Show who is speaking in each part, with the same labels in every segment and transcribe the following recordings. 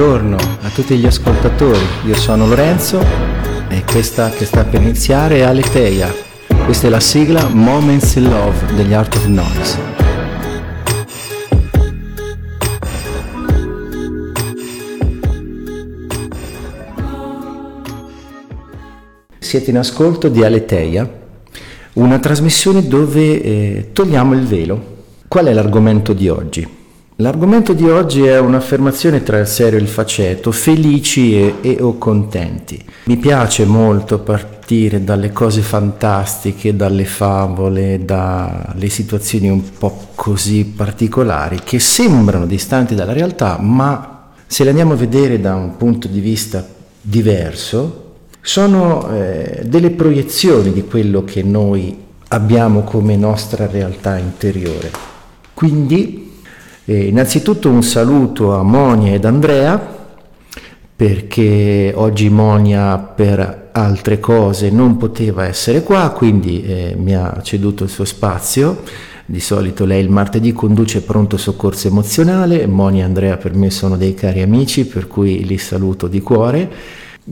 Speaker 1: buongiorno a tutti gli ascoltatori. Io sono Lorenzo e questa che sta per iniziare è Aletheia. Questa è la sigla Moments in Love degli Art of Noise. Siete in ascolto di Aletheia, una trasmissione dove eh, togliamo il velo. Qual è l'argomento di oggi? L'argomento di oggi è un'affermazione tra il serio e il faceto, felici e, e, o contenti. Mi piace molto partire dalle cose fantastiche, dalle favole, dalle situazioni un po' così particolari che sembrano distanti dalla realtà, ma se le andiamo a vedere da un punto di vista diverso, sono eh, delle proiezioni di quello che noi abbiamo come nostra realtà interiore. Quindi e innanzitutto un saluto a Monia ed Andrea perché oggi Monia per altre cose non poteva essere qua, quindi eh, mi ha ceduto il suo spazio. Di solito lei il martedì conduce pronto soccorso emozionale, Monia e Andrea per me sono dei cari amici, per cui li saluto di cuore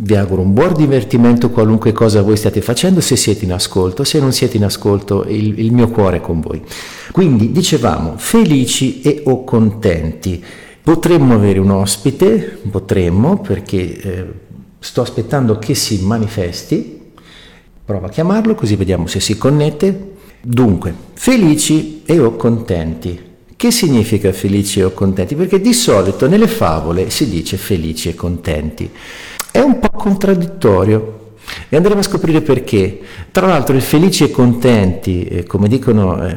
Speaker 1: vi auguro un buon divertimento qualunque cosa voi stiate facendo, se siete in ascolto, se non siete in ascolto il, il mio cuore è con voi. Quindi dicevamo felici e o contenti. Potremmo avere un ospite, potremmo perché eh, sto aspettando che si manifesti, prova a chiamarlo così vediamo se si connette. Dunque, felici e o contenti. Che significa felici o contenti? Perché di solito nelle favole si dice felici e contenti. È un po' contraddittorio e andremo a scoprire perché. Tra l'altro il felici e contenti, eh, come dicono eh,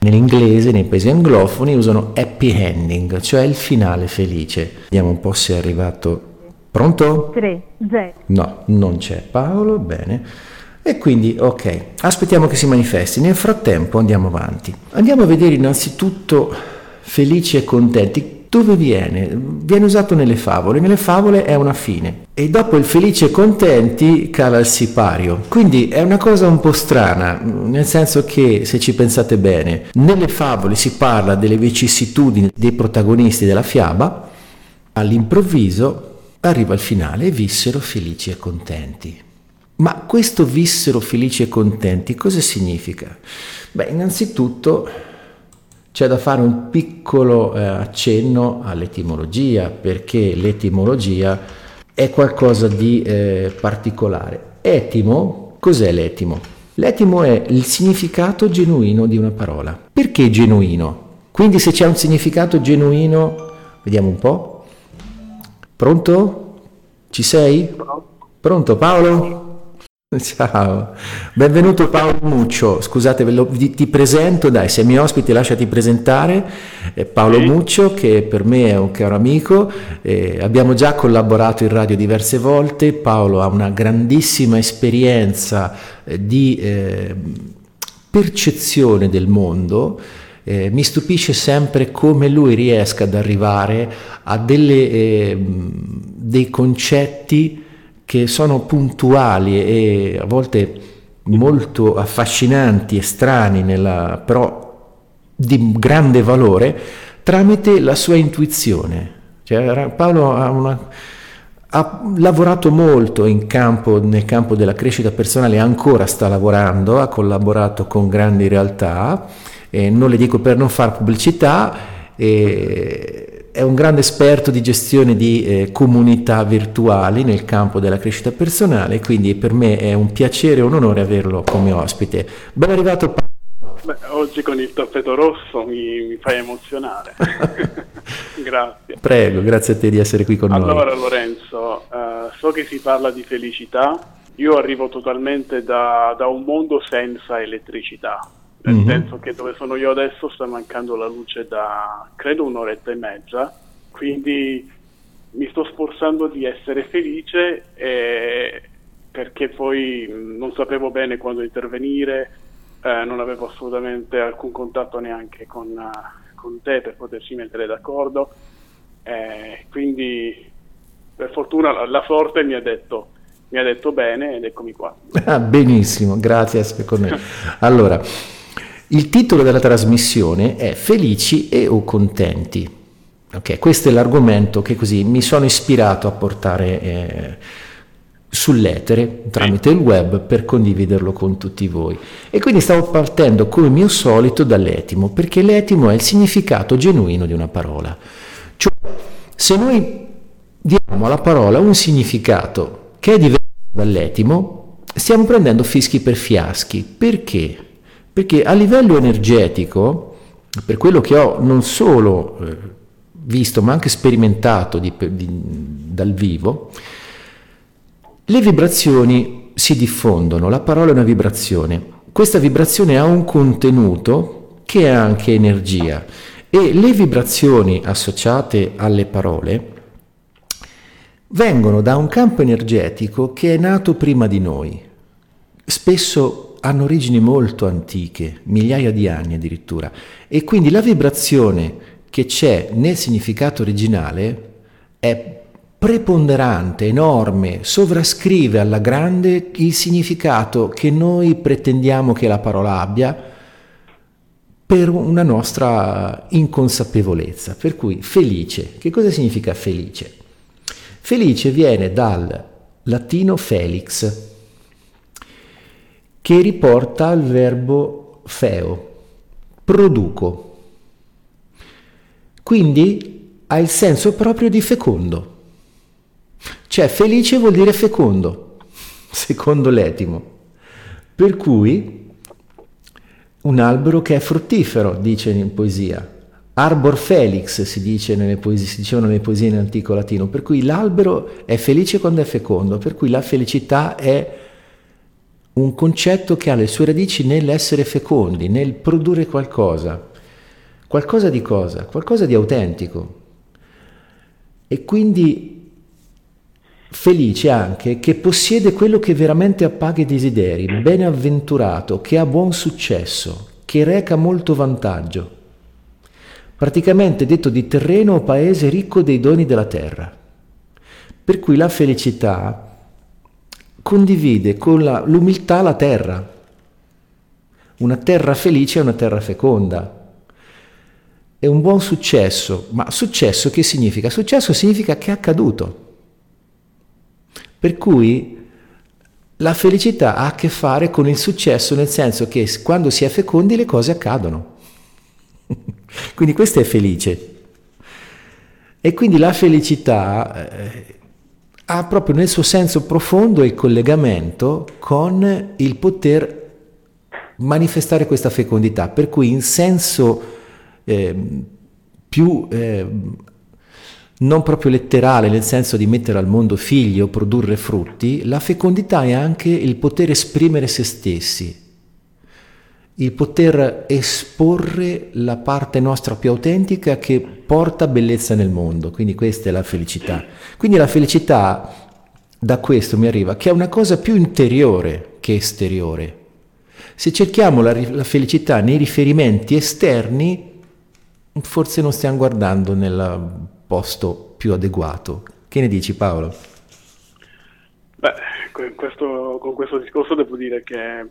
Speaker 1: nell'inglese, nei paesi anglofoni, usano happy ending, cioè il finale felice. Vediamo un po' se è arrivato. Pronto?
Speaker 2: 3, 0.
Speaker 1: No, non c'è Paolo, bene. E quindi, ok, aspettiamo che si manifesti. Nel frattempo andiamo avanti. Andiamo a vedere innanzitutto felici e contenti dove viene? Viene usato nelle favole, nelle favole è una fine e dopo il felice e contenti cala il sipario. Quindi è una cosa un po' strana, nel senso che se ci pensate bene, nelle favole si parla delle vicissitudini dei protagonisti della fiaba, all'improvviso arriva il finale e vissero felici e contenti. Ma questo vissero felici e contenti cosa significa? Beh, innanzitutto c'è da fare un piccolo eh, accenno all'etimologia, perché l'etimologia è qualcosa di eh, particolare. Etimo, cos'è l'etimo? L'etimo è il significato genuino di una parola. Perché genuino? Quindi se c'è un significato genuino, vediamo un po'. Pronto? Ci sei? Pronto Paolo? Ciao, benvenuto Paolo Muccio, scusate ve lo, ti presento, dai sei mio ospite lasciati presentare, eh, Paolo Muccio che per me è un caro amico, eh, abbiamo già collaborato in radio diverse volte, Paolo ha una grandissima esperienza eh, di eh, percezione del mondo, eh, mi stupisce sempre come lui riesca ad arrivare a delle, eh, dei concetti che sono puntuali e a volte molto affascinanti e strani, nella, però di grande valore, tramite la sua intuizione. Cioè, Paolo ha, una, ha lavorato molto campo, nel campo della crescita personale, ancora sta lavorando, ha collaborato con grandi realtà, non le dico per non fare pubblicità, e, è un grande esperto di gestione di eh, comunità virtuali nel campo della crescita personale, quindi per me è un piacere e un onore averlo come ospite. Ben arrivato
Speaker 3: Paolo. Beh, oggi con il tappeto rosso mi, mi fai emozionare. grazie.
Speaker 1: Prego, grazie a te di essere qui con
Speaker 3: allora,
Speaker 1: noi.
Speaker 3: Allora Lorenzo, uh, so che si parla di felicità, io arrivo totalmente da, da un mondo senza elettricità nel mm-hmm. senso che dove sono io adesso sta mancando la luce da credo un'oretta e mezza, quindi mi sto sforzando di essere felice eh, perché poi non sapevo bene quando intervenire, eh, non avevo assolutamente alcun contatto neanche con, uh, con te per poterci mettere d'accordo, eh, quindi per fortuna la, la sorte mi ha detto mi ha detto bene ed eccomi qua.
Speaker 1: Ah, benissimo, grazie per me. Allora, il titolo della trasmissione è Felici e o contenti. Ok, questo è l'argomento che così mi sono ispirato a portare eh, sull'etere tramite il web per condividerlo con tutti voi. E quindi stavo partendo come mio solito dall'etimo, perché l'etimo è il significato genuino di una parola. Cioè, se noi diamo alla parola un significato che è diverso dall'etimo, stiamo prendendo fischi per fiaschi. Perché? Perché a livello energetico, per quello che ho non solo eh, visto ma anche sperimentato di, di, dal vivo, le vibrazioni si diffondono, la parola è una vibrazione. Questa vibrazione ha un contenuto che è anche energia e le vibrazioni associate alle parole vengono da un campo energetico che è nato prima di noi. Spesso hanno origini molto antiche, migliaia di anni addirittura, e quindi la vibrazione che c'è nel significato originale è preponderante, enorme, sovrascrive alla grande il significato che noi pretendiamo che la parola abbia per una nostra inconsapevolezza. Per cui felice, che cosa significa felice? Felice viene dal latino felix, che riporta al verbo feo, produco. Quindi ha il senso proprio di fecondo. Cioè felice vuol dire fecondo, secondo l'etimo. Per cui un albero che è fruttifero, dice in poesia. Arbor felix si, dice nelle poesie, si dicevano nelle poesie in antico latino, per cui l'albero è felice quando è fecondo, per cui la felicità è un concetto che ha le sue radici nell'essere fecondi, nel produrre qualcosa. Qualcosa di cosa? Qualcosa di autentico. E quindi felice anche che possiede quello che veramente appaga i desideri, benavventurato, che ha buon successo, che reca molto vantaggio. Praticamente detto di terreno o paese ricco dei doni della terra. Per cui la felicità condivide con la, l'umiltà la terra. Una terra felice è una terra feconda, è un buon successo, ma successo che significa? Successo significa che è accaduto. Per cui la felicità ha a che fare con il successo, nel senso che quando si è fecondi le cose accadono. quindi questo è felice. E quindi la felicità eh, ha proprio nel suo senso profondo il collegamento con il poter manifestare questa fecondità, per cui in senso eh, più eh, non proprio letterale, nel senso di mettere al mondo figli o produrre frutti, la fecondità è anche il poter esprimere se stessi, il poter esporre la parte nostra più autentica che porta bellezza nel mondo, quindi questa è la felicità. Quindi la felicità da questo mi arriva che è una cosa più interiore che esteriore. Se cerchiamo la, la felicità nei riferimenti esterni, forse non stiamo guardando nel posto più adeguato. Che ne dici Paolo?
Speaker 3: Beh, questo, con questo discorso devo dire che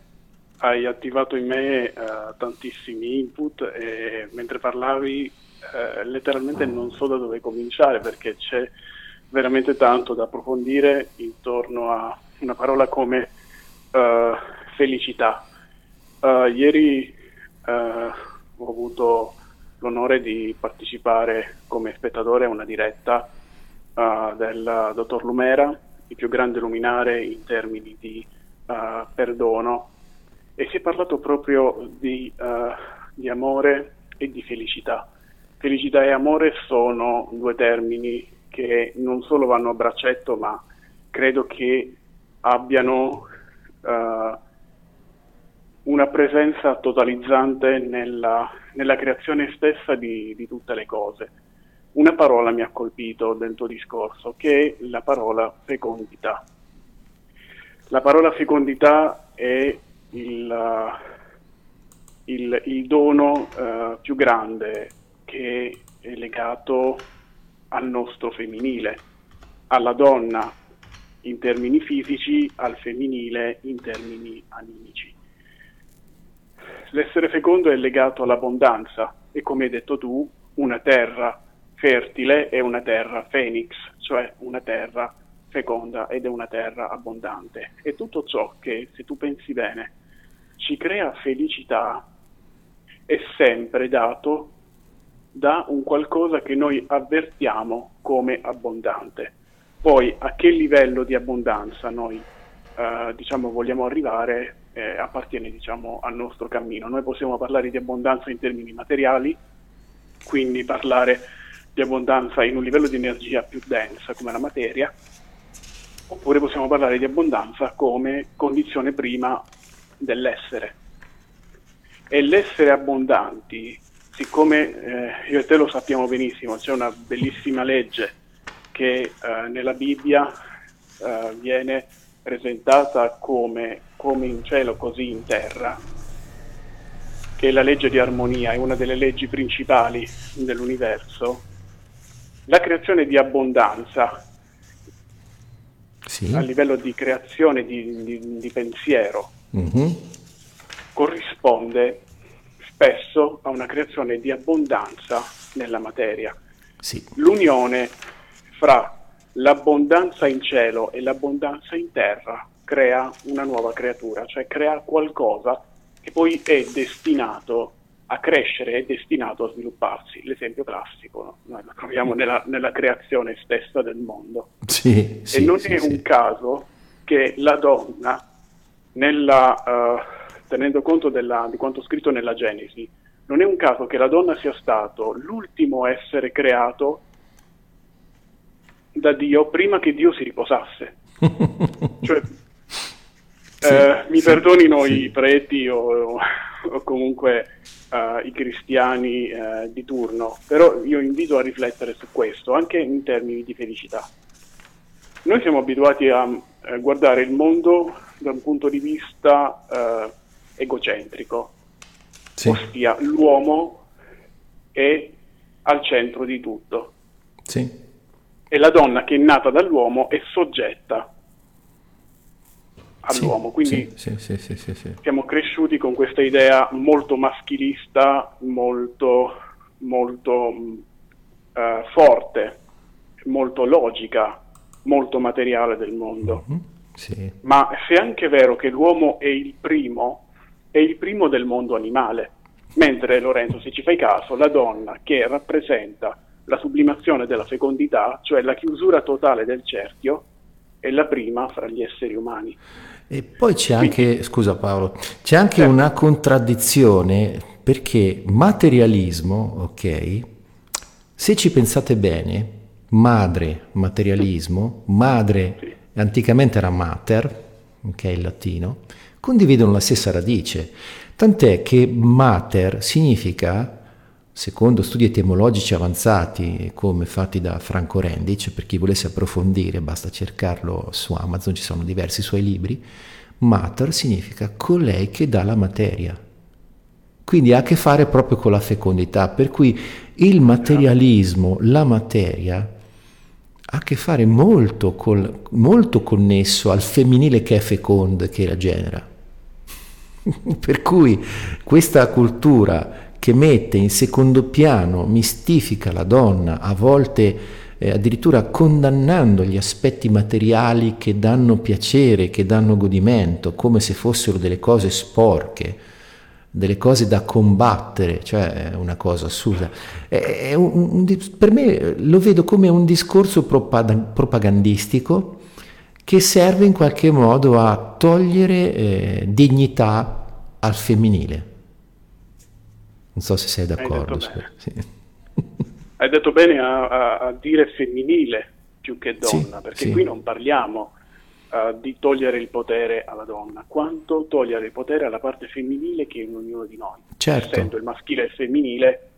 Speaker 3: hai attivato in me uh, tantissimi input e mentre parlavi uh, letteralmente non so da dove cominciare perché c'è veramente tanto da approfondire intorno a una parola come uh, felicità. ieri ho avuto l'onore di partecipare come spettatore a una diretta del dottor Lumera, il più grande luminare in termini di perdono, e si è parlato proprio di, uh, di amore e di felicità. Felicità e amore sono due termini che non solo vanno a braccetto, ma credo che abbiano uh, una presenza totalizzante nella, nella creazione stessa di, di, tutte le cose. Una parola mi ha colpito del tuo discorso, che è la parola fecondità. La parola fecondità è il, il, il dono uh, più grande che è legato al nostro femminile, alla donna in termini fisici, al femminile in termini animici. L'essere fecondo è legato all'abbondanza e come hai detto tu, una terra fertile è una terra phoenix, cioè una terra feconda ed è una terra abbondante. E tutto ciò che, se tu pensi bene, ci crea felicità è sempre dato da un qualcosa che noi avvertiamo come abbondante. Poi a che livello di abbondanza noi eh, diciamo, vogliamo arrivare eh, appartiene diciamo, al nostro cammino. Noi possiamo parlare di abbondanza in termini materiali, quindi parlare di abbondanza in un livello di energia più densa come la materia, oppure possiamo parlare di abbondanza come condizione prima dell'essere. E l'essere abbondanti, siccome eh, io e te lo sappiamo benissimo, c'è una bellissima legge che eh, nella Bibbia eh, viene presentata come, come in cielo così in terra, che è la legge di armonia, è una delle leggi principali dell'universo, la creazione di abbondanza sì. a livello di creazione di, di, di pensiero mm-hmm. corrisponde spesso a una creazione di abbondanza nella materia. Sì. L'unione fra l'abbondanza in cielo e l'abbondanza in terra crea una nuova creatura, cioè crea qualcosa che poi è destinato a crescere, è destinato a svilupparsi. L'esempio classico no? noi lo troviamo nella, nella, creazione stessa del mondo.
Speaker 1: Sì,
Speaker 3: sì, e non sì, è un caso che la donna, nella, uh, tenendo conto della, di quanto scritto nella Genesi, non è un caso che la donna sia stato l'ultimo essere creato da Dio prima che Dio si riposasse. cioè, eh, mi perdonino i preti o, o comunque uh, i cristiani uh, di turno, però io invito a riflettere su questo, anche in termini di felicità. Noi siamo abituati a uh, guardare il mondo da un punto di vista egocentrico, ossia l'uomo è al centro di tutto.
Speaker 1: Sì
Speaker 3: e la donna che è nata dall'uomo è soggetta all'uomo. Quindi
Speaker 1: sì, sì, sì,
Speaker 3: siamo cresciuti con questa idea molto maschilista, molto, molto uh, forte, molto logica, molto materiale del mondo.
Speaker 1: Mm-hmm,
Speaker 3: Ma se è anche vero che l'uomo è il primo, è il primo del mondo animale, mentre Lorenzo, se ci fai caso, la donna che rappresenta la sublimazione della fecondità, cioè la chiusura totale del cerchio, è la prima fra gli esseri umani.
Speaker 1: E poi c'è anche, scusa Paolo, c'è anche certo. una contraddizione perché materialismo, ok, se ci pensate bene, madre, materialismo, madre, sì. anticamente era mater, ok, in latino, condividono la stessa radice, tant'è che mater significa secondo studi etimologici avanzati come fatti da Franco Rendic, per chi volesse approfondire basta cercarlo su Amazon, ci sono diversi suoi libri, mater significa colei che dà la materia. Quindi ha a che fare proprio con la fecondità, per cui il materialismo, la materia, ha a che fare molto, col, molto connesso al femminile che è feconde, che la genera. per cui questa cultura che mette in secondo piano, mistifica la donna, a volte eh, addirittura condannando gli aspetti materiali che danno piacere, che danno godimento, come se fossero delle cose sporche, delle cose da combattere, cioè una cosa assurda. È un, un, per me lo vedo come un discorso propagandistico che serve in qualche modo a togliere eh, dignità al femminile. Non so se sei d'accordo.
Speaker 3: Hai detto bene, sì. Hai detto bene a, a, a, dire femminile più che donna, sì, perché sì. qui non parliamo uh, di togliere il potere alla donna, quanto togliere il potere alla parte femminile che è in ognuno di noi.
Speaker 1: Certo.
Speaker 3: Essendo il maschile e il femminile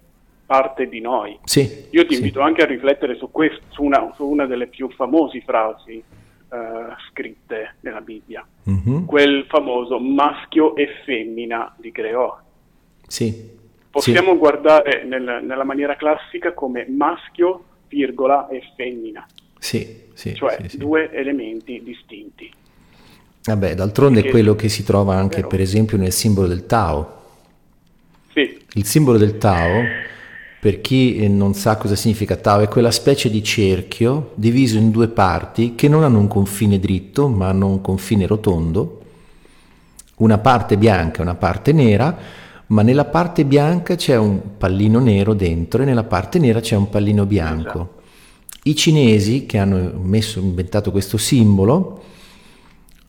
Speaker 3: parte di noi.
Speaker 1: Sì,
Speaker 3: Io ti invito anche a riflettere su, questo, su, una, su una delle più famose frasi uh, scritte nella Bibbia, mm-hmm. quel famoso maschio e femmina li creò.
Speaker 1: Sì
Speaker 3: possiamo sì. guardare nel, nella maniera classica come maschio, virgola e femmina.
Speaker 1: Sì, sì,
Speaker 3: cioè
Speaker 1: sì, sì.
Speaker 3: due elementi distinti.
Speaker 1: Vabbè, d'altronde è quello che si trova anche Però. per esempio nel simbolo del Tao.
Speaker 3: Sì.
Speaker 1: Il simbolo del Tao per chi eh, non sa cosa significa Tao, è quella specie di cerchio diviso in due parti che non hanno un confine dritto ma hanno un confine rotondo, una parte bianca e una parte nera, ma nella parte bianca c'è un pallino nero dentro e nella parte nera c'è un pallino bianco. Esatto. I cinesi che hanno messo, inventato questo simbolo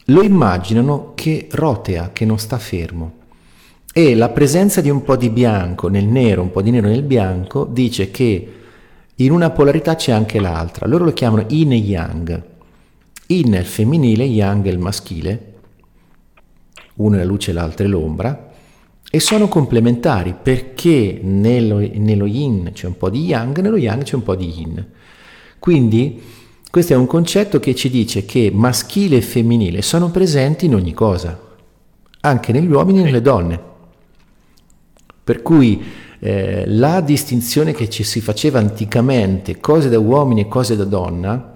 Speaker 1: lo immaginano che rotea, che non sta fermo. E la presenza di un po' di bianco nel nero, un po' di nero nel bianco, dice che in una polarità c'è anche l'altra. Loro lo chiamano yin e yang. Yin è il femminile, yang è il maschile. Uno è la luce l'altro è l'ombra. E sono complementari perché nello, nello yin c'è un po' di yang, nello yang c'è un po' di yin. Quindi questo è un concetto che ci dice che maschile e femminile sono presenti in ogni cosa, anche negli uomini e nelle donne. Per cui eh, la distinzione che ci si faceva anticamente, cose da uomini e cose da donna,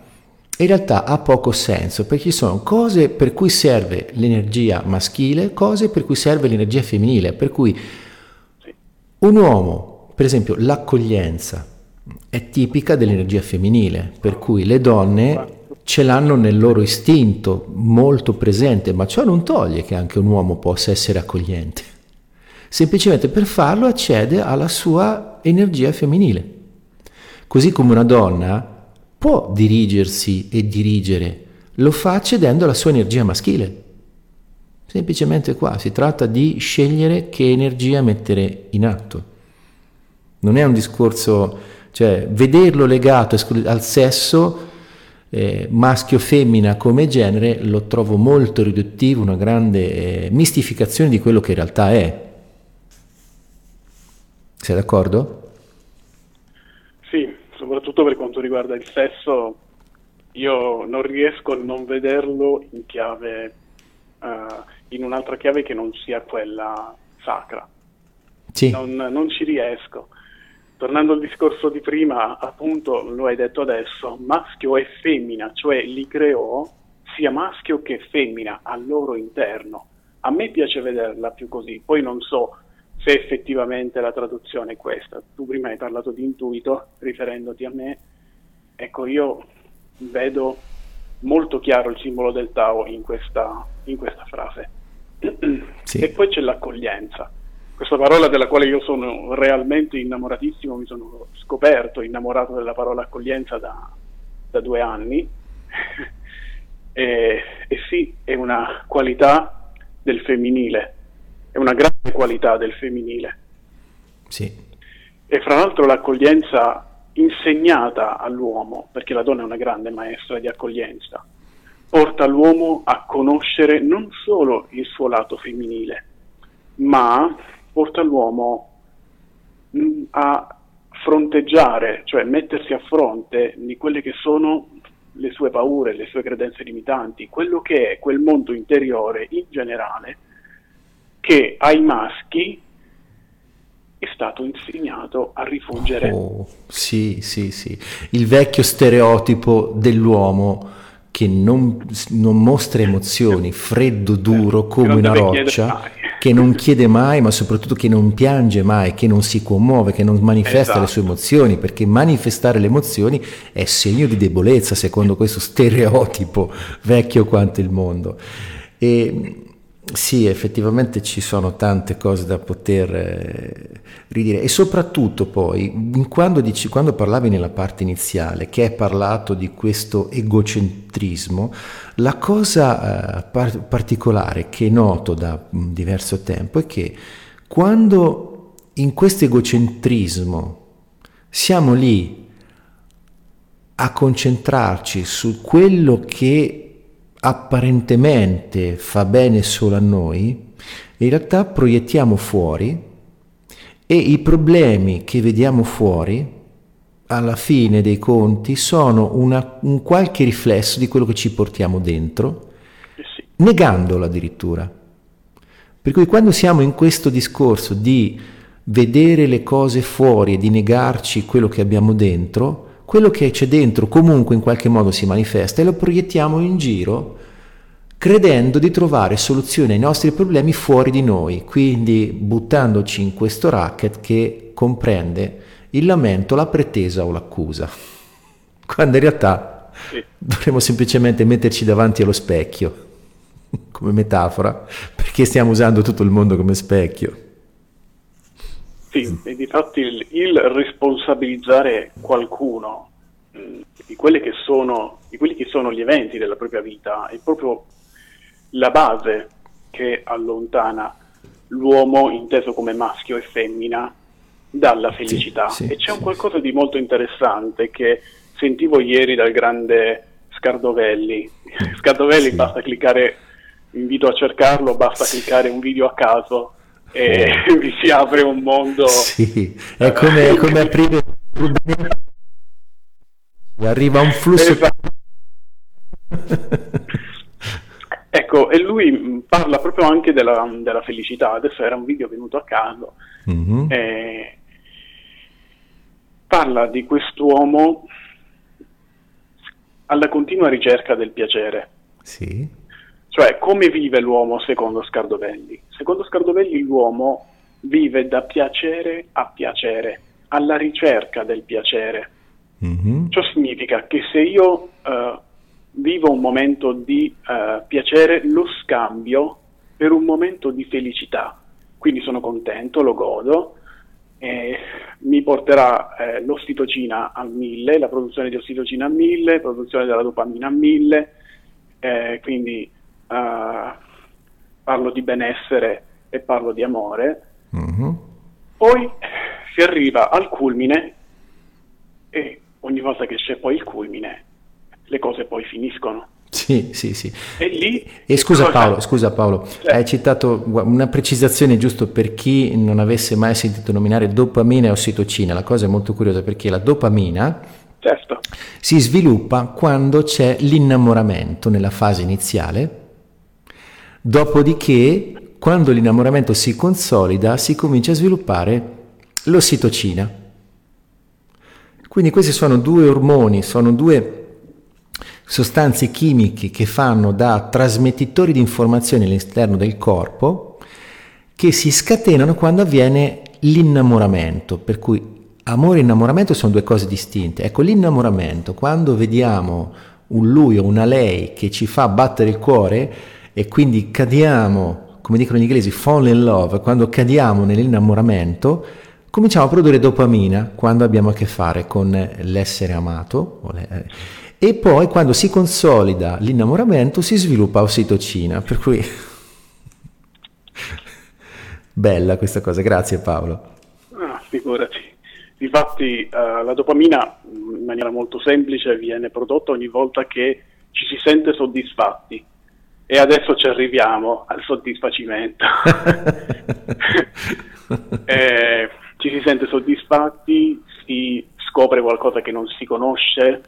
Speaker 1: in realtà ha poco senso perché ci sono cose per cui serve l'energia maschile, cose per cui serve l'energia femminile. Per cui un uomo, per esempio, l'accoglienza è tipica dell'energia femminile, per cui le donne ce l'hanno nel loro istinto molto presente, ma ciò non toglie che anche un uomo possa essere accogliente semplicemente per farlo accede alla sua energia femminile. Così come una donna può dirigersi e dirigere, lo fa accedendo alla sua energia maschile. Semplicemente qua si tratta di scegliere che energia mettere in atto. Non è un discorso, cioè vederlo legato al sesso, eh, maschio-femmina come genere, lo trovo molto riduttivo, una grande eh, mistificazione di quello che in realtà è. Sei d'accordo?
Speaker 3: Sì, soprattutto per quanto riguarda il sesso, io non riesco a non vederlo in chiave, uh, in un'altra chiave che non sia quella sacra. Sì. Non, non ci riesco. Tornando al discorso di prima, appunto, lo hai detto adesso, maschio e femmina, cioè li creò sia maschio che femmina al loro interno. A me piace vederla più così, poi non so se effettivamente la traduzione è questa. Tu prima hai parlato di intuito riferendoti a me, ecco io vedo molto chiaro il simbolo del Tao in questa, in questa frase. Sì. E poi c'è l'accoglienza, questa parola della quale io sono realmente innamoratissimo, mi sono scoperto innamorato della parola accoglienza da, da due anni. e, e sì, è una qualità del femminile, è una grande qualità del femminile.
Speaker 1: Sì.
Speaker 3: E fra l'altro l'accoglienza insegnata all'uomo, perché la donna è una grande maestra di accoglienza, porta l'uomo a conoscere non solo il suo lato femminile, ma porta l'uomo a fronteggiare, cioè mettersi a fronte di quelle che sono le sue paure, le sue credenze limitanti, quello che è quel mondo interiore in generale che ai maschi è stato insegnato a rifuggire.
Speaker 1: Oh, sì, sì, sì. Il vecchio stereotipo dell'uomo che non, non mostra emozioni, freddo, duro, come una roccia, che non chiede mai, ma soprattutto che non piange mai, che non si commuove, che non manifesta esatto. le sue emozioni, perché manifestare le emozioni è segno di debolezza, secondo questo stereotipo vecchio quanto il mondo. E sì, effettivamente ci sono tante cose da poter eh, ridire. E soprattutto poi quando, dici, quando parlavi nella parte iniziale che hai parlato di questo egocentrismo, la cosa eh, par- particolare che noto da mh, diverso tempo è che quando in questo egocentrismo siamo lì a concentrarci su quello che apparentemente fa bene solo a noi, in realtà proiettiamo fuori e i problemi che vediamo fuori alla fine dei conti sono una, un qualche riflesso di quello che ci portiamo dentro, negandolo addirittura. Per cui quando siamo in questo discorso di vedere le cose fuori e di negarci quello che abbiamo dentro, quello che c'è dentro comunque in qualche modo si manifesta e lo proiettiamo in giro credendo di trovare soluzioni ai nostri problemi fuori di noi, quindi buttandoci in questo racket che comprende il lamento, la pretesa o l'accusa, quando in realtà sì. dovremmo semplicemente metterci davanti allo specchio come metafora, perché stiamo usando tutto il mondo come specchio.
Speaker 3: Sì, e difatti il, il responsabilizzare qualcuno mh, di, che sono, di quelli che sono gli eventi della propria vita è proprio la base che allontana l'uomo inteso come maschio e femmina dalla felicità. Sì, sì, e c'è un qualcosa di molto interessante che sentivo ieri dal grande Scardovelli. Scardovelli basta cliccare, invito a cercarlo, basta cliccare un video a caso e vi si apre un mondo.
Speaker 1: Sì, è come, è come aprire arriva un flusso. Esatto.
Speaker 3: ecco, e lui parla proprio anche della, della, felicità. Adesso era un video venuto a caso. Mm-hmm. E parla di quest'uomo alla continua ricerca del piacere.
Speaker 1: Sì.
Speaker 3: Cioè, come vive l'uomo secondo Scardovelli? Secondo Scardovelli l'uomo vive da piacere a piacere, alla ricerca del piacere. Mm-hmm. Ciò significa che se io uh, vivo un momento di uh, piacere, lo scambio per un momento di felicità. Quindi sono contento, lo godo, eh, mi porterà eh, l'ossitocina a mille, la produzione di ossitocina a mille, la produzione della dopamina a mille, eh, quindi uh, parlo di benessere e parlo di amore. Mm-hmm. Poi si arriva al culmine e ogni volta che c'è poi il culmine, le cose poi finiscono.
Speaker 1: Sì, sì, sì. E lì... E scusa Paolo, scusa Paolo, eh. hai citato una precisazione giusto per chi non avesse mai sentito nominare dopamina e ossitocina. La cosa è molto curiosa perché la dopamina certo. si sviluppa quando c'è l'innamoramento nella fase iniziale, dopodiché quando l'innamoramento si consolida si comincia a sviluppare l'ossitocina. Quindi questi sono due ormoni, sono due sostanze chimiche che fanno da trasmettitori di informazioni all'interno del corpo che si scatenano quando avviene l'innamoramento, per cui amore e innamoramento sono due cose distinte. Ecco, l'innamoramento, quando vediamo un lui o una lei che ci fa battere il cuore e quindi cadiamo, come dicono gli inglesi, fall in love, quando cadiamo nell'innamoramento, cominciamo a produrre dopamina quando abbiamo a che fare con l'essere amato e poi quando si consolida l'innamoramento si sviluppa ossitocina, per cui bella questa cosa, grazie Paolo.
Speaker 3: Ah, figurati. Infatti uh, la dopamina in maniera molto semplice viene prodotta ogni volta che ci si sente soddisfatti e adesso ci arriviamo al soddisfacimento. eh, ci si sente soddisfatti, si scopre qualcosa che non si conosce,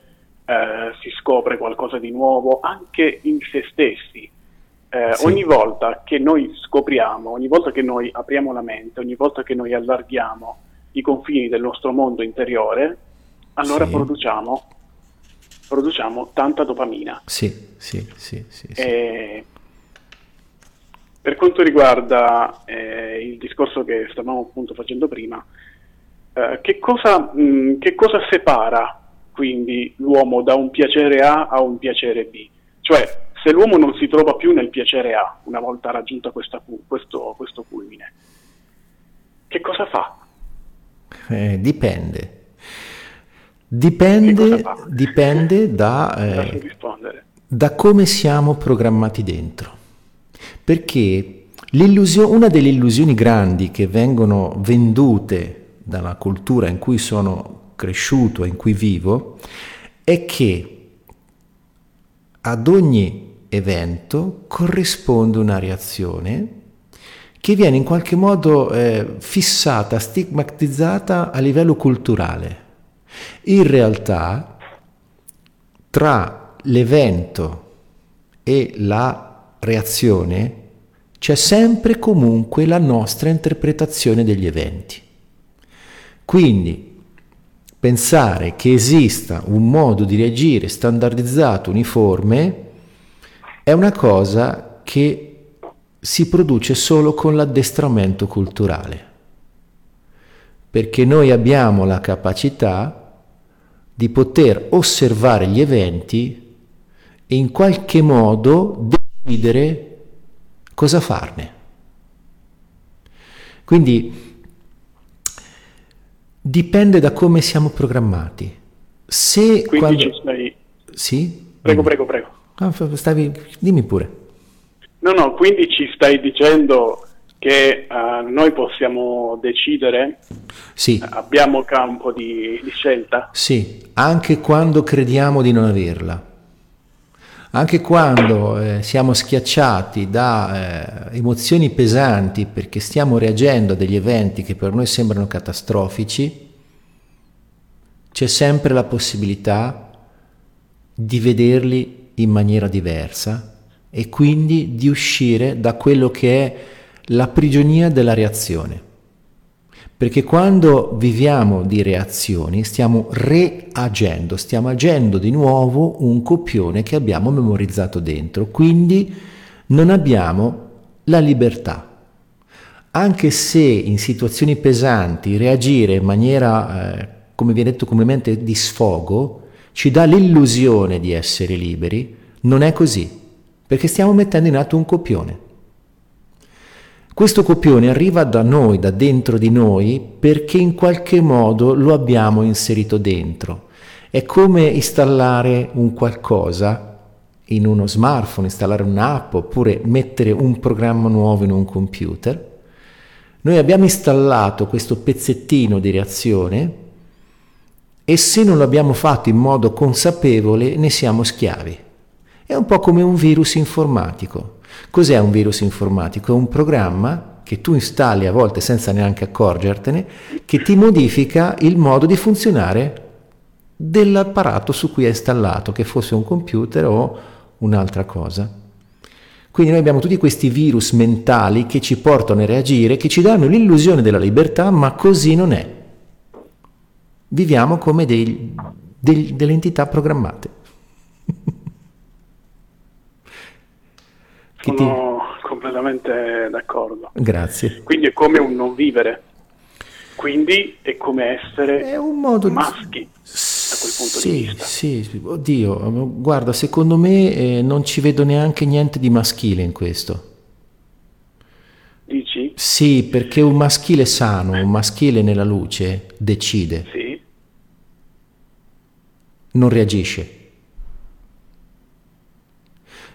Speaker 3: eh, si scopre qualcosa di nuovo anche in se stessi. Eh, sì. Ogni volta che noi scopriamo, ogni volta che noi apriamo la mente, ogni volta che noi allarghiamo i confini del nostro mondo interiore, allora sì. produciamo, produciamo, tanta dopamina.
Speaker 1: Sì, sì, sì. sì, sì.
Speaker 3: E, per quanto riguarda eh, il discorso che stavamo appunto facendo prima, eh, che, cosa, mh, che cosa separa quindi l'uomo da un piacere A a un piacere B. Cioè, se l'uomo non si trova più nel piacere A, una volta raggiunto questa, questo, questo culmine, che cosa fa?
Speaker 1: Eh, dipende. Dipende, dipende da, eh, da, come siamo programmati dentro. Perché una delle illusioni grandi che vengono vendute dalla cultura in cui sono cresciuto e in cui vivo è che ad ogni evento corrisponde una reazione che viene in qualche modo eh, fissata, stigmatizzata a livello culturale. In realtà, tra l'evento e la reazione c'è sempre comunque la nostra interpretazione degli eventi. Quindi pensare che esista un modo di reagire standardizzato, uniforme, è una cosa che si produce solo con l'addestramento culturale. perché noi abbiamo la capacità di poter osservare gli eventi e in qualche modo decidere cosa farne. Quindi dipende da come siamo programmati. Se
Speaker 3: Quindi
Speaker 1: quando...
Speaker 3: ci stai...
Speaker 1: Sì?
Speaker 3: Prego, prego, prego.
Speaker 1: Ah, stavi... Dimmi pure.
Speaker 3: No, no, quindi ci stai dicendo che uh, noi possiamo decidere,
Speaker 1: sì.
Speaker 3: abbiamo campo di, di scelta?
Speaker 1: Sì, anche quando crediamo di non averla. Anche quando eh, siamo schiacciati da eh, emozioni pesanti perché stiamo reagendo a degli eventi che per noi sembrano catastrofici, c'è sempre la possibilità di vederli in maniera diversa e quindi di uscire da quello che è la prigionia della reazione. Perché quando viviamo di reazioni stiamo reagendo, stiamo agendo di nuovo un copione che abbiamo memorizzato dentro, quindi non abbiamo la libertà. Anche se in situazioni pesanti reagire in maniera, eh, come viene detto comunemente, di sfogo, ci dà l'illusione di essere liberi, non è così, perché stiamo mettendo in atto un copione. Questo copione arriva da noi, da dentro di noi, perché in qualche modo lo abbiamo inserito dentro. È come installare un qualcosa in uno smartphone, installare un'app oppure mettere un programma nuovo in un computer. Noi abbiamo installato questo pezzettino di reazione e se non l'abbiamo fatto in modo consapevole ne siamo schiavi. È un po' come un virus informatico. Cos'è un virus informatico? È un programma che tu installi a volte senza neanche accorgertene, che ti modifica il modo di funzionare dell'apparato su cui è installato, che fosse un computer o un'altra cosa. Quindi noi abbiamo tutti questi virus mentali che ci portano a reagire, che ci danno l'illusione della libertà, ma così non è. Viviamo come dei, dei, delle entità programmate.
Speaker 3: Sono ti... completamente d'accordo.
Speaker 1: Grazie.
Speaker 3: Quindi è come un non vivere. Quindi è come essere
Speaker 1: è un modo
Speaker 3: maschi di... da quel punto
Speaker 1: sì,
Speaker 3: di vista.
Speaker 1: Sì, oddio, guarda, secondo me eh, non ci vedo neanche niente di maschile in questo.
Speaker 3: Dici?
Speaker 1: Sì, perché un maschile sano, un maschile nella luce, decide.
Speaker 3: Sì.
Speaker 1: Non reagisce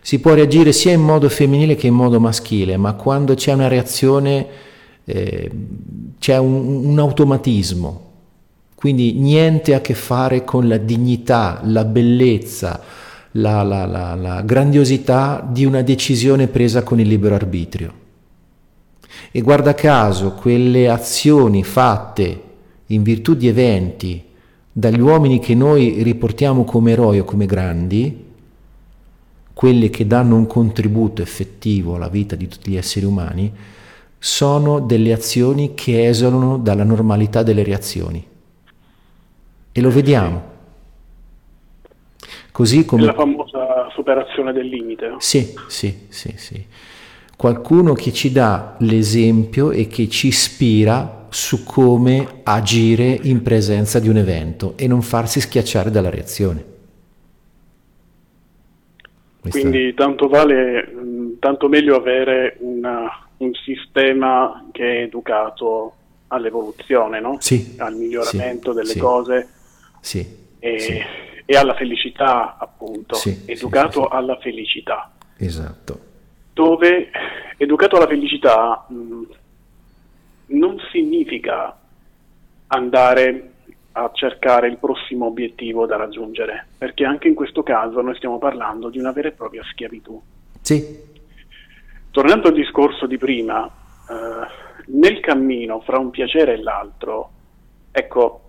Speaker 1: si può reagire sia in modo femminile che in modo maschile, ma quando c'è una reazione eh, c'è un, un automatismo, quindi niente a che fare con la dignità, la bellezza, la, la, la, la, grandiosità di una decisione presa con il libero arbitrio. E guarda caso, quelle azioni fatte in virtù di eventi dagli uomini che noi riportiamo come eroi o come grandi, quelle che danno un contributo effettivo alla vita di tutti gli esseri umani, sono delle azioni che esulano dalla normalità delle reazioni. E lo vediamo. Così come...
Speaker 3: La famosa superazione del limite.
Speaker 1: Sì, sì, sì, sì. Qualcuno che ci dà l'esempio e che ci ispira su come agire in presenza di un evento e non farsi schiacciare dalla reazione.
Speaker 3: Quindi tanto vale, tanto meglio avere una, un sistema che è educato all'evoluzione, no?
Speaker 1: sì,
Speaker 3: al miglioramento
Speaker 1: sì,
Speaker 3: delle
Speaker 1: sì,
Speaker 3: cose. E, e, alla felicità, appunto, educato alla felicità.
Speaker 1: Esatto.
Speaker 3: Dove educato alla felicità mh, non significa andare a cercare il prossimo obiettivo da raggiungere, perché anche in questo caso noi stiamo parlando di una vera e propria schiavitù.
Speaker 1: Sì.
Speaker 3: Tornando al discorso di prima, eh, nel cammino fra un piacere e l'altro, ecco,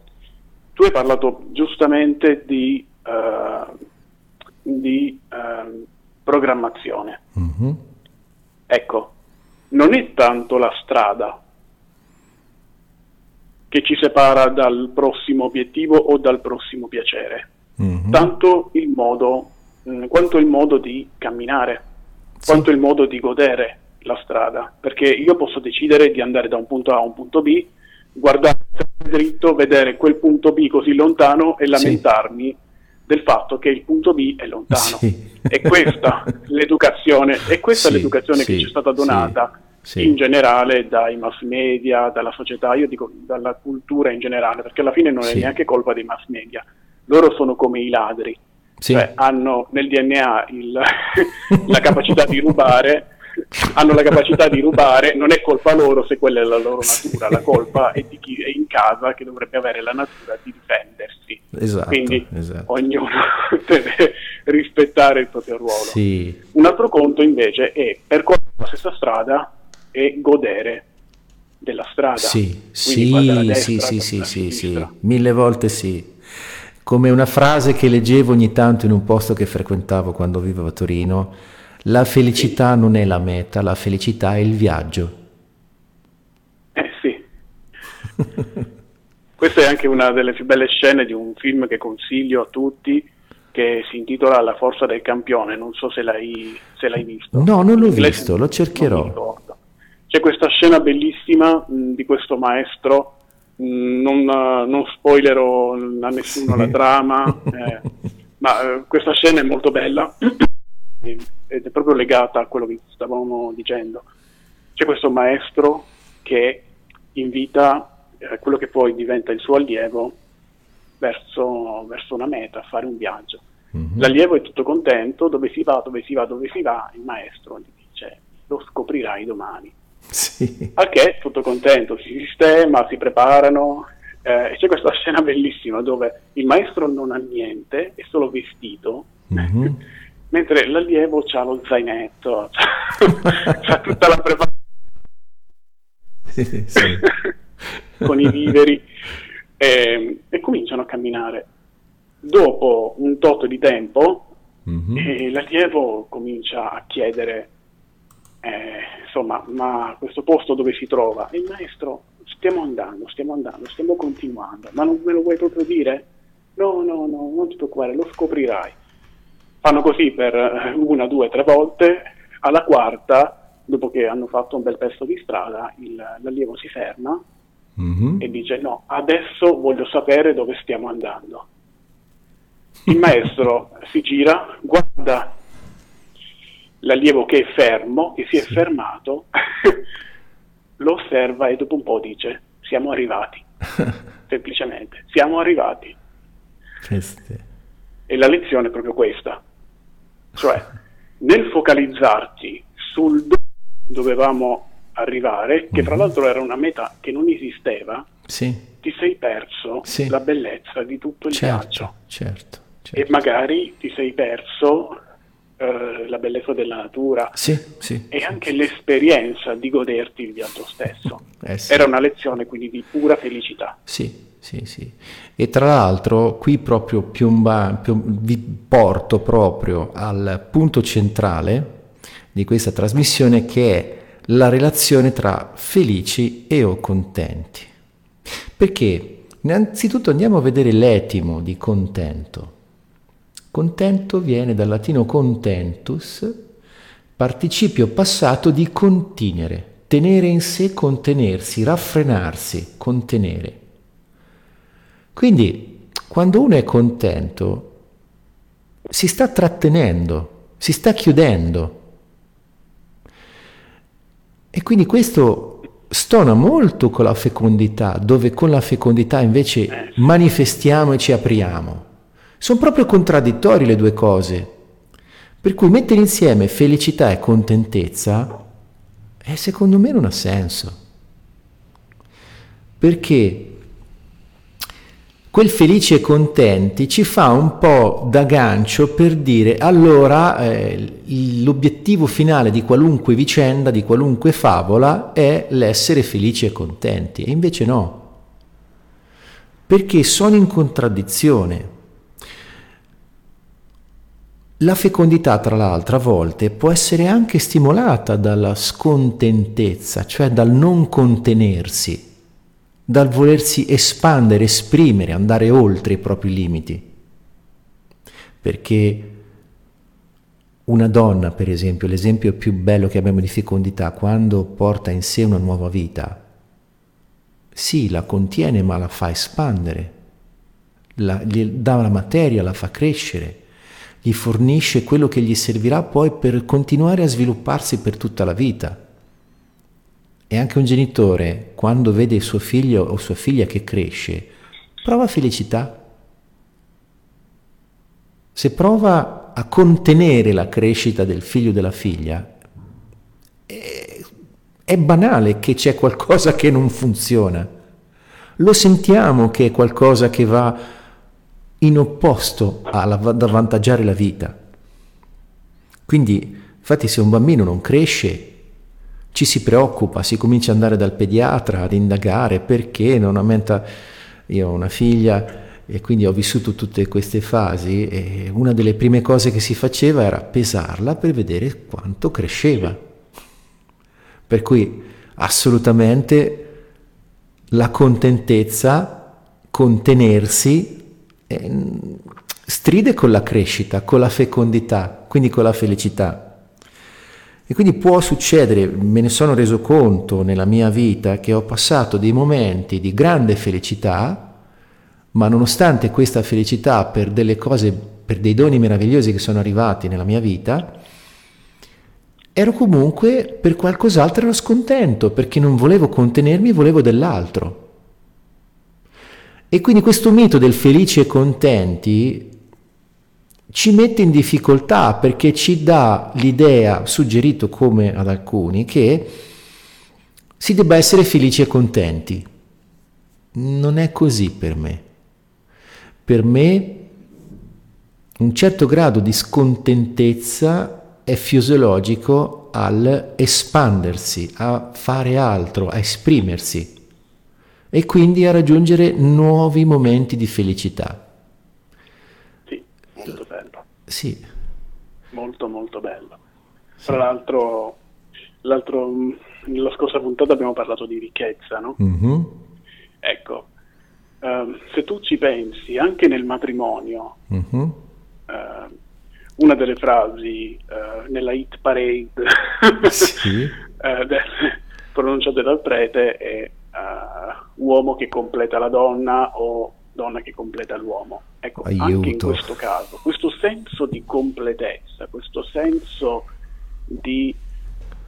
Speaker 3: tu hai parlato giustamente di, eh, di eh, programmazione. Mm-hmm. Ecco, non è tanto la strada che ci separa dal prossimo obiettivo o dal prossimo piacere, mm-hmm. tanto il modo, mh, mm, quanto il modo di camminare, sì. quanto il modo di godere la strada, perché io posso decidere di andare da un punto A a un punto B, guardare dritto, vedere quel punto B così lontano e lamentarmi sì. del fatto che il punto B è lontano. Sì. È questa l'educazione, è questa l'educazione che ci è stata donata in generale dai mass media, dalla società, io dico dalla cultura in generale, perché alla fine non è neanche colpa dei mass media. Loro sono come i ladri, cioè hanno nel DNA il, la capacità di rubare hanno la capacità di rubare, non è colpa loro se quella è la loro natura, la colpa è di chi è in casa che dovrebbe avere la natura di difendersi. Esatto, Quindi esatto. ognuno deve rispettare il proprio ruolo. Sì. Un altro conto invece è percorrere la stessa strada e godere della strada.
Speaker 1: Sì, sì, destra, sì, sì, sì, sì, sì, mille volte sì. Come una frase che leggevo ogni tanto in un posto che frequentavo quando vivevo a Torino, la felicità non è la meta, la felicità è il viaggio.
Speaker 3: Eh sì. Questa è anche una delle più belle scene di un film che consiglio a tutti, che si intitola La forza del campione. Non so se l'hai, se l'hai visto.
Speaker 1: No, non l'ho visto, lo cercherò.
Speaker 3: C'è questa scena bellissima mh, di questo maestro. Mh, non, non, spoilerò a nessuno sì. la trama, eh, ma eh, questa scena è molto bella ed è proprio legata a quello che stavamo dicendo. C'è questo maestro che invita eh, quello che poi diventa il suo allievo verso, verso una meta, a fare un viaggio. Mm-hmm. L'allievo è tutto contento, dove si va, dove si va, dove si va, il maestro gli dice lo scoprirai domani. Sì. Al che tutto contento, si sistema, si preparano, eh, c'è questa scena bellissima dove il maestro non ha niente, è solo vestito, mm-hmm. mentre l'allievo ha lo zainetto, ha tutta la preparazione sì, sì. con i viveri e, ehm, e, cominciano a camminare. Dopo un tot di tempo mm-hmm. l'allievo comincia a chiedere eh, insomma, ma questo posto dove si trova? E il maestro, stiamo andando, stiamo andando, stiamo continuando, ma non me lo vuoi proprio dire? No, no, no, non ti preoccupare, lo scoprirai fanno così per eh, una, due, tre volte, alla quarta, dopo che hanno fatto un bel pezzo di strada, il, l'allievo si ferma mm-hmm. e dice no, adesso voglio sapere dove stiamo andando. Il maestro si gira, guarda l'allievo che è fermo, che si è sì. fermato, lo osserva e dopo un po' dice siamo arrivati, semplicemente, siamo arrivati. Feste. E la lezione è proprio questa. Cioè, nel focalizzarti sul dove dovevamo arrivare, che tra mhm. l'altro era una meta che non esisteva, sì. ti sei perso sì. la bellezza di tutto il certo, viaggio. Certo, certo. E magari ti sei perso eh, la bellezza della natura sì, sì, e anche l'esperienza di goderti il viaggio stesso. Eh era una lezione quindi di pura felicità.
Speaker 1: Sì, sì, sì. E tra l'altro qui proprio piomba, piom, vi porto proprio al punto centrale di questa trasmissione che è la relazione tra felici e o contenti. Perché innanzitutto andiamo a vedere l'etimo di contento. Contento viene dal latino contentus, participio passato di continere, tenere in sé, contenersi, raffrenarsi, contenere. Quindi quando uno è contento si sta trattenendo, si sta chiudendo. E quindi questo stona molto con la fecondità, dove con la fecondità invece manifestiamo e ci apriamo. Sono proprio contraddittori le due cose. Per cui mettere insieme felicità e contentezza, eh, secondo me non ha senso. Perché quel felici e contenti ci fa un po' da gancio per dire allora eh, l'obiettivo finale di qualunque vicenda, di qualunque favola è l'essere felici e contenti e invece no, perché sono in contraddizione. La fecondità, tra l'altro, a volte può essere anche stimolata dalla scontentezza, cioè dal non contenersi dal volersi espandere, esprimere, andare oltre i propri limiti. Perché una donna, per esempio, l'esempio più bello che abbiamo di fecondità, quando porta in sé una nuova vita, sì, la contiene ma la fa espandere, la, gli dà la materia, la fa crescere, gli fornisce quello che gli servirà poi per continuare a svilupparsi per tutta la vita. E anche un genitore, quando vede suo figlio o sua figlia che cresce, prova felicità. Se prova a contenere la crescita del figlio o della figlia, è, è banale che c'è qualcosa che non funziona. Lo sentiamo che è qualcosa che va in opposto ad avvantaggiare la vita. Quindi, infatti, se un bambino non cresce, ci si preoccupa, si comincia ad andare dal pediatra ad indagare perché non aumenta. Io ho una figlia e quindi ho vissuto tutte queste fasi e una delle prime cose che si faceva era pesarla per vedere quanto cresceva. Per cui assolutamente la contentezza, contenersi, stride con la crescita, con la fecondità, quindi con la felicità. E quindi può succedere, me ne sono reso conto nella mia vita, che ho passato dei momenti di grande felicità, ma nonostante questa felicità per delle cose, per dei doni meravigliosi che sono arrivati nella mia vita, ero comunque per qualcos'altro ero scontento, perché non volevo contenermi, volevo dell'altro. E quindi questo mito del felici e contenti ci mette in difficoltà perché ci dà l'idea, suggerito come ad alcuni, che si debba essere felici e contenti. Non è così per me. Per me un certo grado di scontentezza è fisiologico al espandersi, a fare altro, a esprimersi e quindi a raggiungere nuovi momenti di felicità. Sì.
Speaker 3: Molto molto bello. Sì. Tra l'altro, l'altro, nella scorsa puntata abbiamo parlato di ricchezza, no? Mm-hmm. Ecco, uh, se tu ci pensi, anche nel matrimonio, mm-hmm. uh, una delle frasi uh, nella hit parade sì. del, pronunciate dal prete è uomo che completa la donna o donna che completa l'uomo. Ecco, Aiuto. anche in questo caso, questo senso di completezza, questo senso di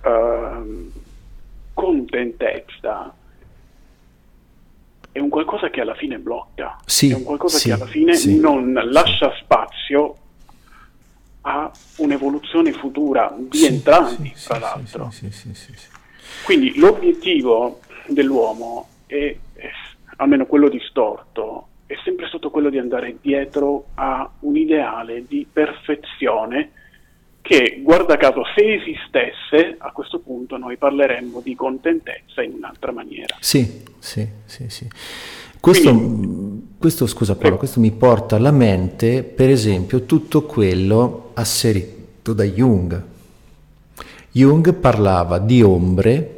Speaker 3: uh, contentezza è un qualcosa che alla fine blocca,
Speaker 1: sì,
Speaker 3: è un qualcosa
Speaker 1: sì,
Speaker 3: che alla fine
Speaker 1: sì,
Speaker 3: non lascia spazio a un'evoluzione futura di entrambi, tra l'altro. Quindi l'obiettivo dell'uomo è, è, almeno quello distorto, è sempre stato quello di andare dietro a un ideale di perfezione che, guarda caso, se esistesse, a questo punto noi parleremmo di contentezza in un'altra maniera.
Speaker 1: Sì, sì, sì, sì. Questo, Quindi, questo scusa Paolo, questo mi porta alla mente, per esempio, tutto quello asserito da Jung. Jung parlava di ombre,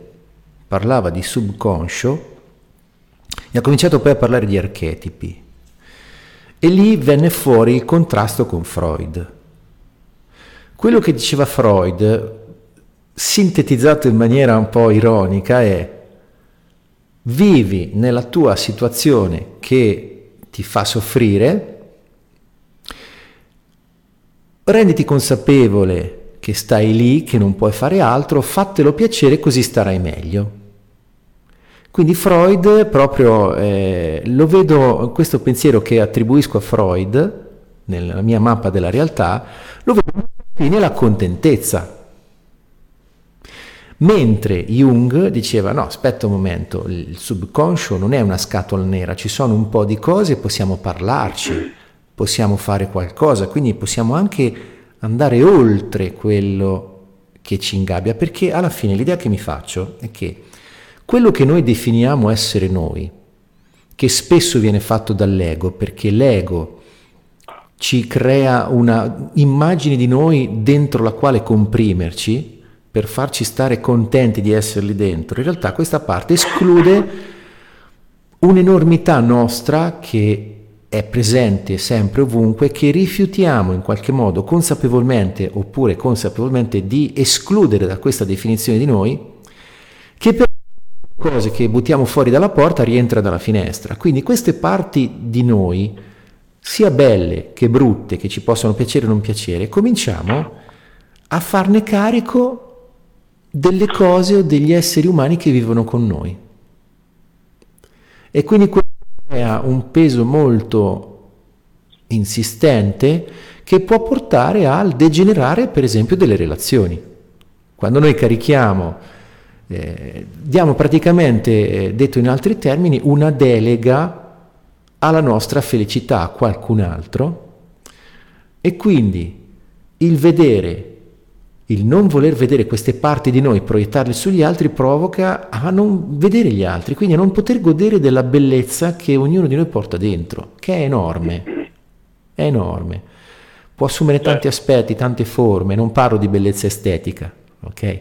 Speaker 1: parlava di subconscio, e ha cominciato poi a parlare di archetipi. E lì venne fuori il contrasto con Freud. Quello che diceva Freud, sintetizzato in maniera un po' ironica, è vivi nella tua situazione che ti fa soffrire, renditi consapevole che stai lì, che non puoi fare altro, fatelo piacere così starai meglio. Quindi Freud proprio eh, lo vedo, questo pensiero che attribuisco a Freud, nella mia mappa della realtà, lo vedo nella contentezza. Mentre Jung diceva no, aspetta un momento, il subconscio non è una scatola nera, ci sono un po' di cose, possiamo parlarci, possiamo fare qualcosa, quindi possiamo anche andare oltre quello che ci ingabbia, perché alla fine l'idea che mi faccio è che quello che noi definiamo essere noi, che spesso viene fatto dall'ego, perché l'ego ci crea una immagine di noi dentro la quale comprimerci per farci stare contenti di esserli dentro, in realtà questa parte esclude un'enormità nostra che è presente sempre ovunque, che rifiutiamo in qualche modo consapevolmente oppure consapevolmente di escludere da questa definizione di noi, che per cose che buttiamo fuori dalla porta rientra dalla finestra. Quindi queste parti di noi, sia belle che brutte, che ci possono piacere o non piacere, cominciamo a farne carico delle cose o degli esseri umani che vivono con noi. E quindi questo ha un peso molto insistente che può portare al degenerare per esempio delle relazioni. Quando noi carichiamo, eh, diamo praticamente, eh, detto in altri termini, una delega alla nostra felicità a qualcun altro e quindi il vedere, il non voler vedere queste parti di noi, proiettarle sugli altri, provoca a non vedere gli altri, quindi a non poter godere della bellezza che ognuno di noi porta dentro, che è enorme, è enorme. Può assumere tanti aspetti, tante forme, non parlo di bellezza estetica, ok?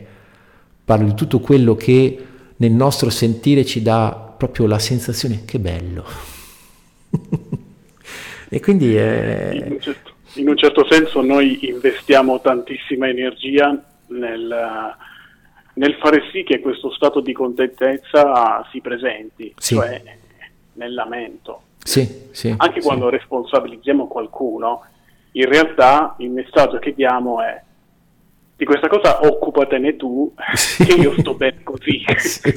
Speaker 1: Parlo di tutto quello che nel nostro sentire ci dà proprio la sensazione che bello. e quindi è...
Speaker 3: In un, certo, in un, certo, senso noi investiamo tantissima energia nel, nel, fare sì che questo stato di contentezza si presenti, sì. cioè nel lamento.
Speaker 1: Sì, sì,
Speaker 3: Anche quando responsabilizziamo qualcuno, in realtà il messaggio che diamo è di questa cosa occupatene tu, sì. che io sto bene così. Sì.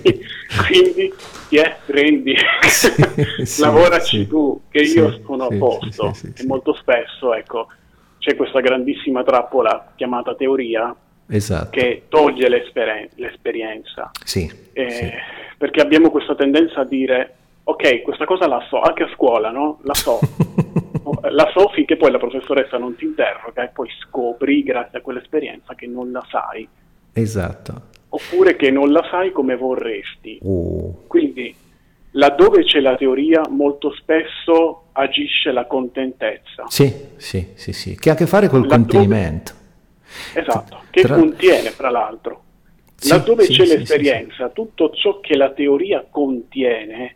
Speaker 3: Quindi yeah, prendi, sì, lavoraci tu, che io sono a posto. e molto spesso, ecco, c'è questa grandissima trappola chiamata teoria
Speaker 1: esatto.
Speaker 3: che toglie l'esper- l'esperienza.
Speaker 1: Eh,
Speaker 3: perché abbiamo questa tendenza a dire, ok, questa cosa la so, anche a scuola, no? La so. la so finché poi la professoressa non ti interroga e poi scopri grazie a quell'esperienza che non la sai.
Speaker 1: Esatto.
Speaker 3: Oppure che non la sai come vorresti.
Speaker 1: Uh.
Speaker 3: Quindi laddove c'è la teoria molto spesso agisce la contentezza.
Speaker 1: Sì, sì, sì, sì. che ha a che fare col laddove... contenimento.
Speaker 3: Esatto, che Tra... contiene fra l'altro. Sì, laddove sì, c'è sì, l'esperienza, tutto ciò che la teoria contiene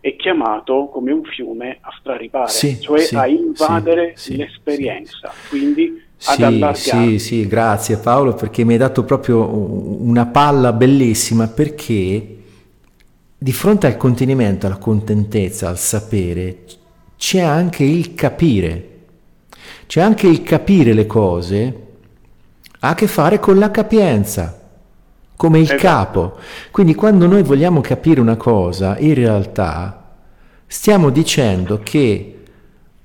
Speaker 3: è chiamato come un fiume a straripare,
Speaker 1: sì,
Speaker 3: cioè
Speaker 1: sì,
Speaker 3: a invadere sì, l'esperienza, quindi ad
Speaker 1: sì,
Speaker 3: allargare.
Speaker 1: Sì, sì, grazie Paolo perché mi hai dato proprio una palla bellissima perché di fronte al contenimento, alla contentezza, al sapere, c'è anche il capire. C'è anche il capire le cose ha a che fare con la capienza come il esatto. capo. Quindi quando noi vogliamo capire una cosa, in realtà stiamo dicendo che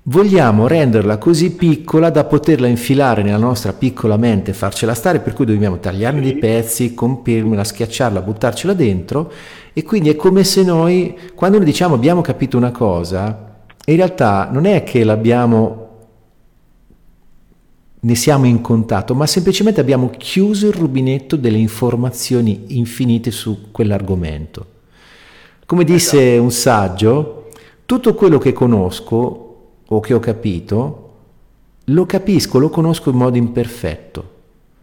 Speaker 1: vogliamo renderla così piccola da poterla infilare nella nostra piccola mente, farcela stare, per cui dobbiamo tagliarne dei pezzi, compirmela, schiacciarla, buttarcela dentro e quindi è come se noi, quando noi diciamo abbiamo capito una cosa, in realtà non è che l'abbiamo ne siamo in contatto, ma semplicemente abbiamo chiuso il rubinetto delle informazioni infinite su quell'argomento. Come disse esatto. un saggio, tutto quello che conosco o che ho capito, lo capisco, lo conosco in modo imperfetto.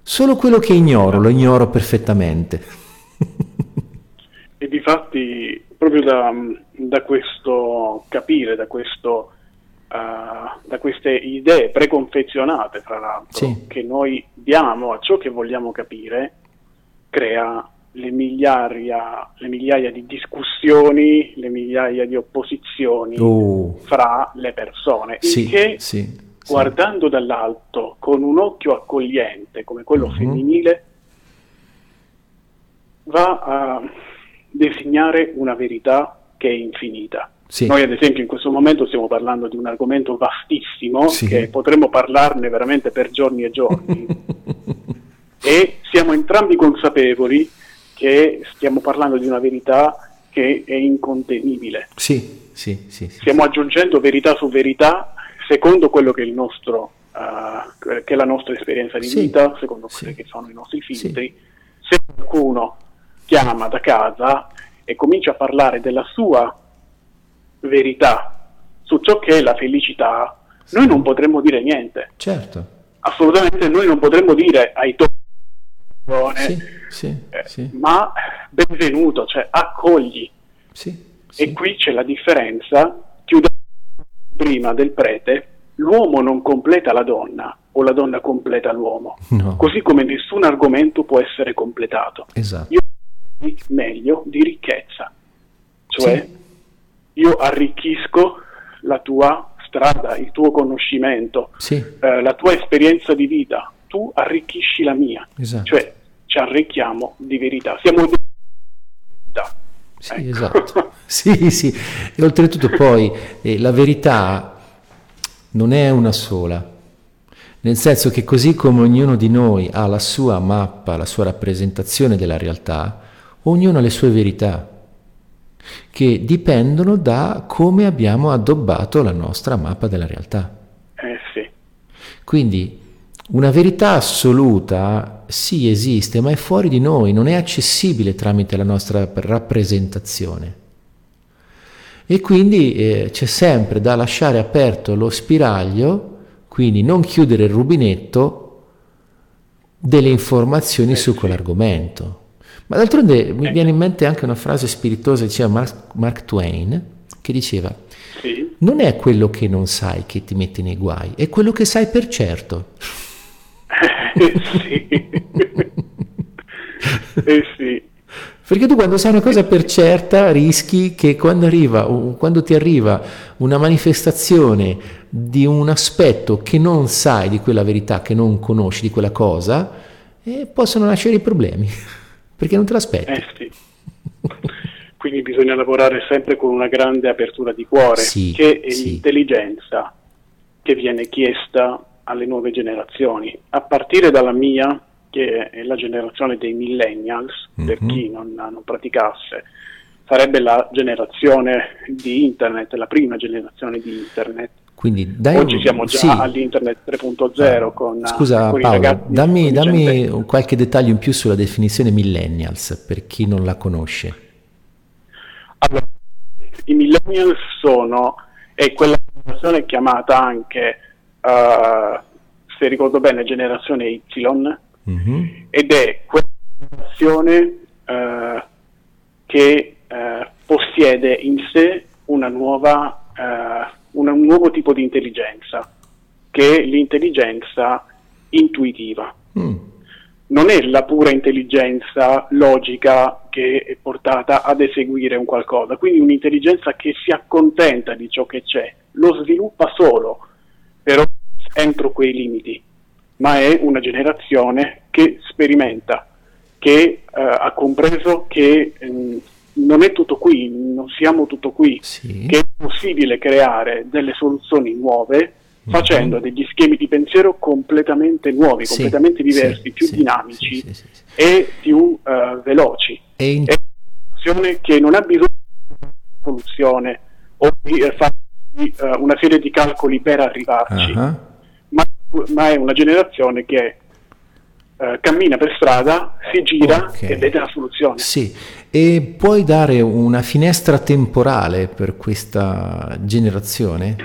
Speaker 1: Solo quello che ignoro, lo ignoro perfettamente.
Speaker 3: e difatti, proprio da, da questo capire, da questo uh, da queste idee preconfezionate, fra l'altro, sì. che noi diamo a ciò che vogliamo capire, crea le migliaia, le migliaia di discussioni, le migliaia di opposizioni uh. fra le persone,
Speaker 1: sì,
Speaker 3: che
Speaker 1: sì,
Speaker 3: guardando dall'alto con un occhio accogliente come quello uh-huh. femminile va a designare una verità che è infinita.
Speaker 1: Sì.
Speaker 3: Noi ad esempio in questo momento stiamo parlando di un argomento vastissimo
Speaker 1: sì.
Speaker 3: che potremmo parlarne veramente per giorni e giorni e siamo entrambi consapevoli che stiamo parlando di una verità che è incontenibile.
Speaker 1: Sì, sì, sì,
Speaker 3: stiamo aggiungendo verità su verità secondo quello che è, nostro, uh, che è la nostra esperienza di vita, secondo quelli che sono i nostri filtri. Se qualcuno chiama da casa e comincia a parlare della sua verità su ciò che è la felicità, sì. noi non potremmo dire niente.
Speaker 1: Certo.
Speaker 3: Assolutamente noi non potremmo dire ai tuoi
Speaker 1: sì, sì,
Speaker 3: eh, sì. ma benvenuto, cioè accogli. E qui c'è la differenza, chiudo prima del prete, l'uomo non completa la donna o la donna completa l'uomo,
Speaker 1: no.
Speaker 3: così come nessun argomento può essere completato.
Speaker 1: Esatto.
Speaker 3: Io meglio di ricchezza. Cioè. Io arricchisco la tua strada, il tuo conoscimento, sì. eh, la tua esperienza di vita, tu arricchisci la mia. Esatto. Cioè, ci arricchiamo di verità. Siamo di verità.
Speaker 1: Sì, ecco. esatto. sì, sì. E oltretutto poi eh, la verità non è una sola. Nel senso che così come ognuno di noi ha la sua mappa, la sua rappresentazione della realtà, ognuno ha le sue verità, che dipendono da come abbiamo addobbato la nostra mappa della realtà.
Speaker 3: Eh sì.
Speaker 1: Quindi una verità assoluta sì esiste, ma è fuori di noi, non è accessibile tramite la nostra rappresentazione. E quindi eh, c'è sempre da lasciare aperto lo spiraglio, quindi non chiudere il rubinetto delle informazioni eh su quell'argomento. Ma d'altronde mi viene in mente anche una frase spiritosa, diceva Mark, Mark Twain, che diceva, sì. non è quello che non sai che ti mette nei guai, è quello che sai per certo.
Speaker 3: sì. eh sì.
Speaker 1: Perché tu quando sai una cosa per certa rischi che quando, arriva, quando ti arriva una manifestazione di un aspetto che non sai di quella verità, che non conosci di quella cosa, eh, possono nascere i problemi, perché non te l'aspetti.
Speaker 3: Eh sì. Quindi bisogna lavorare sempre con una grande apertura di cuore, sì, che è sì. l'intelligenza che viene chiesta alle nuove generazioni, a partire dalla mia, che è la generazione dei millennials, mm-hmm. per chi non, non, praticasse, sarebbe la generazione di internet, la prima generazione di internet.
Speaker 1: Quindi dai
Speaker 3: Oggi siamo già sì. all'internet 3.0 ah, con
Speaker 1: Scusa con Paolo, dammi, dammi qualche dettaglio in più sulla definizione millennials per chi non la conosce.
Speaker 3: Allora, i millennials sono è quella generazione chiamata anche uh, se ricordo bene, generazione Y, mm-hmm. ed è quella generazione uh, che uh, possiede in sé una nuova, una, un nuovo tipo di intelligenza, che è l'intelligenza intuitiva. Mm. Non è la pura intelligenza logica che è portata ad eseguire un qualcosa, quindi un'intelligenza che si accontenta di ciò che c'è, lo sviluppa solo, però entro quei limiti, ma è una generazione che sperimenta, che eh, ha compreso che eh, non è tutto qui, non siamo tutto qui, sì. che è possibile creare delle soluzioni nuove mhm. facendo degli schemi di pensiero completamente nuovi, sì, completamente diversi, sì, più dinamici e più uh, veloci. E in... È una soluzione che non ha bisogno di soluzione o di eh, fare uh, una serie di calcoli per arrivarci. Uh-huh ma, ma è una generazione che eh, cammina per strada, si gira okay. e vede la soluzione.
Speaker 1: Sì, e puoi dare una finestra temporale per questa generazione?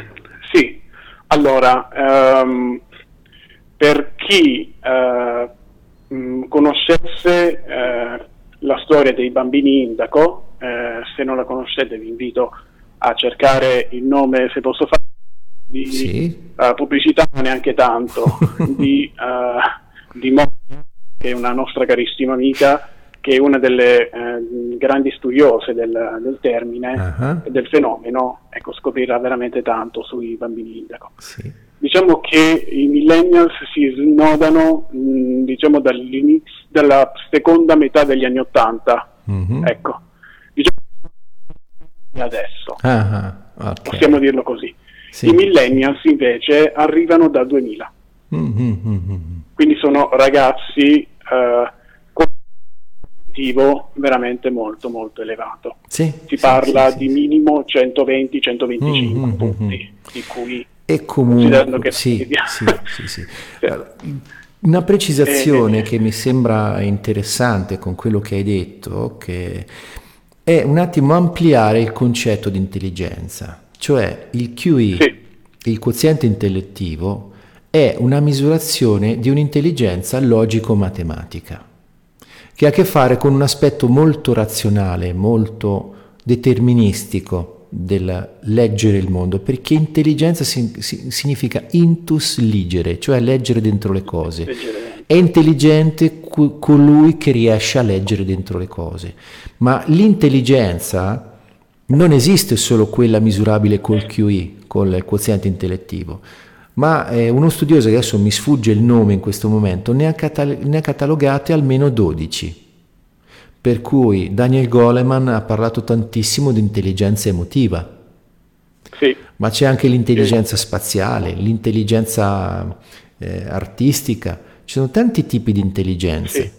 Speaker 3: Sì, allora, um, per chi uh, conoscesse uh, la storia dei bambini Indaco, uh, se non la conoscete vi invito a cercare il nome, se posso fare di sì. pubblicità neanche tanto, di, uh, di Mo, che è una nostra carissima amica, che è una delle uh, grandi studiose del, del termine uh-huh. e del fenomeno, ecco, scoprirà veramente tanto sui bambini indaco. Sì. Diciamo che i millennials si snodano mh, diciamo dalla seconda metà degli anni Ottanta, uh-huh. ecco, diciamo adesso, uh-huh. okay. possiamo dirlo così. Sì. I millennials invece arrivano da 2000. Mm-hmm. Quindi sono ragazzi eh, obiettivo veramente molto molto elevato.
Speaker 1: Sì,
Speaker 3: si parla di minimo 120-125 mm-hmm. punti, di cui
Speaker 1: e comunque che sì, sì, sì, Una precisazione eh, che mi sembra interessante con quello che hai detto, che è un attimo ampliare il concetto di intelligenza. Cioè il QI, sì. il quoziente intellettivo, è una misurazione di un'intelligenza logico-matematica, che ha a che fare con un aspetto molto razionale, molto deterministico del leggere il mondo, perché intelligenza si, si, significa intus ligere, cioè leggere dentro le cose. È intelligente colui che riesce a leggere dentro le cose, ma l'intelligenza non esiste solo quella misurabile col QI, col quoziente intellettivo, ma eh, uno studioso adesso mi sfugge il nome in questo momento ne ha, catal- ne ha catalogate almeno 12. Per cui Daniel Goleman ha parlato tantissimo di intelligenza emotiva.
Speaker 3: Sì.
Speaker 1: Ma c'è anche l'intelligenza sì. spaziale, l'intelligenza eh, artistica, ci sono tanti tipi di intelligenze. Sì.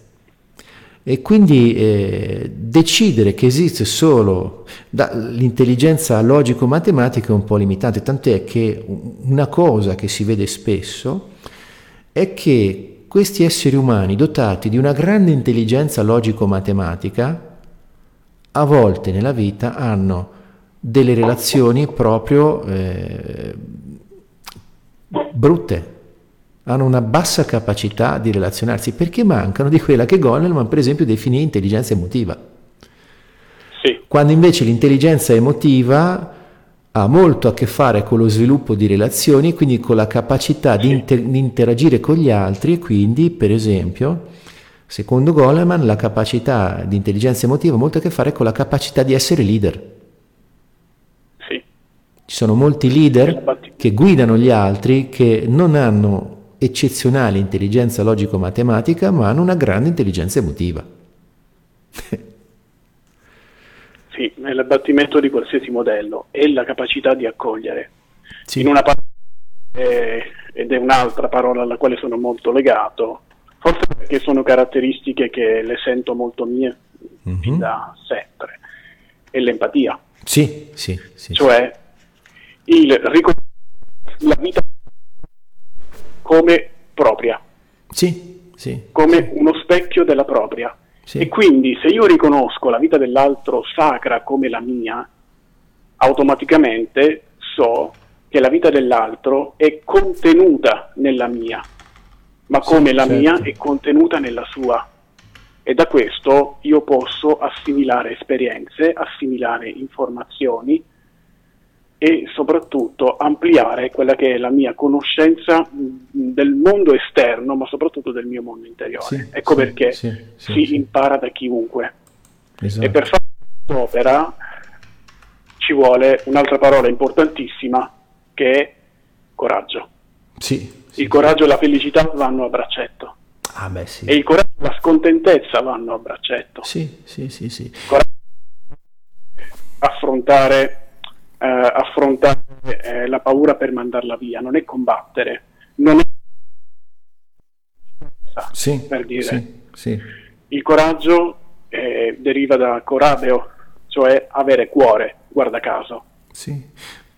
Speaker 1: E quindi eh, decidere che esiste solo da, l'intelligenza logico-matematica è un po' limitante, tant'è che una cosa che si vede spesso è che questi esseri umani dotati di una grande intelligenza logico-matematica a volte nella vita hanno delle relazioni proprio eh, brutte, hanno una bassa capacità di relazionarsi perché mancano di quella che Goleman per esempio definì intelligenza emotiva.
Speaker 3: Sì.
Speaker 1: Quando invece l'intelligenza emotiva ha molto a che fare con lo sviluppo di relazioni, quindi con la capacità sì. di, inter- di, interagire con gli altri e quindi, per esempio, secondo Goleman, la capacità di intelligenza emotiva ha molto a che fare con la capacità di essere leader.
Speaker 3: Sì.
Speaker 1: Ci sono molti leader che guidano gli altri che non hanno eccezionale intelligenza logico-matematica, ma hanno una grande intelligenza emotiva.
Speaker 3: sì, nell'abbattimento di qualsiasi modello e la capacità di accogliere. Sì. In una parola, eh, ed è un'altra parola alla quale sono molto legato, forse perché sono caratteristiche che le sento molto mie mm-hmm. da sempre, è l'empatia.
Speaker 1: Sì, sì, sì.
Speaker 3: Cioè il riconoscere la vita come propria.
Speaker 1: Sì, sì.
Speaker 3: Come uno specchio della propria. Sì. E quindi se io riconosco la vita dell'altro sacra come la mia, automaticamente so che la vita dell'altro è contenuta nella mia, ma come sì, la certo. mia è contenuta nella sua. E da questo io posso assimilare esperienze, assimilare informazioni, e soprattutto ampliare quella che è la mia conoscenza del mondo esterno, ma soprattutto del mio mondo interiore. Sì, ecco sì, perché sì, si impara da chiunque. Esatto. E per fare quest'opera ci vuole un'altra parola importantissima che è coraggio. il coraggio e la felicità vanno a braccetto.
Speaker 1: Ah, beh,
Speaker 3: e il coraggio e la scontentezza vanno a braccetto.
Speaker 1: Sì, sì, sì, sì.
Speaker 3: affrontare eh, affrontare eh, la paura per mandarla via, non è combattere, non è
Speaker 1: sì,
Speaker 3: per dire.
Speaker 1: Sì, sì.
Speaker 3: Il coraggio eh, deriva da corabeo, cioè avere cuore, guarda caso.
Speaker 1: Sì.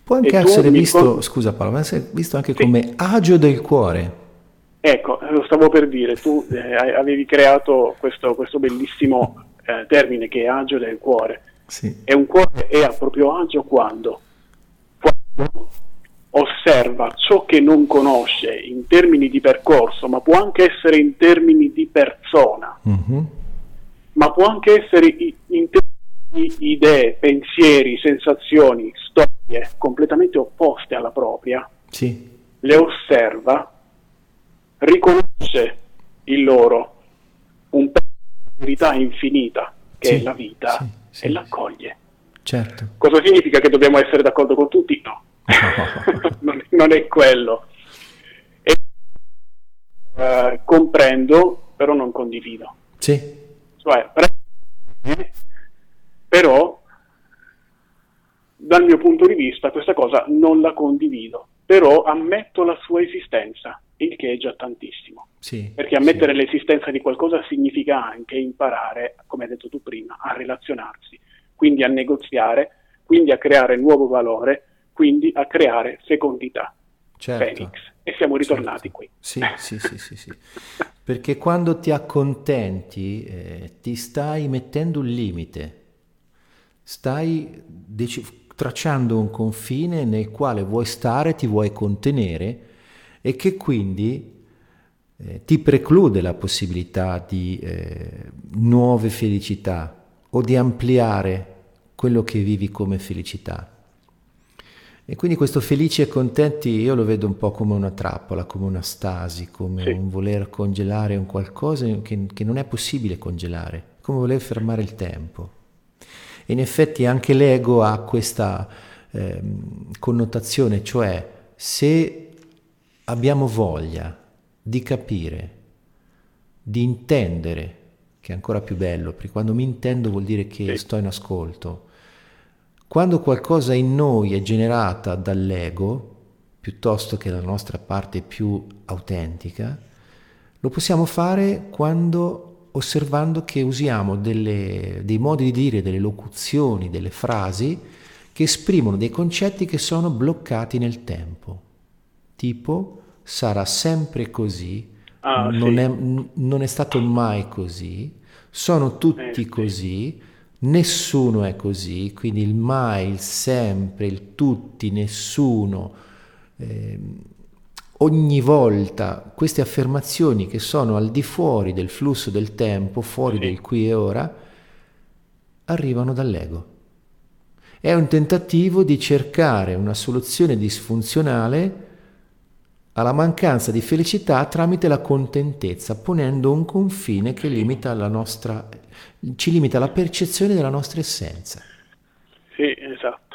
Speaker 1: Può anche essere visto, con... scusa Paolo, ma essere visto anche come agio del cuore.
Speaker 3: Ecco, lo stavo per dire, tu eh, avevi creato questo, questo bellissimo eh, termine che è agio del cuore.
Speaker 1: Sì.
Speaker 3: E un cuore è a proprio agio quando? Quando osserva ciò che non conosce in termini di percorso, ma può anche essere in termini di persona, mm-hmm. ma può anche essere in termini di idee, pensieri, sensazioni, storie completamente opposte alla propria.
Speaker 1: Sì.
Speaker 3: Le osserva, riconosce il loro, un pezzo di verità infinita che sì. è la vita. Sì sì, e l'accoglie.
Speaker 1: Certo.
Speaker 3: Cosa significa che dobbiamo essere d'accordo con tutti? No, no. non, non, è quello. E, uh, comprendo, però non condivido.
Speaker 1: Sì.
Speaker 3: Cioè, però dal mio punto di vista questa cosa non la condivido, però ammetto la sua esistenza, il che è già tantissimo.
Speaker 1: Sì,
Speaker 3: Perché ammettere sì. l'esistenza di qualcosa significa anche imparare, come hai detto tu prima, a relazionarsi, quindi a negoziare, quindi a creare nuovo valore, quindi a creare fecondità.
Speaker 1: Certo.
Speaker 3: Phoenix. E siamo ritornati
Speaker 1: certo.
Speaker 3: qui.
Speaker 1: Sì, sì, sì, sì, sì. Perché quando ti accontenti eh, ti stai mettendo un limite, stai dec- tracciando un confine nel quale vuoi stare, ti vuoi contenere e che quindi eh, ti preclude la possibilità di eh, nuove felicità o di ampliare quello che vivi come felicità. E quindi questo felici e contenti io lo vedo un po' come una trappola, come una stasi, come sì. un voler congelare un qualcosa che, che, non è possibile congelare, come voler fermare il tempo. E in effetti anche l'ego ha questa eh, connotazione, cioè se abbiamo voglia di capire, di intendere, che è ancora più bello, perché quando mi intendo vuol dire che sto in ascolto. Quando qualcosa in noi è generata dall'ego, piuttosto che dalla nostra parte più autentica, lo possiamo fare quando osservando che usiamo delle, dei modi di dire, delle locuzioni, delle frasi che esprimono dei concetti che sono bloccati nel tempo. Tipo, sarà sempre così, ah, non, sì. è, non, è, stato mai così, sono tutti eh, così, sì. nessuno è così, quindi il mai, il sempre, il tutti, nessuno. Eh, ogni volta queste affermazioni che sono al di fuori del flusso del tempo, fuori sì. del qui e ora, arrivano dall'ego. È un tentativo di cercare una soluzione disfunzionale alla mancanza di felicità tramite la contentezza, ponendo un confine che limita la nostra, ci limita la percezione della nostra essenza.
Speaker 3: Sì, esatto.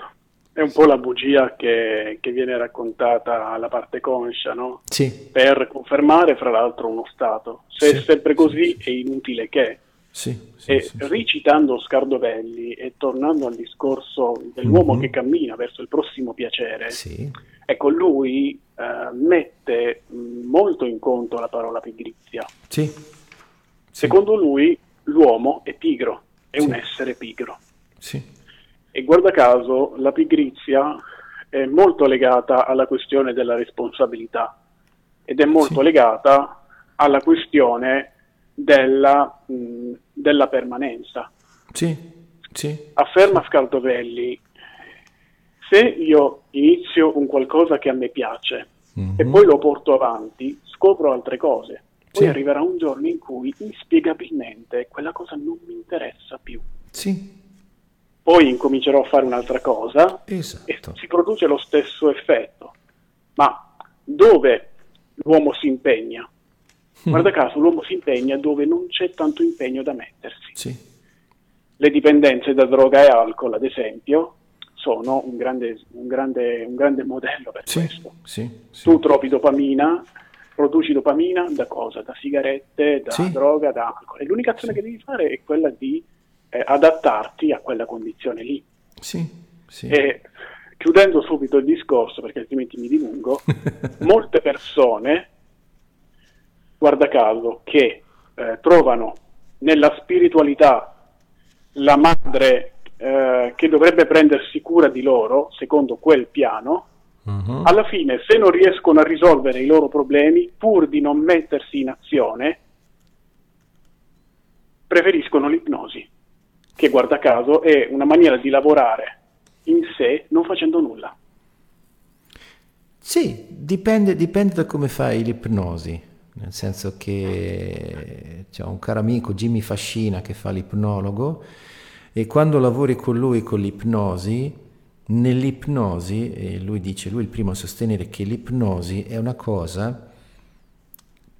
Speaker 3: È un po' la bugia che, che viene raccontata alla parte conscia, no?
Speaker 1: Sì.
Speaker 3: Per confermare, fra l'altro, uno stato. Se sì, è sempre così, sì. è inutile che.
Speaker 1: Sì,
Speaker 3: sì, e ricitando Scardovelli e tornando al discorso dell'uomo mm-hmm. che cammina verso il prossimo piacere, ecco, lui mette molto in conto la parola pigrizia. Secondo lui l'uomo è pigro, è un essere pigro. E guarda caso la pigrizia è molto legata alla questione della responsabilità ed è molto legata alla questione della, mh, della permanenza.
Speaker 1: Sì, sì.
Speaker 3: Afferma Scardovelli, se io inizio un qualcosa che a me piace mm-hmm. e poi lo porto avanti, scopro altre cose. Poi sì. arriverà un giorno in cui inspiegabilmente quella cosa non mi interessa più.
Speaker 1: Sì.
Speaker 3: Poi incomincerò a fare un'altra cosa
Speaker 1: esatto.
Speaker 3: e si produce lo stesso effetto. Ma dove l'uomo si impegna? Guarda caso, l'uomo si impegna dove non c'è tanto impegno da mettersi.
Speaker 1: Sì.
Speaker 3: Le dipendenze da droga e alcol, ad esempio, sono un grande, un grande, un grande modello per
Speaker 1: sì,
Speaker 3: questo.
Speaker 1: Sì,
Speaker 3: tu trovi dopamina, produci dopamina da cosa? Da sigarette, da droga, da alcol. E l'unica azione che devi fare è quella di eh, adattarti a quella condizione lì. E chiudendo subito il discorso, perché altrimenti mi dilungo, molte persone guarda caso, che eh, trovano nella spiritualità la madre eh, che dovrebbe prendersi cura di loro, secondo quel piano, uh-huh. alla fine se non riescono a risolvere i loro problemi, pur di non mettersi in azione, preferiscono l'ipnosi, che guarda caso è una maniera di lavorare in sé non facendo nulla.
Speaker 1: Sì, dipende, dipende da come fai l'ipnosi nel senso che c'è un caro amico Jimmy Fascina che fa l'ipnologo e quando lavori con lui con l'ipnosi, nell'ipnosi, e lui dice, lui è il primo a sostenere che l'ipnosi è una cosa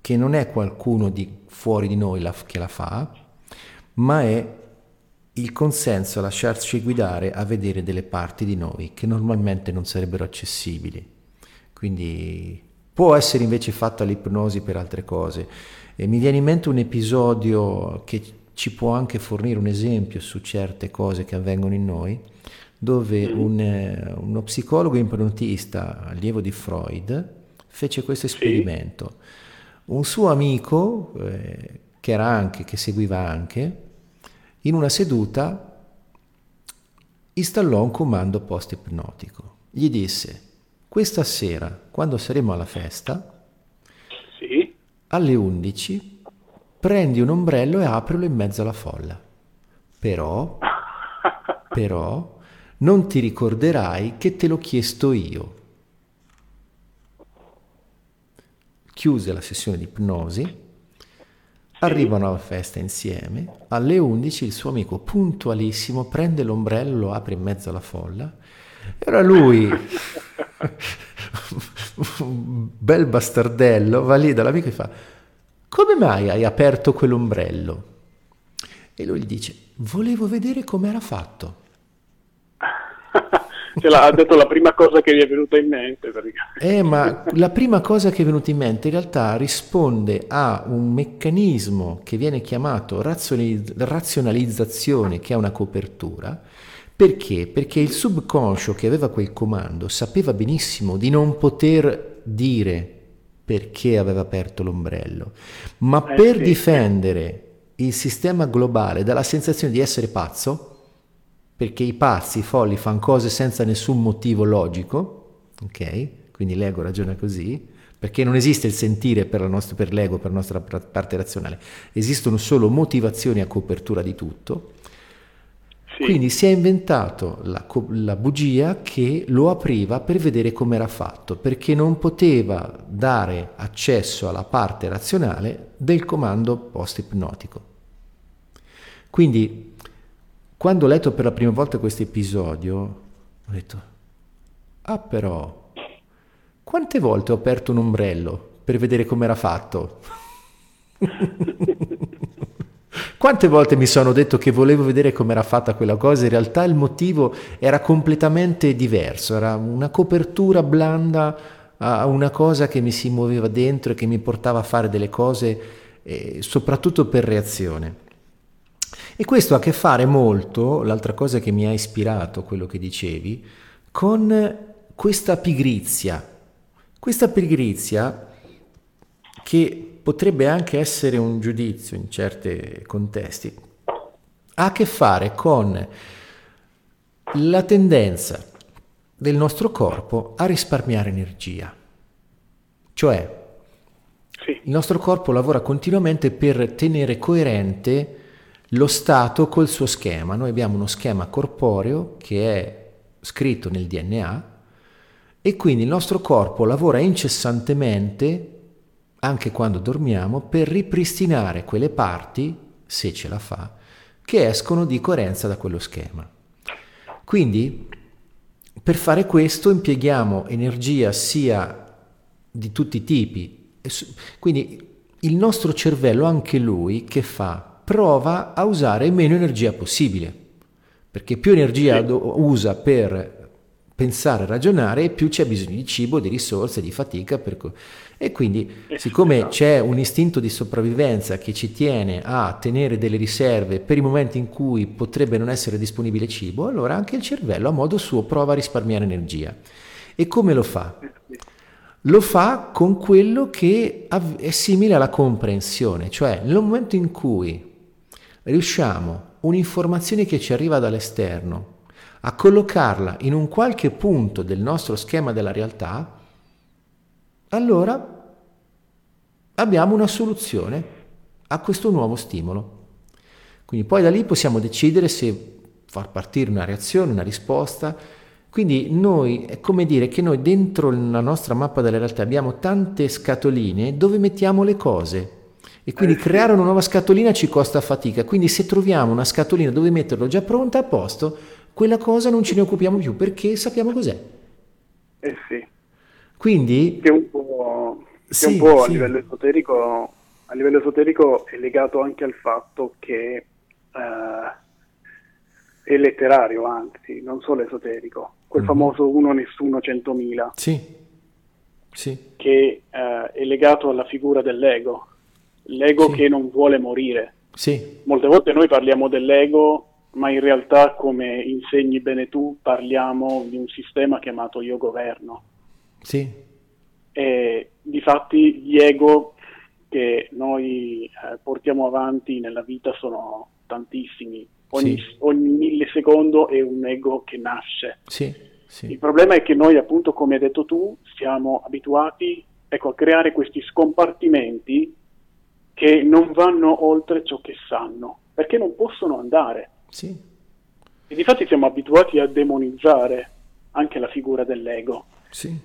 Speaker 1: che non è qualcuno di fuori di noi la, che la fa, ma è il consenso a lasciarci guidare a vedere delle parti di noi che normalmente non sarebbero accessibili. Quindi Può essere invece fatta l'ipnosi per altre cose. E mi viene in mente un episodio che ci può anche fornire un esempio su certe cose che avvengono in noi, dove mm. un, eh, uno psicologo ipnotista, allievo di Freud, fece questo esperimento. Un suo amico, eh, che era anche, che seguiva anche, in una seduta installò un comando post-ipnotico. Gli disse, questa sera, quando saremo alla festa,
Speaker 3: sì.
Speaker 1: alle 11, prendi un ombrello e aprilo in mezzo alla folla. Però, però, non ti ricorderai che te l'ho chiesto io. Chiuse la sessione di ipnosi, arrivano alla festa insieme, alle 11 il suo amico puntualissimo prende l'ombrello, lo apre in mezzo alla folla Era lui, un bel bastardello, va lì dall'amico e fa, come mai hai aperto quell'ombrello? E lui gli dice, volevo vedere com'era fatto.
Speaker 3: Ce l'ha detto la prima cosa che gli è venuta in mente.
Speaker 1: Eh, ma la prima cosa che è venuta in mente in realtà risponde a un meccanismo che viene chiamato razionalizzazione, che ha una copertura. Perché? Perché il subconscio che aveva quel comando sapeva benissimo di non poter dire perché aveva aperto l'ombrello, ma eh, per sì. difendere il sistema globale dalla sensazione di essere pazzo, perché i pazzi, i folli fanno cose senza nessun motivo logico, ok? Quindi l'ego ragiona così, perché non esiste il sentire per, nostra, per l'ego, per la nostra parte razionale, esistono solo motivazioni a copertura di tutto. Sì. Quindi si è inventato la, la, bugia che lo apriva per vedere come era fatto, perché non poteva dare accesso alla parte razionale del comando post-ipnotico. Quindi quando ho letto per la prima volta questo episodio, ho detto, ah però, quante volte ho aperto un ombrello per vedere com'era fatto? Quante volte mi sono detto che volevo vedere com'era fatta quella cosa, in realtà il motivo era completamente diverso, era una copertura blanda a una cosa che mi si muoveva dentro e che mi portava a fare delle cose, eh, soprattutto per reazione. E questo ha a che fare molto, l'altra cosa che mi ha ispirato quello che dicevi, con questa pigrizia. Questa pigrizia che potrebbe anche essere un giudizio in certi contesti, ha a che fare con la tendenza del nostro corpo a risparmiare energia. Cioè, sì. il nostro corpo lavora continuamente per tenere coerente lo Stato col suo schema. Noi abbiamo uno schema corporeo che è scritto nel DNA e quindi il nostro corpo lavora incessantemente, anche quando dormiamo, per ripristinare quelle parti, se ce la fa, che escono di coerenza da quello schema. Quindi per fare questo impieghiamo energia sia di tutti i tipi, quindi il nostro cervello, anche lui, che fa? prova a usare meno energia possibile, perché più energia sì. usa per pensare ragionare, più c'è bisogno di cibo, di risorse, di fatica. Per... E quindi, siccome esatto. c'è un istinto di sopravvivenza che ci tiene a tenere delle riserve per i momenti in cui potrebbe non essere disponibile cibo, allora anche il cervello a modo suo prova a risparmiare energia. E come lo fa? Lo fa con quello che è simile alla comprensione, cioè nel momento in cui riusciamo un'informazione che ci arriva dall'esterno a collocarla in un qualche punto del nostro schema della realtà, allora abbiamo una soluzione a questo nuovo stimolo. Quindi poi da lì possiamo decidere se far partire una reazione, una risposta. Quindi noi, è come dire che noi dentro la nostra mappa della realtà abbiamo tante scatoline dove mettiamo le cose. E quindi eh, creare una nuova scatolina ci costa fatica. Quindi se troviamo una scatolina dove metterlo già pronta a posto, quella cosa non ce ne occupiamo più perché sappiamo cos'è.
Speaker 3: Eh sì.
Speaker 1: Quindi...
Speaker 3: Che un po', che sì, un po a, livello esoterico, a livello esoterico è legato anche al fatto che uh, è letterario, anzi, non solo esoterico. Quel mm. famoso uno nessuno centomila.
Speaker 1: Sì. Sì.
Speaker 3: Che uh, è legato alla figura dell'ego l'ego sì. che non vuole morire.
Speaker 1: Sì.
Speaker 3: Molte volte noi parliamo dell'ego, ma in realtà, come insegni bene tu, parliamo di un sistema chiamato io governo.
Speaker 1: Sì.
Speaker 3: E difatti gli ego che noi eh, portiamo avanti nella vita sono tantissimi. Ogni, sì. ogni millisecondo è un ego che nasce.
Speaker 1: Sì, sì.
Speaker 3: Il problema è che noi, appunto, come hai detto tu, siamo abituati ecco, a creare questi scompartimenti che non vanno oltre ciò che sanno, perché non possono andare.
Speaker 1: Sì.
Speaker 3: E difatti siamo abituati a demonizzare anche la figura dell'ego.
Speaker 1: Sì.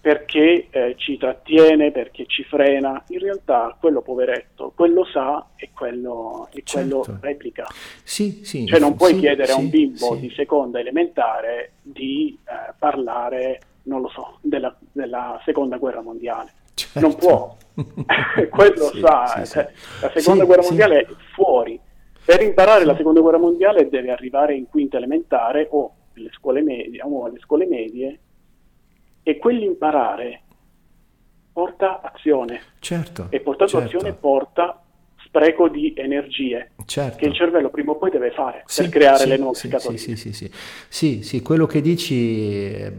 Speaker 3: perché eh, ci trattiene, perché ci frena. In realtà quello poveretto, quello sa e quello, e
Speaker 1: Certo.
Speaker 3: quello replica.
Speaker 1: Sì, sì.
Speaker 3: Cioè non puoi
Speaker 1: sì,
Speaker 3: chiedere a un bimbo di seconda elementare di eh, parlare, non lo so, della, della seconda guerra mondiale.
Speaker 1: Certo.
Speaker 3: Non può. quello sa. cioè. La seconda guerra mondiale è fuori. Per imparare la seconda guerra mondiale deve arrivare in quinta elementare o alle scuole medie, o alle scuole medie e quell'imparare porta azione
Speaker 1: Certo.
Speaker 3: e portando
Speaker 1: certo,
Speaker 3: azione porta spreco di energie
Speaker 1: certo.
Speaker 3: che il cervello prima o poi deve fare
Speaker 1: Sì,
Speaker 3: per creare
Speaker 1: sì,
Speaker 3: le nuove
Speaker 1: sì,
Speaker 3: scatoline.
Speaker 1: Sì, sì, sì, sì, sì, quello che dici eh,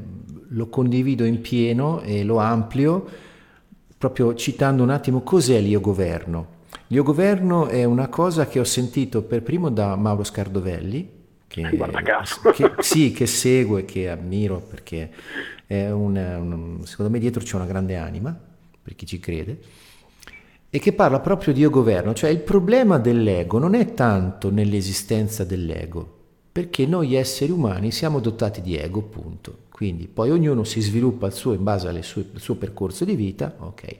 Speaker 1: lo condivido in pieno e lo amplio proprio citando un attimo cos'è l'io governo. L'io governo è una cosa che ho sentito per primo da Mauro Scardovelli, che,
Speaker 3: caso.
Speaker 1: che- sì, che seguo e che ammiro perché è un, un- secondo me dietro c'è una grande anima, per chi ci crede e che parla proprio di io governo, cioè il problema dell'ego non è tanto nell'esistenza dell'ego, perché noi esseri umani siamo dotati di ego, punto. Quindi poi ognuno si sviluppa il suo in base sue- al suo percorso di vita, ok.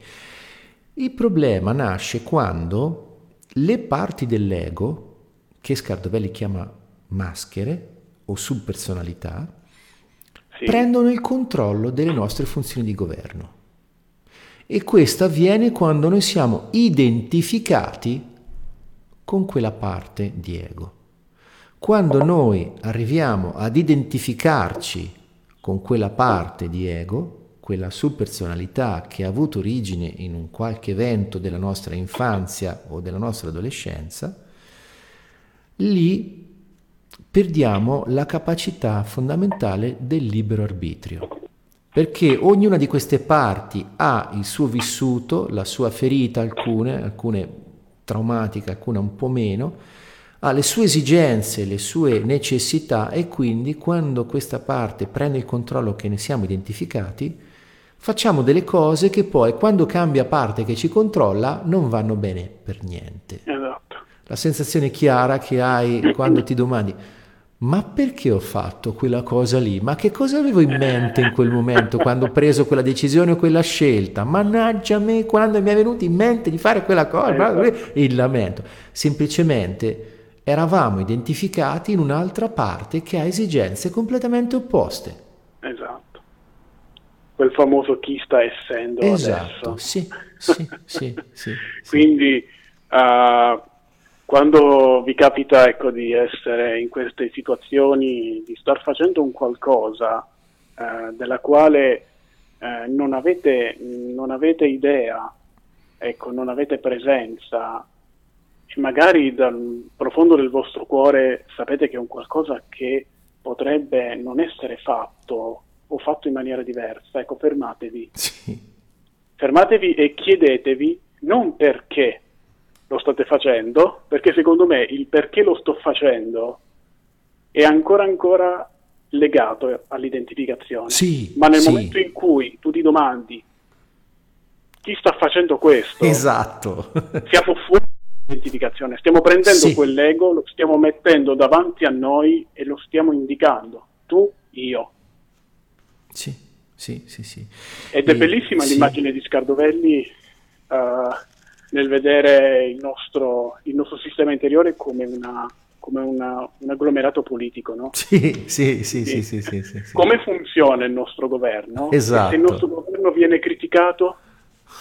Speaker 1: Il problema nasce quando le parti dell'ego, che Scardovelli chiama maschere o subpersonalità,
Speaker 3: Sì.
Speaker 1: prendono il controllo delle nostre funzioni di governo. E questo avviene quando noi siamo identificati con quella parte di ego. Quando noi arriviamo ad identificarci con quella parte di ego, quella subpersonalità che ha avuto origine in un qualche evento della nostra infanzia o della nostra adolescenza, lì perdiamo la capacità fondamentale del libero arbitrio. Perché ognuna di queste parti ha il suo vissuto, la sua ferita, alcune, alcune traumatiche, alcune un po' meno, ha le sue esigenze, le sue necessità e quindi quando questa parte prende il controllo che ne siamo identificati, facciamo delle cose che poi quando cambia parte che ci controlla non vanno bene per niente
Speaker 3: Esatto.
Speaker 1: la sensazione chiara che hai quando ti domandi ma perché ho fatto quella cosa lì? Ma che cosa avevo in mente in quel momento quando ho preso quella decisione o quella scelta? Mannaggia me quando mi è venuto in mente di fare quella cosa, il lamento. Semplicemente eravamo identificati in un'altra parte che ha esigenze completamente opposte.
Speaker 3: Quel famoso chi sta essendo
Speaker 1: Esatto,
Speaker 3: adesso.
Speaker 1: sì, sì, sì, sì, sì.
Speaker 3: Quindi eh, quando vi capita ecco, di essere in queste situazioni, di star facendo un qualcosa eh, della quale eh, non, avete, non avete idea, ecco, non avete presenza, e magari dal profondo del vostro cuore sapete che è un qualcosa che potrebbe non essere fatto o fatto in maniera diversa, ecco, fermatevi.
Speaker 1: Sì,
Speaker 3: Fermatevi e chiedetevi non perché lo state facendo, perché secondo me il perché lo sto facendo è ancora ancora legato all'identificazione.
Speaker 1: Sì,
Speaker 3: Ma nel
Speaker 1: sì.
Speaker 3: momento in cui tu ti domandi chi sta facendo questo,
Speaker 1: esatto.
Speaker 3: siamo fuori dall'identificazione, stiamo prendendo
Speaker 1: Sì.
Speaker 3: quell'ego, lo stiamo mettendo davanti a noi e lo stiamo indicando. Tu, io.
Speaker 1: Sì, sì, sì, sì.
Speaker 3: Ed è
Speaker 1: E-
Speaker 3: bellissima
Speaker 1: sì.
Speaker 3: l'immagine di Scardovelli eh, nel vedere il nostro, il nostro sistema interiore come, una, come una- un agglomerato politico. No?
Speaker 1: Sì, sì, sì, sì, sì, sì, sì, sì.
Speaker 3: Come funziona il nostro governo?
Speaker 1: Esatto.
Speaker 3: Se il nostro governo viene criticato,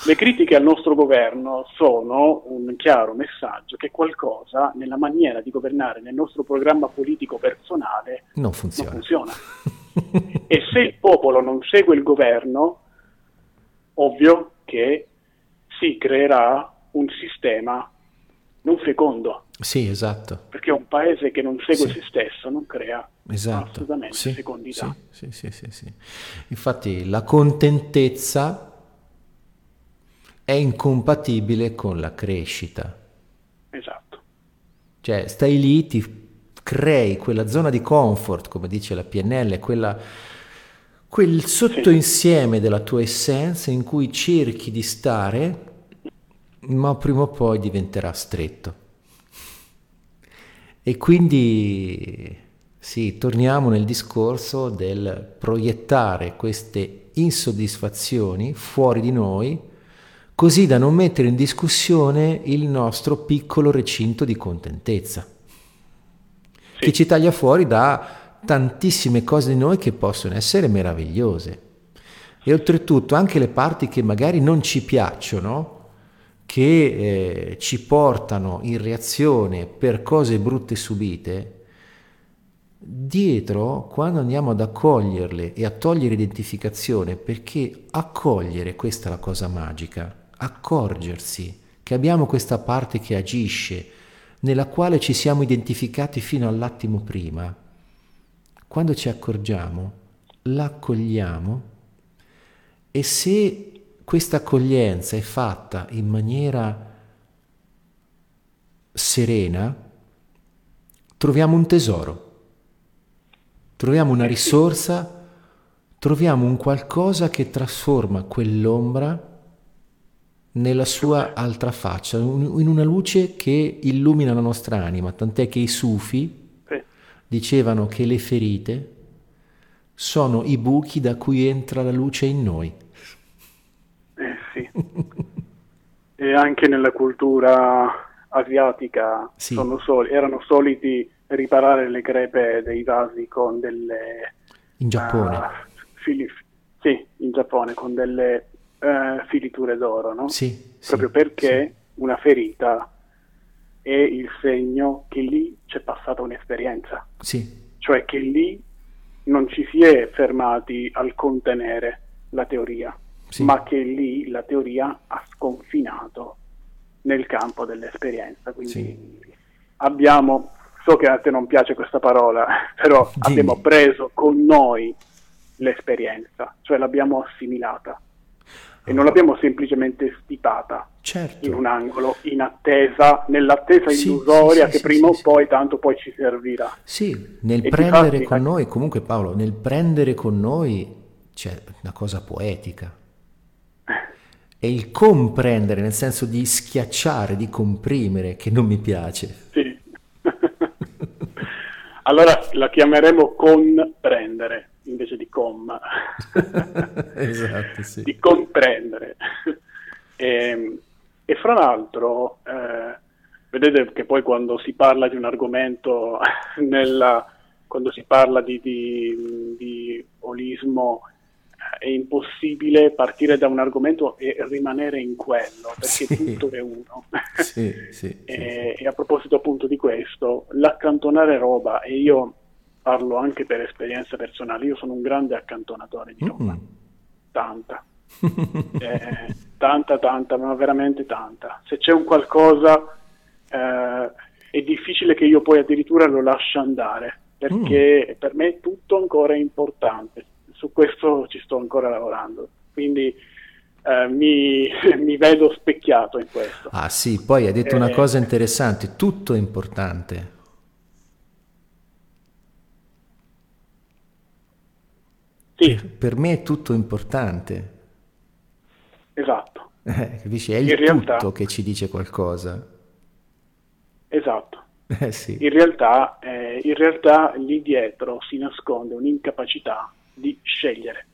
Speaker 3: le critiche al nostro governo sono un chiaro messaggio che qualcosa nella maniera di governare nel nostro programma politico personale
Speaker 1: Non
Speaker 3: non
Speaker 1: funziona.
Speaker 3: E se il popolo non segue il governo, ovvio che si creerà un sistema non fecondo,
Speaker 1: Sì, esatto,
Speaker 3: perché un paese che non segue
Speaker 1: Sì.
Speaker 3: se stesso non crea
Speaker 1: esatto.
Speaker 3: assolutamente
Speaker 1: Sì,
Speaker 3: fecondità.
Speaker 1: Sì, sì, sì, sì, sì. Infatti la contentezza è incompatibile con la crescita.
Speaker 3: Esatto.
Speaker 1: Cioè, stai lì, ti crei quella zona di comfort, come dice la PNL, quella, quel sottoinsieme della tua essenza in cui cerchi di stare, ma prima o poi diventerà stretto. E quindi sì, torniamo nel discorso del proiettare queste insoddisfazioni fuori di noi, così da non mettere in discussione il nostro piccolo recinto di contentezza, sì. che ci taglia fuori da tantissime cose di noi che possono essere meravigliose. E oltretutto anche le parti che magari non ci piacciono, che eh, ci portano in reazione per cose brutte subite, dietro, quando andiamo ad accoglierle e a togliere identificazione, perché accogliere, questa è la cosa magica, accorgersi che abbiamo questa parte che agisce, nella quale ci siamo identificati fino all'attimo prima, quando ci accorgiamo, l'accogliamo e se questa accoglienza è fatta in maniera serena, troviamo un tesoro troviamo una risorsa, troviamo un qualcosa che trasforma quell'ombra nella sua altra faccia, in una luce che illumina la nostra anima, tant'è che i sufi dicevano che le ferite sono i buchi da cui entra la luce in noi.
Speaker 3: Eh sì. e anche nella cultura asiatica sì. soli, erano soliti riparare le crepe dei vasi con delle...
Speaker 1: In Giappone? Uh,
Speaker 3: fili, sì, in Giappone, con delle uh, filiture d'oro, no?
Speaker 1: Sì.
Speaker 3: Proprio
Speaker 1: sì,
Speaker 3: perché sì. una ferita è il segno che lì c'è passata un'esperienza.
Speaker 1: Sì.
Speaker 3: Cioè che lì non ci si è fermati al contenere la teoria, sì. ma che lì la teoria ha sconfinato nel campo dell'esperienza. Quindi sì. abbiamo so che a te non piace questa parola, però Dimmi. abbiamo preso con noi l'esperienza, cioè l'abbiamo assimilata e non l'abbiamo semplicemente stipata
Speaker 1: certo.
Speaker 3: in un angolo, in attesa, nell'attesa sì, illusoria sì, sì, che prima o poi tanto poi ci servirà.
Speaker 1: Sì, nel e prendere con noi, comunque Paolo, nel prendere con noi c'è una cosa poetica. È il comprendere, nel senso di schiacciare, di comprimere, che non mi piace.
Speaker 3: Sì, allora la chiameremo comprendere invece di com.
Speaker 1: esatto, sì.
Speaker 3: Di comprendere. e, ehm, e, fra l'altro, eh, vedete che poi quando si parla di un argomento, nella, quando si parla di, di, di olismo è impossibile partire da un argomento e rimanere in quello, perché sì. tutto è uno.
Speaker 1: Sì, sì,
Speaker 3: e, e, a proposito appunto di questo, l'accantonare roba, e io parlo anche per esperienza personale, io sono un grande accantonatore di roba, mm-hmm. tanta. eh, tanta, tanta, ma veramente tanta. Se c'è un qualcosa eh, è difficile che io poi addirittura lo lasci andare, perché mm. per me tutto ancora è importante su questo ci sto ancora lavorando. Quindi eh, mi, mi, vedo specchiato in questo.
Speaker 1: Ah sì, poi hai detto eh, una cosa interessante, tutto è importante.
Speaker 3: Sì.
Speaker 1: Per, me è tutto importante.
Speaker 3: Esatto.
Speaker 1: Eh, capisci? È il in realtà, tutto che ci dice qualcosa.
Speaker 3: Esatto.
Speaker 1: Eh, sì.
Speaker 3: in, realtà, eh, in realtà lì dietro si nasconde un'incapacità di scegliere,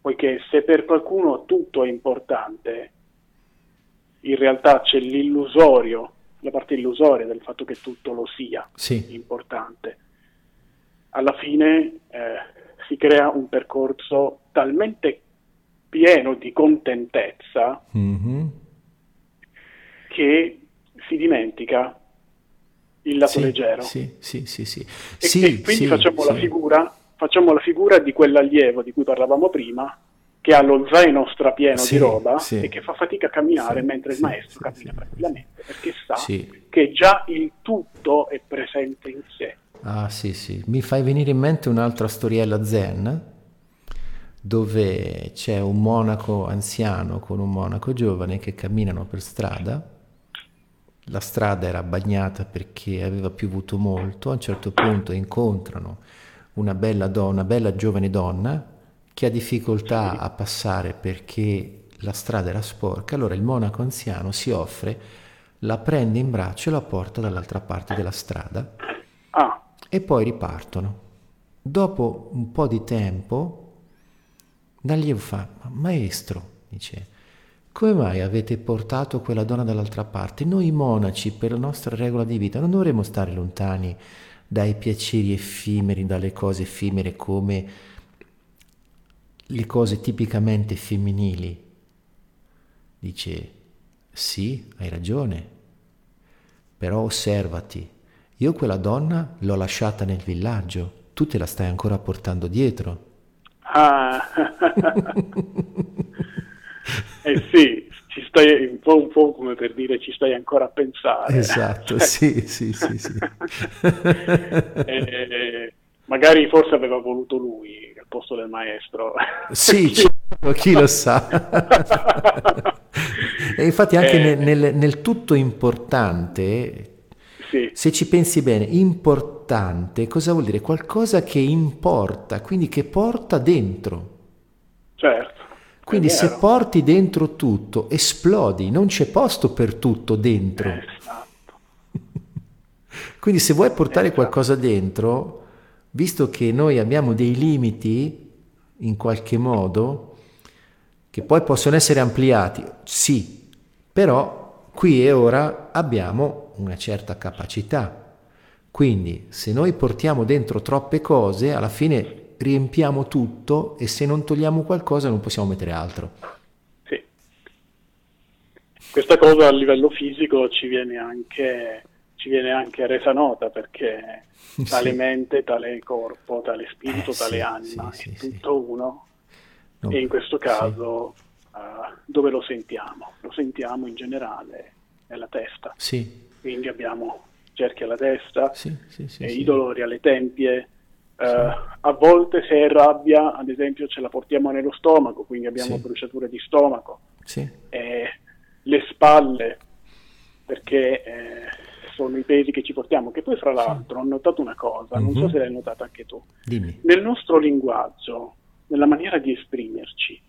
Speaker 3: poiché se per qualcuno tutto è importante, in realtà c'è l'illusorio, la parte illusoria del fatto che tutto lo sia
Speaker 1: sì.
Speaker 3: importante. Alla fine eh, si crea un percorso talmente pieno di contentezza
Speaker 1: mm-hmm.
Speaker 3: che si dimentica il lato
Speaker 1: sì,
Speaker 3: leggero.
Speaker 1: Sì, sì, sì, sì.
Speaker 3: E,
Speaker 1: sì,
Speaker 3: e quindi facciamo la figura facciamo la figura di quell'allievo di cui parlavamo prima, che ha lo zaino strapieno sì, di roba sì. e che fa fatica a camminare sì, mentre il maestro cammina tranquillamente, perché sa che già il tutto è presente in sé.
Speaker 1: Ah sì sì, mi fai venire in mente un'altra storiella zen dove c'è un monaco anziano con un monaco giovane che camminano per strada. La strada era bagnata perché aveva piovuto molto, a un certo punto incontrano una bella donna, una bella giovane donna che ha difficoltà a passare perché la strada era sporca, allora il monaco anziano si offre, la prende in braccio e la porta dall'altra parte della strada
Speaker 3: ah.
Speaker 1: E poi ripartono. Dopo un po' di tempo L'allievo fa, maestro, dice, come mai avete portato quella donna dall'altra parte? Noi monaci, per la nostra regola di vita, non dovremmo stare lontani dai piaceri effimeri, dalle cose effimere come le cose tipicamente femminili. Dice, sì, hai ragione, però osservati, io quella donna l'ho lasciata nel villaggio, tu te la stai ancora portando dietro.
Speaker 3: Ah, eh sì, ci stai un po', un po' come per dire ci stai ancora a pensare.
Speaker 1: Esatto, sì, sì, sì, sì.
Speaker 3: eh, magari forse aveva voluto lui al posto del maestro.
Speaker 1: Sì, chi, certo, chi lo sa. e infatti anche eh, nel, nel, nel, tutto importante, sì. se ci pensi bene, importante cosa vuol dire? Qualcosa che importa, quindi che porta dentro.
Speaker 3: Certo.
Speaker 1: Quindi se porti dentro tutto, esplodi, non c'è posto per tutto dentro.
Speaker 3: Esatto.
Speaker 1: Quindi se vuoi portare esatto. qualcosa dentro, visto che noi abbiamo dei limiti, in qualche modo, che poi possono essere ampliati, sì, però qui e ora abbiamo una certa capacità. Quindi se noi portiamo dentro troppe cose, alla fine riempiamo tutto e se non togliamo qualcosa non possiamo mettere altro.
Speaker 3: Sì. Questa cosa a livello fisico ci viene anche, ci viene anche resa nota perché tale sì. mente, tale corpo, tale spirito, eh, tale sì, anima sì, è tutto uno no, e in questo caso uh, dove lo sentiamo? Lo sentiamo in generale nella testa. Quindi abbiamo cerchi alla testa, i dolori alle tempie, Uh, a volte se è rabbia, ad esempio, ce la portiamo nello stomaco, quindi abbiamo sì. bruciature di stomaco.
Speaker 1: Sì.
Speaker 3: Eh, le spalle, perché eh, sono i pesi che ci portiamo. Che poi, fra l'altro, sì. ho notato una cosa, mm-hmm. non so mhm. se l'hai notata anche tu.
Speaker 1: Dimmi.
Speaker 3: Nel nostro linguaggio, nella maniera di esprimerci,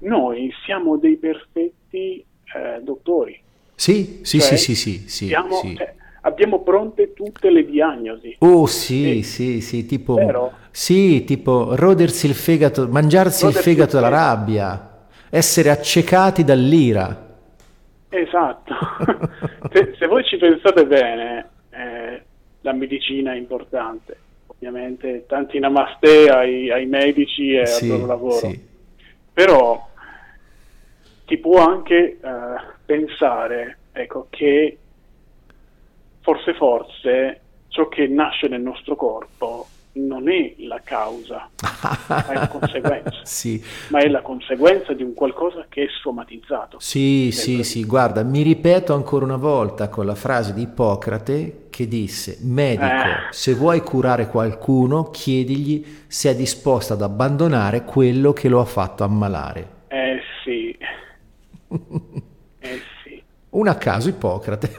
Speaker 3: noi siamo dei perfetti eh, dottori.
Speaker 1: Sì, sì, cioè, sì, sì, sì, sì,
Speaker 3: siamo, sì. Cioè, abbiamo pronte tutte le diagnosi.
Speaker 1: Oh sì, e, sì, sì, tipo, vero? sì, tipo rodersi il fegato, mangiarsi il fegato dalla rabbia, essere accecati dall'ira.
Speaker 3: Esatto, se, se, voi ci pensate bene, eh, la medicina è importante, ovviamente tanti namaste ai, ai medici e sì, al loro lavoro, sì. però ti può anche eh, pensare ecco, che forse forse ciò che nasce nel nostro corpo non è la causa, ma è la conseguenza.
Speaker 1: sì.
Speaker 3: Ma è la conseguenza di un qualcosa che è somatizzato.
Speaker 1: Sì, sì, sì, guarda, mi ripeto ancora una volta con la frase di Ippocrate che disse, medico, eh. se vuoi curare qualcuno, chiedigli se è disposto ad abbandonare quello che lo ha fatto ammalare.
Speaker 3: Eh sì. Eh sì.
Speaker 1: Un a caso Ippocrate.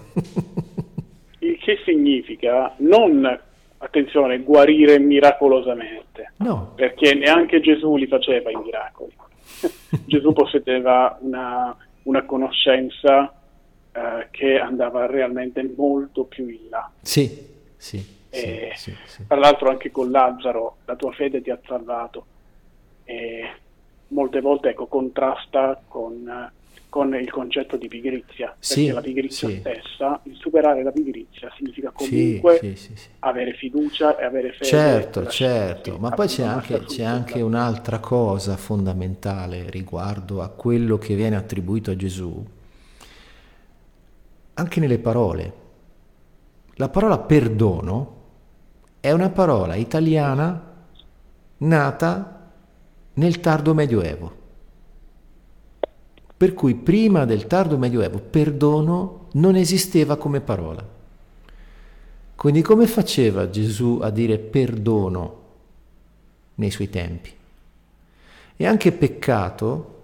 Speaker 3: il che significa non, attenzione, guarire miracolosamente,
Speaker 1: no.
Speaker 3: perché neanche Gesù li faceva i miracoli. Gesù possedeva una, una conoscenza eh, che andava realmente molto più in là.
Speaker 1: Sì, sì.
Speaker 3: sì,
Speaker 1: sì, sì.
Speaker 3: Tra l'altro anche con Lazzaro la tua fede ti ha salvato. E molte volte ecco, contrasta con con il concetto di pigrizia, sì, perché la pigrizia sì. stessa, il superare la pigrizia significa comunque sì, avere fiducia e avere fede.
Speaker 1: Certo, certo, ma poi c'è anche, c'è anche un'altra cosa fondamentale riguardo a quello che viene attribuito a Gesù, anche nelle parole. La parola perdono è una parola italiana nata nel tardo medioevo. Per cui prima del tardo medioevo perdono non esisteva come parola. Quindi come faceva Gesù a dire perdono nei suoi tempi? E anche peccato,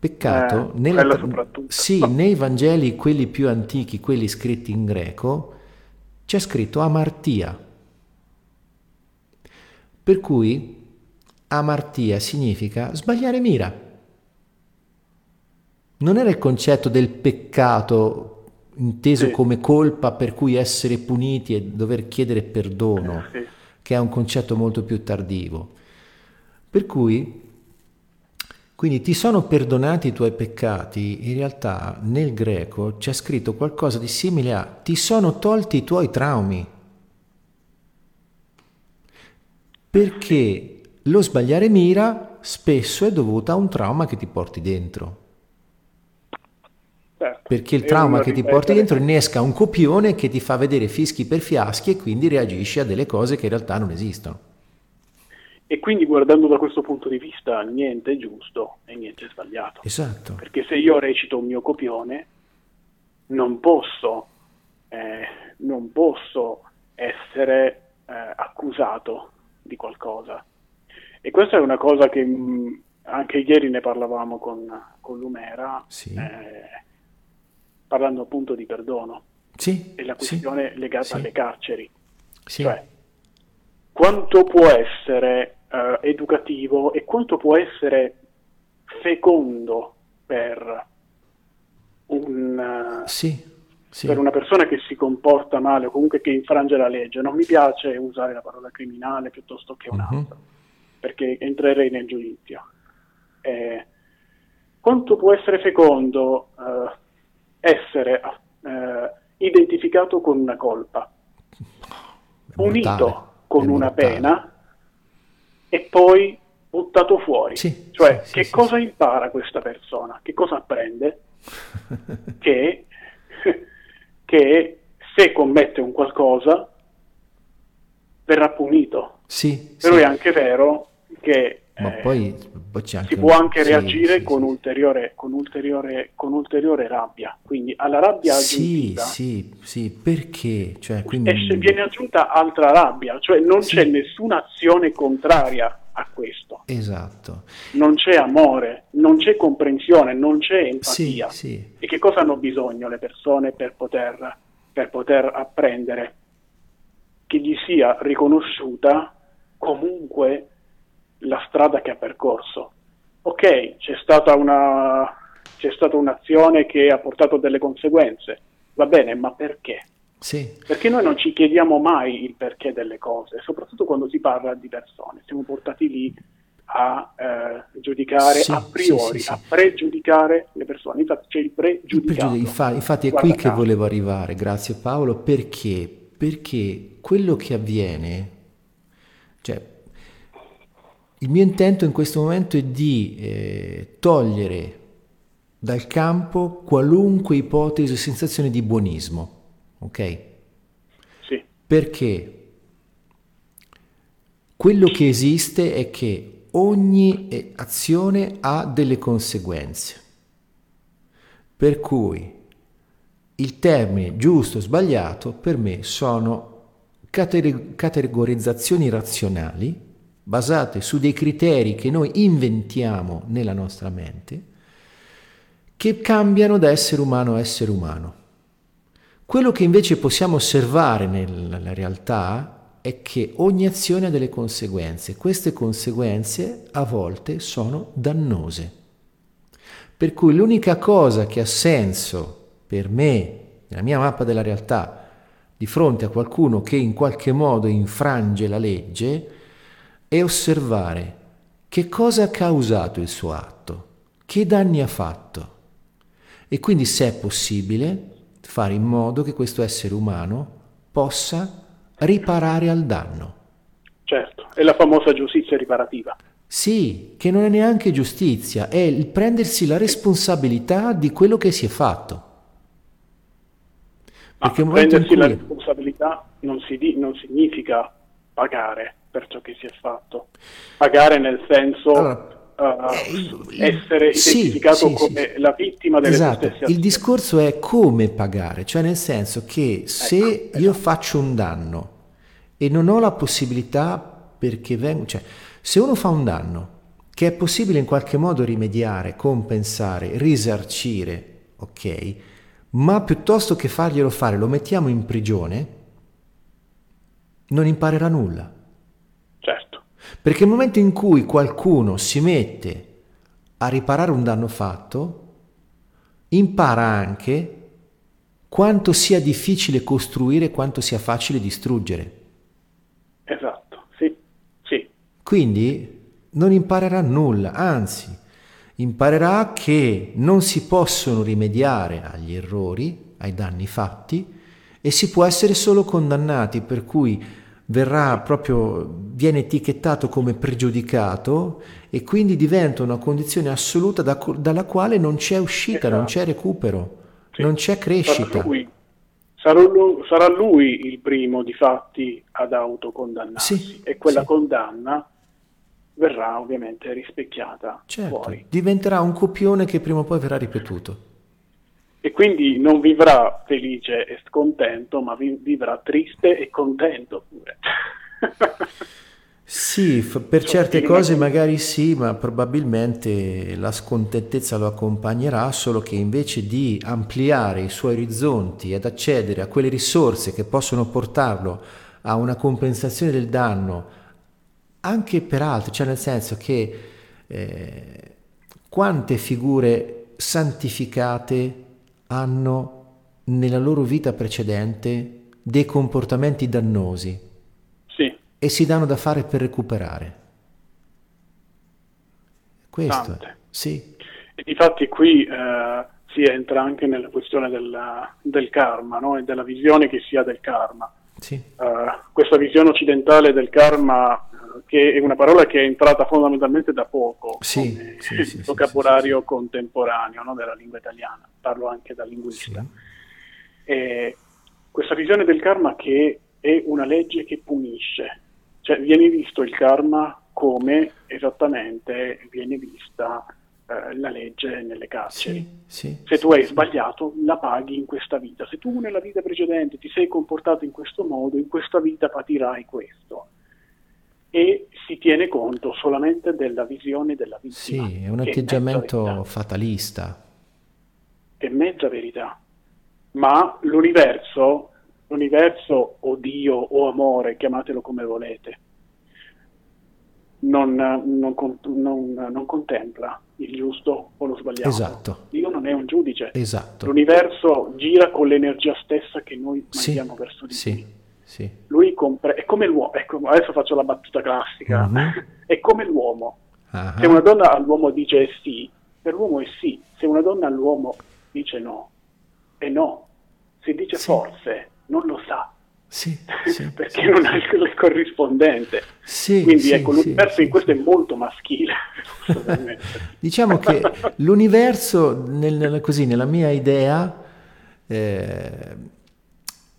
Speaker 1: peccato
Speaker 3: eh, nella,
Speaker 1: sì, nei Vangeli, quelli più antichi, quelli scritti in greco, c'è scritto amartia. Per cui amartia significa sbagliare mira. Non era il concetto del peccato inteso sì. come colpa per cui essere puniti e dover chiedere perdono,
Speaker 3: sì.
Speaker 1: che è un concetto molto più tardivo. Per cui Quindi ti sono perdonati i tuoi peccati, in realtà nel greco c'è scritto qualcosa di simile a ti sono tolti i tuoi traumi. Perché lo sbagliare mira spesso è dovuto a un trauma che ti porti dentro. Certo. Perché il trauma che ti porti dentro innesca un copione che ti fa vedere fischi per fiaschi e quindi reagisci a delle cose che in realtà non esistono.
Speaker 3: E quindi guardando da questo punto di vista niente è giusto e niente è sbagliato.
Speaker 1: Esatto.
Speaker 3: Perché se io recito un mio copione non posso, eh, non posso essere eh, accusato di qualcosa. E questa è una cosa che mh, mm, anche ieri ne parlavamo con, con Lumera,
Speaker 1: sì.
Speaker 3: eh, parlando appunto di perdono.
Speaker 1: Sì,
Speaker 3: e la questione
Speaker 1: sì,
Speaker 3: legata
Speaker 1: sì.
Speaker 3: alle carceri. Cioè, quanto può essere uh, educativo e quanto può essere fecondo per, un,
Speaker 1: sì.
Speaker 3: per una persona che si comporta male o comunque che infrange la legge. Non mi piace usare la parola criminale piuttosto che un'altra, uh-huh. perché entrerei nel giudizio. Eh, quanto può essere fecondo uh, essere identificato con una colpa, punito con una pena e poi buttato fuori.
Speaker 1: Sì,
Speaker 3: cioè,
Speaker 1: sì,
Speaker 3: che
Speaker 1: sì,
Speaker 3: cosa impara questa persona? Che cosa apprende? che, che se commette un qualcosa verrà punito.
Speaker 1: Sì,
Speaker 3: Però è anche vero che
Speaker 1: ma
Speaker 3: eh,
Speaker 1: poi, poi c'è anche
Speaker 3: si può anche
Speaker 1: sì,
Speaker 3: reagire
Speaker 1: sì,
Speaker 3: con,
Speaker 1: sì.
Speaker 3: Ulteriore, con, ulteriore, con ulteriore rabbia. Quindi alla rabbia
Speaker 1: Sì,
Speaker 3: aggiuntiva
Speaker 1: sì, sì, perché? Cioè, quindi...
Speaker 3: esce- viene aggiunta altra rabbia, cioè non c'è nessuna azione contraria a questo.
Speaker 1: Esatto.
Speaker 3: Non c'è amore, non c'è comprensione, non c'è empatia. E che cosa hanno bisogno le persone per poter, per poter apprendere? Che gli sia riconosciuta comunque la strada che ha percorso. Ok, c'è stata, una, c'è stata un'azione che ha portato delle conseguenze, va bene, ma perché?
Speaker 1: Sì,
Speaker 3: Perché noi non ci chiediamo mai il perché delle cose, soprattutto quando si parla di persone. Siamo portati lì a eh, giudicare
Speaker 1: Sì,
Speaker 3: a priori,
Speaker 1: sì, sì,
Speaker 3: a pregiudicare le persone. Infatti c'è il pregiudicato.
Speaker 1: infa- infatti è
Speaker 3: Guarda
Speaker 1: qui che
Speaker 3: caso.
Speaker 1: volevo arrivare, grazie Paolo, perché? Perché quello che avviene, il mio intento in questo momento è di eh, togliere dal campo qualunque ipotesi o sensazione di buonismo, ok?
Speaker 3: Sì,
Speaker 1: Perché quello che esiste è che ogni eh, azione ha delle conseguenze. Per cui il termine giusto o sbagliato per me sono categorizzazioni razionali basate su dei criteri che noi inventiamo nella nostra mente che cambiano da essere umano a essere umano. Quello che invece possiamo osservare nella realtà è che ogni azione ha delle conseguenze. Queste conseguenze a volte sono dannose. Per cui l'unica cosa che ha senso per me, nella mia mappa della realtà, di fronte a qualcuno che in qualche modo infrange la legge, è osservare che cosa ha causato il suo atto, che danni ha fatto. E quindi se è possibile fare in modo che questo essere umano possa riparare al danno.
Speaker 3: certo, è la famosa giustizia riparativa.
Speaker 1: Sì, che non è neanche giustizia, è il prendersi la responsabilità di quello che si è fatto.
Speaker 3: Ma prendersi la
Speaker 1: cui-
Speaker 3: responsabilità non, si non significa pagare per ciò che si è fatto. Pagare nel senso
Speaker 1: Allora, il-
Speaker 3: essere
Speaker 1: sì,
Speaker 3: identificato
Speaker 1: sì,
Speaker 3: come
Speaker 1: sì.
Speaker 3: la vittima delle
Speaker 1: Esatto,
Speaker 3: stesse
Speaker 1: il
Speaker 3: azioni.
Speaker 1: discorso è come pagare, cioè nel senso che se
Speaker 3: Ecco,
Speaker 1: io
Speaker 3: esatto.
Speaker 1: faccio un danno e non ho la possibilità perché vengo, cioè se uno fa un danno che è possibile in qualche modo rimediare, compensare, risarcire, ok, ma piuttosto che farglielo fare lo mettiamo in prigione, non imparerà nulla. Perché nel momento in cui qualcuno si mette a riparare un danno fatto, impara anche quanto sia difficile costruire quanto sia facile distruggere.
Speaker 3: esatto, sì, sì,
Speaker 1: Quindi non imparerà nulla, anzi, imparerà che non si possono rimediare agli errori, ai danni fatti e si può essere solo condannati, per cui verrà proprio, viene etichettato come pregiudicato e quindi diventa una condizione assoluta da, dalla quale non c'è uscita, esatto. non c'è recupero, sì. non c'è crescita.
Speaker 3: Sarà lui, sarà, lui, sarà lui, il primo di fatti ad autocondannarsi sì, e quella sì. condanna verrà ovviamente rispecchiata certo. fuori.
Speaker 1: Diventerà un copione che prima o poi verrà ripetuto.
Speaker 3: E quindi non vivrà felice e scontento, ma vi- vivrà triste e contento pure.
Speaker 1: Sì, per certe cose magari sì, ma probabilmente la scontentezza lo accompagnerà, solo che invece di ampliare i suoi orizzonti ed accedere a quelle risorse che possono portarlo a una compensazione del danno, anche per altri, cioè nel senso che eh, quante figure santificate hanno nella loro vita precedente dei comportamenti dannosi
Speaker 3: sì.
Speaker 1: e si danno da fare per recuperare. Questo
Speaker 3: Tante.
Speaker 1: Sì.
Speaker 3: E infatti qui eh, si entra anche nella questione del, del karma no? e della visione che si ha del karma.
Speaker 1: Sì.
Speaker 3: Uh, questa visione occidentale del karma che è una parola che è entrata fondamentalmente da poco
Speaker 1: sì,
Speaker 3: come
Speaker 1: sì, sì,
Speaker 3: vocabolario contemporaneo no, della lingua italiana, parlo anche da linguista. Questa visione del karma che è una legge che punisce, cioè viene visto il karma come esattamente viene vista eh, la legge nelle carceri.
Speaker 1: Sì, sì,
Speaker 3: se tu hai sbagliato, la paghi in questa vita. Se tu nella vita precedente ti sei comportato in questo modo, in questa vita patirai questo e si tiene conto solamente della visione della vittima.
Speaker 1: Sì, è un atteggiamento è fatalista.
Speaker 3: È mezza verità. Ma l'universo, l'universo o Dio o amore, chiamatelo come volete, non, non, non, non, contempla il giusto o lo sbagliato.
Speaker 1: Esatto.
Speaker 3: Dio non è un giudice.
Speaker 1: Esatto.
Speaker 3: L'universo gira con l'energia stessa che noi mandiamo
Speaker 1: sì,
Speaker 3: verso di
Speaker 1: sì.
Speaker 3: lui.
Speaker 1: Sì.
Speaker 3: Lui compre- è come l'uomo, ecco, adesso faccio la battuta classica, uh-huh. è come l'uomo. Uh-huh. Se una donna all'uomo dice sì, per l'uomo è sì, se una donna all'uomo dice no, è no. Se dice sì. forse, non lo sa.
Speaker 1: Sì, sì,
Speaker 3: perché non ha il, il corrispondente. Quindi ecco, l'universo in questo è molto maschile.
Speaker 1: diciamo che l'universo, nel, così, nella mia idea, eh,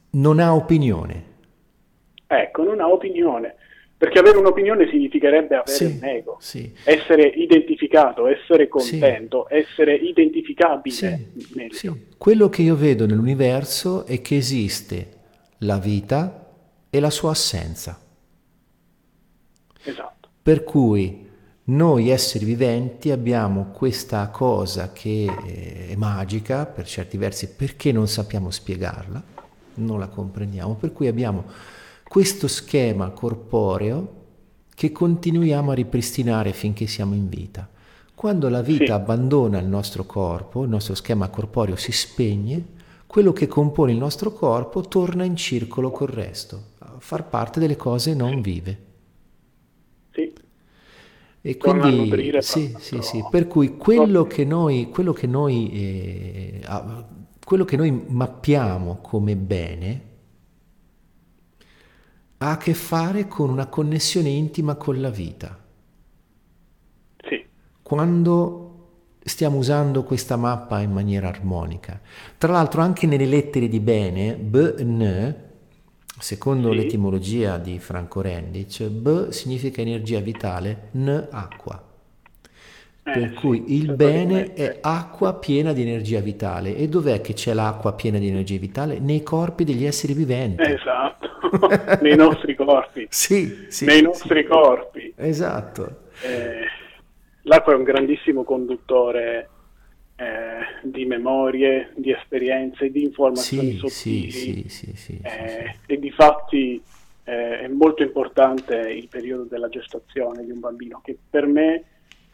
Speaker 1: non ha opinione.
Speaker 3: Ecco, non ha opinione. Perché avere un'opinione significherebbe avere
Speaker 1: sì,
Speaker 3: un ego,
Speaker 1: sì.
Speaker 3: essere identificato, essere contento, sì. essere identificabile.
Speaker 1: Sì. Quello che io vedo nell'universo è che esiste la vita e la sua assenza.
Speaker 3: Esatto.
Speaker 1: Per cui noi esseri viventi abbiamo questa cosa che è magica per certi versi perché non sappiamo spiegarla, non la comprendiamo, per cui abbiamo questo schema corporeo che continuiamo a ripristinare finché siamo in vita. Quando la vita sì. abbandona il nostro corpo, il nostro schema corporeo si spegne, quello che compone il nostro corpo torna in circolo col resto, a far parte delle cose non vive.
Speaker 3: Sì.
Speaker 1: E quindi, sì, sì, sì, per cui quello che noi, quello che noi, eh, quello che noi mappiamo come bene, ha a che fare con una connessione intima con la vita.
Speaker 3: Sì.
Speaker 1: Quando stiamo usando questa mappa in maniera armonica. Tra l'altro anche nelle lettere di bene, B, N, secondo sì. l'etimologia di Franco Rendic, B significa energia vitale, N acqua. Eh, per cui sì, il bene è acqua piena di energia vitale. E dov'è che c'è l'acqua piena di energia vitale? Nei corpi degli esseri viventi.
Speaker 3: Esatto. nei nostri corpi.
Speaker 1: Sì, sì
Speaker 3: Nei nostri sì. corpi.
Speaker 1: Esatto.
Speaker 3: Eh, l'acqua è un grandissimo conduttore eh, di memorie, di esperienze, di informazioni
Speaker 1: sì,
Speaker 3: sottili.
Speaker 1: Sì, sì, sì,
Speaker 3: eh, e di fatti eh, è molto importante il periodo della gestazione di un bambino, che per me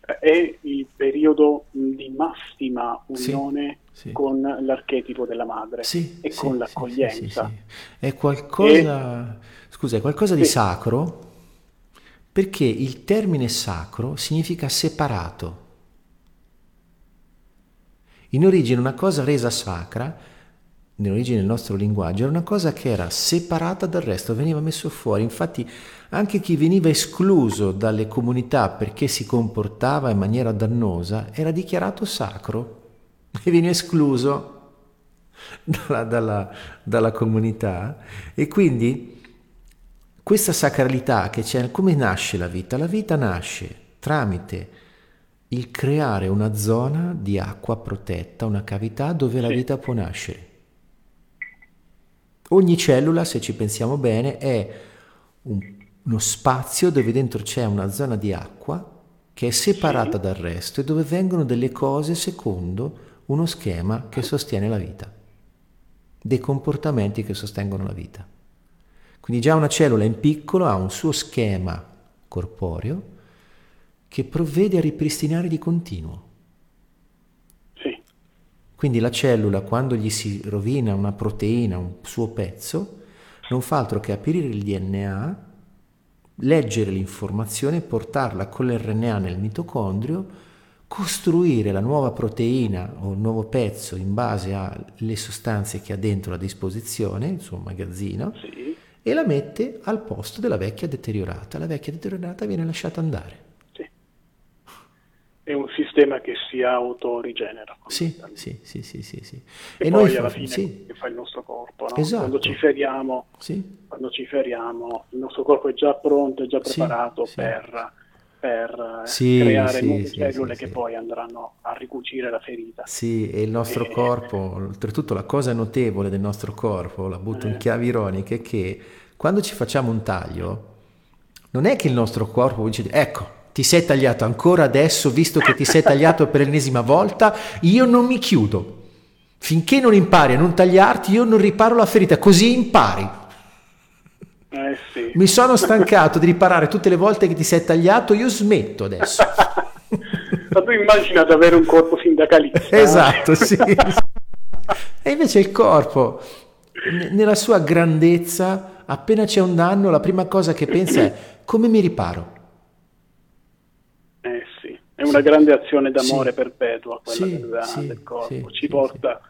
Speaker 3: è il periodo di massima unione sì, sì. con l'archetipo della madre
Speaker 1: sì,
Speaker 3: e con l'accoglienza.
Speaker 1: È qualcosa, e... scusa, è qualcosa di sacro perché il termine sacro significa separato. In origine una cosa resa sacra, in origine del nostro linguaggio, era una cosa che era separata dal resto, veniva messo fuori. Infatti anche chi veniva escluso dalle comunità perché si comportava in maniera dannosa era dichiarato sacro e veniva escluso dalla, dalla, dalla comunità. E quindi questa sacralità che c'è, come nasce la vita? La vita nasce tramite il creare una zona di acqua protetta, una cavità dove la vita può nascere. Ogni cellula, se ci pensiamo bene, è un, uno spazio dove dentro c'è una zona di acqua che è separata dal resto e dove vengono delle cose secondo uno schema che sostiene la vita, dei comportamenti che sostengono la vita. Quindi già una cellula in piccolo ha un suo schema corporeo che provvede a ripristinare di continuo.
Speaker 3: Sì.
Speaker 1: Quindi la cellula, quando gli si rovina una proteina, un suo pezzo, non fa altro che aprire il DNA, leggere l'informazione, portarla con l'RNA nel mitocondrio, costruire la nuova proteina o il nuovo pezzo in base alle sostanze che ha dentro a disposizione, il suo magazzino,
Speaker 3: sì.
Speaker 1: e la mette al posto della vecchia deteriorata. La vecchia deteriorata viene lasciata andare.
Speaker 3: È un sistema che si autorigenera.
Speaker 1: Sì, sì, sì, sì, sì, sì.
Speaker 3: E, poi noi alla fine sì. che fa il nostro corpo. No?
Speaker 1: Esatto.
Speaker 3: Quando ci feriamo,
Speaker 1: sì.
Speaker 3: quando ci feriamo, il nostro corpo è già pronto, è già preparato per per
Speaker 1: sì,
Speaker 3: creare nuove cellule che poi andranno a ricucire la ferita.
Speaker 1: Sì, e il nostro
Speaker 3: e...
Speaker 1: corpo, oltretutto la cosa notevole del nostro corpo, la butto in chiavi ironiche, è che quando ci facciamo un taglio, non è che il nostro corpo dice, ecco, ti sei tagliato ancora adesso, visto che ti sei tagliato per l'ennesima volta, io non mi chiudo. Finché non impari a non tagliarti, io non riparo la ferita, così impari.
Speaker 3: Eh sì.
Speaker 1: Mi sono stancato di riparare tutte le volte che ti sei tagliato, io smetto adesso.
Speaker 3: Ma tu immagina di avere un corpo sindacalista.
Speaker 1: esatto, sì. e invece il corpo, nella sua grandezza, appena c'è un danno, la prima cosa che pensa è come mi riparo.
Speaker 3: Eh sì, è una sì. grande azione d'amore
Speaker 1: sì.
Speaker 3: perpetua quella
Speaker 1: Sì,
Speaker 3: del,
Speaker 1: sì,
Speaker 3: del corpo. ci porta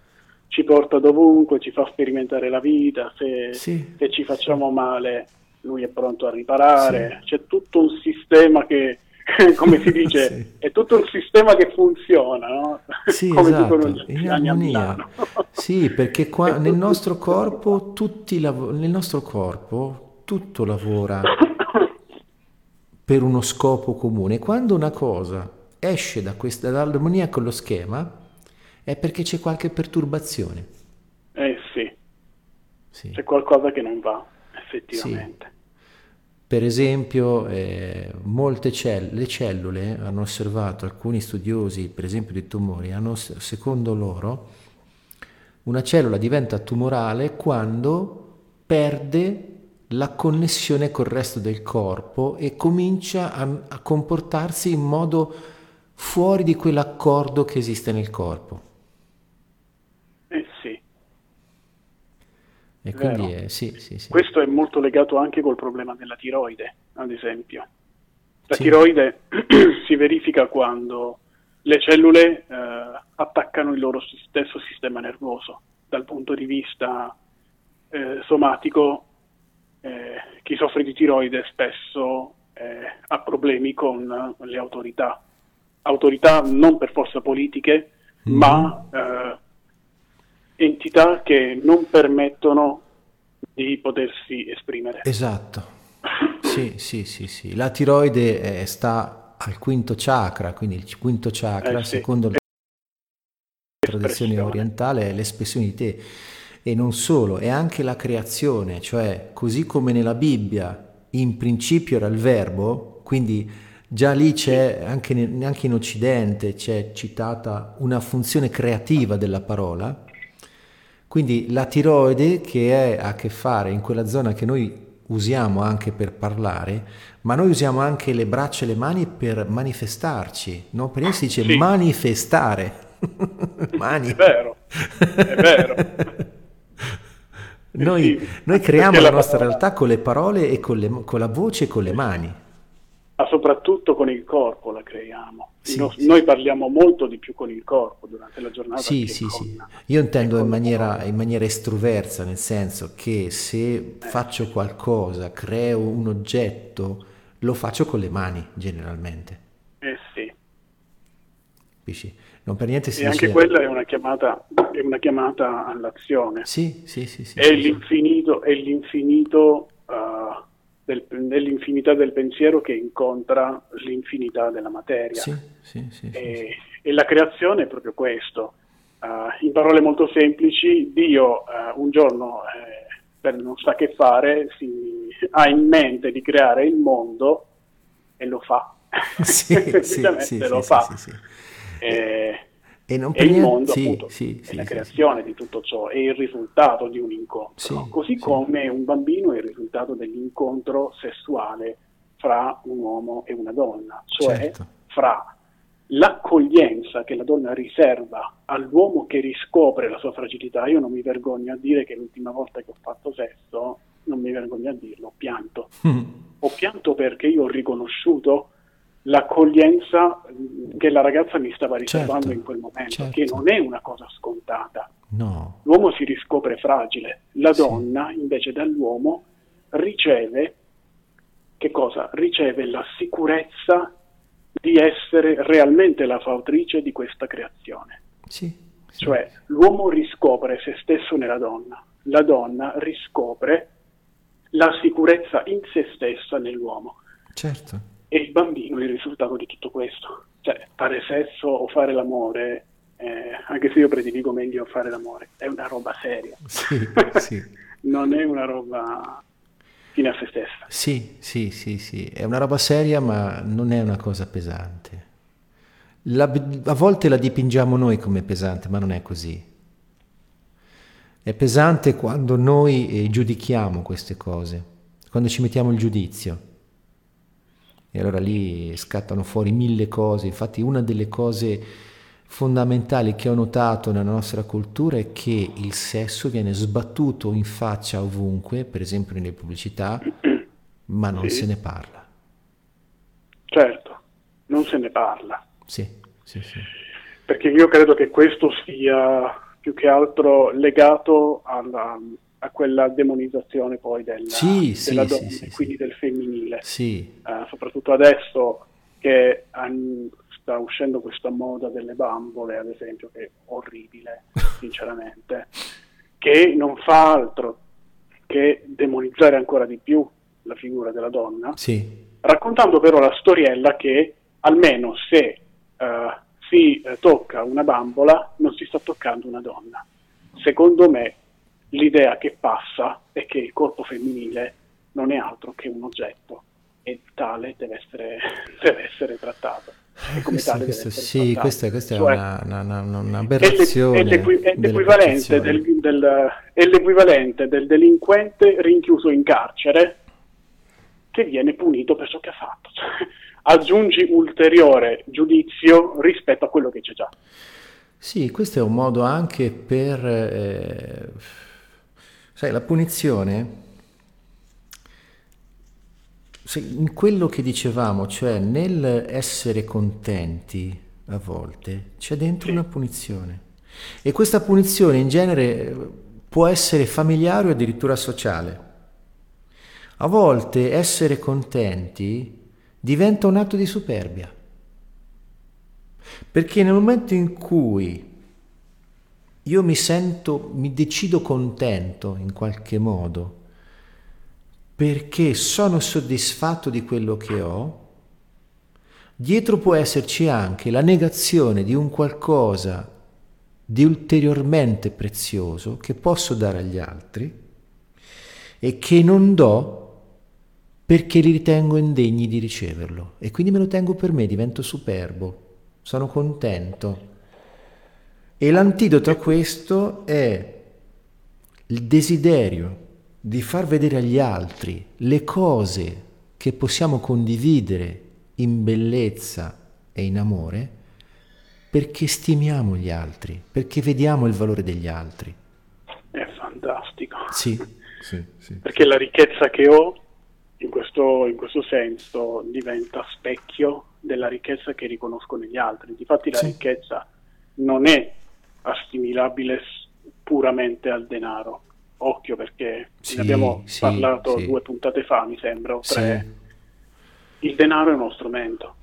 Speaker 3: ci porta dovunque, ci fa sperimentare la vita, se, se ci facciamo male lui è pronto a riparare, c'è tutto un sistema che, come si dice,
Speaker 1: Sì.
Speaker 3: è tutto un sistema che funziona, no?
Speaker 1: Sì,
Speaker 3: come
Speaker 1: esatto,
Speaker 3: dicono gli
Speaker 1: in armonia. Sì, perché qua nel nostro corpo tutti lav- nel nostro corpo tutto lavora per uno scopo comune. Quando una cosa esce da questa dall'armonia con lo schema è perché c'è qualche perturbazione.
Speaker 3: Eh sì,
Speaker 1: Sì.
Speaker 3: c'è qualcosa che non va, effettivamente.
Speaker 1: Per esempio, eh, molte cell- le cellule hanno osservato, alcuni studiosi, per esempio di tumori, hanno, secondo loro, una cellula diventa tumorale quando perde la connessione col resto del corpo e comincia a, a comportarsi in modo fuori di quell'accordo che esiste nel corpo.
Speaker 3: Eh sì.
Speaker 1: E quindi è, sì, sì, sì.
Speaker 3: Questo è molto legato anche col problema della tiroide, ad esempio. La tiroide si verifica quando le cellule eh, attaccano il loro stesso sistema nervoso. Dal punto di vista eh, somatico, eh, chi soffre di tiroide spesso eh, ha problemi con le autorità. Autorità non per forza politiche,
Speaker 1: Mhm.
Speaker 3: ma eh, entità che non permettono di potersi esprimere.
Speaker 1: Esatto. Sì, sì, sì, sì. La tiroide eh, sta al quinto chakra, quindi il quinto chakra,
Speaker 3: Eh, sì.
Speaker 1: secondo la tradizione orientale, è l'espressione di te. E non solo, è anche la creazione, cioè così come nella Bibbia in principio era il verbo, quindi già lì c'è, anche, anche in Occidente, c'è citata una funzione creativa della parola. Quindi la tiroide che è, ha a che fare in quella zona che noi usiamo anche per parlare, ma noi usiamo anche le braccia e le mani per manifestarci, no? Per si dice
Speaker 3: Sì.
Speaker 1: manifestare. Mani.
Speaker 3: È vero, è vero.
Speaker 1: Noi,
Speaker 3: Sì,
Speaker 1: noi creiamo la
Speaker 3: la
Speaker 1: nostra
Speaker 3: parola-
Speaker 1: realtà con le parole e con, le- con la voce e con le mani.
Speaker 3: ma soprattutto con il corpo la creiamo. Sì, no, sì. Noi parliamo molto di più con il corpo durante la giornata.
Speaker 1: Sì, sì, sì. Io intendo in maniera, in maniera, estroversa, nel senso che se eh. faccio qualcosa, creo un oggetto, lo faccio con le mani generalmente.
Speaker 3: Eh sì.
Speaker 1: Capisci? Non per niente si
Speaker 3: e
Speaker 1: dice...
Speaker 3: anche quella è una, chiamata, è una chiamata all'azione.
Speaker 1: Sì, sì, sì. sì
Speaker 3: è,
Speaker 1: sì,
Speaker 3: l'infinito, è l'infinito uh, del, dell'infinità del pensiero che incontra l'infinità della materia.
Speaker 1: Sì, sì, sì,
Speaker 3: e, e, la creazione è proprio questo. Uh, in parole molto semplici, Dio uh, un giorno, eh, per non sa che fare, si, ha in mente di creare il mondo e lo fa.
Speaker 1: Sì, Semplicemente
Speaker 3: lo fa. E, e, non e il mondo sì, appunto sì, sì, la creazione di tutto ciò, è il risultato di un incontro, così come un bambino è il risultato dell'incontro sessuale fra un uomo e una donna, cioè certo. fra l'accoglienza che la donna riserva all'uomo che riscopre la sua fragilità. Io non mi vergogno a dire che l'ultima volta che ho fatto sesso, non mi vergogno a dirlo, ho pianto. Mm. Ho pianto perché io ho riconosciuto l'accoglienza che la ragazza mi stava riservando certo, in quel momento, certo. che non è una cosa scontata.
Speaker 1: No.
Speaker 3: L'uomo si riscopre fragile, la donna sì. invece dall'uomo riceve che cosa? Riceve la sicurezza di essere realmente la fautrice di questa creazione.
Speaker 1: Sì, sì.
Speaker 3: Cioè l'uomo riscopre se stesso nella donna, la donna riscopre la sicurezza in se stessa nell'uomo.
Speaker 1: Certo
Speaker 3: e il bambino è il risultato di tutto questo. Cioè, fare sesso o fare l'amore, eh, anche se io prediligo meglio fare l'amore, è una roba seria.
Speaker 1: Sì, sì.
Speaker 3: non è una roba fine a se stessa.
Speaker 1: Sì, sì, sì, sì, è una roba seria ma non è una cosa pesante. La, a volte la dipingiamo noi come pesante, ma non è così. È pesante quando noi eh, giudichiamo queste cose, quando ci mettiamo il giudizio. E allora lì scattano fuori mille cose. Infatti una delle cose fondamentali che ho notato nella nostra cultura è che il sesso viene sbattuto in faccia ovunque, per esempio nelle pubblicità, ma non sì. se ne parla.
Speaker 3: Certo, non se ne parla.
Speaker 1: Sì, sì, sì.
Speaker 3: Perché io credo che questo sia più che altro legato alla, a quella demonizzazione poi della,
Speaker 1: sì,
Speaker 3: della
Speaker 1: sì,
Speaker 3: donna,
Speaker 1: sì,
Speaker 3: quindi del femminile. Uh, soprattutto adesso che um, sta uscendo questa moda delle bambole, ad esempio, che è orribile, sinceramente, che non fa altro che demonizzare ancora di più la figura della donna, raccontando però la storiella che almeno se uh, si uh, tocca una bambola non si sta toccando una donna. Secondo me l'idea che passa è che il corpo femminile non è altro che un oggetto e tale deve essere, deve essere trattato.
Speaker 1: Questo, questo, sì, questa, questa cioè, è una, una, una, un'aberrazione.
Speaker 3: È, l'equi, è, l'equivalente del, del, è l'equivalente del delinquente rinchiuso in carcere che viene punito per ciò che ha fatto. Cioè, aggiungi ulteriore giudizio rispetto a quello che c'è già.
Speaker 1: Sì, questo è un modo anche per... Eh, Sai, la punizione, in quello che dicevamo, cioè nel essere contenti a volte, c'è dentro una punizione. E questa punizione in genere può essere familiare o addirittura sociale. A volte essere contenti diventa un atto di superbia. Perché nel momento in cui io mi sento, mi decido contento in qualche modo perché sono soddisfatto di quello che ho, dietro può esserci anche la negazione di un qualcosa di ulteriormente prezioso che posso dare agli altri e che non do perché li ritengo indegni di riceverlo. E quindi me lo tengo per me, divento superbo, sono contento e l'antidoto a questo è il desiderio di far vedere agli altri le cose che possiamo condividere in bellezza e in amore perché stimiamo gli altri, perché vediamo il valore degli altri.
Speaker 3: È fantastico.
Speaker 1: Sì, sì, sì.
Speaker 3: Perché la ricchezza che ho in questo, in questo senso diventa specchio della ricchezza che riconosco negli altri. Difatti la sì. ricchezza non è assimilabile puramente al denaro. Occhio perché sì, ne abbiamo sì, parlato due puntate fa, mi sembra, tre. Il denaro è uno strumento.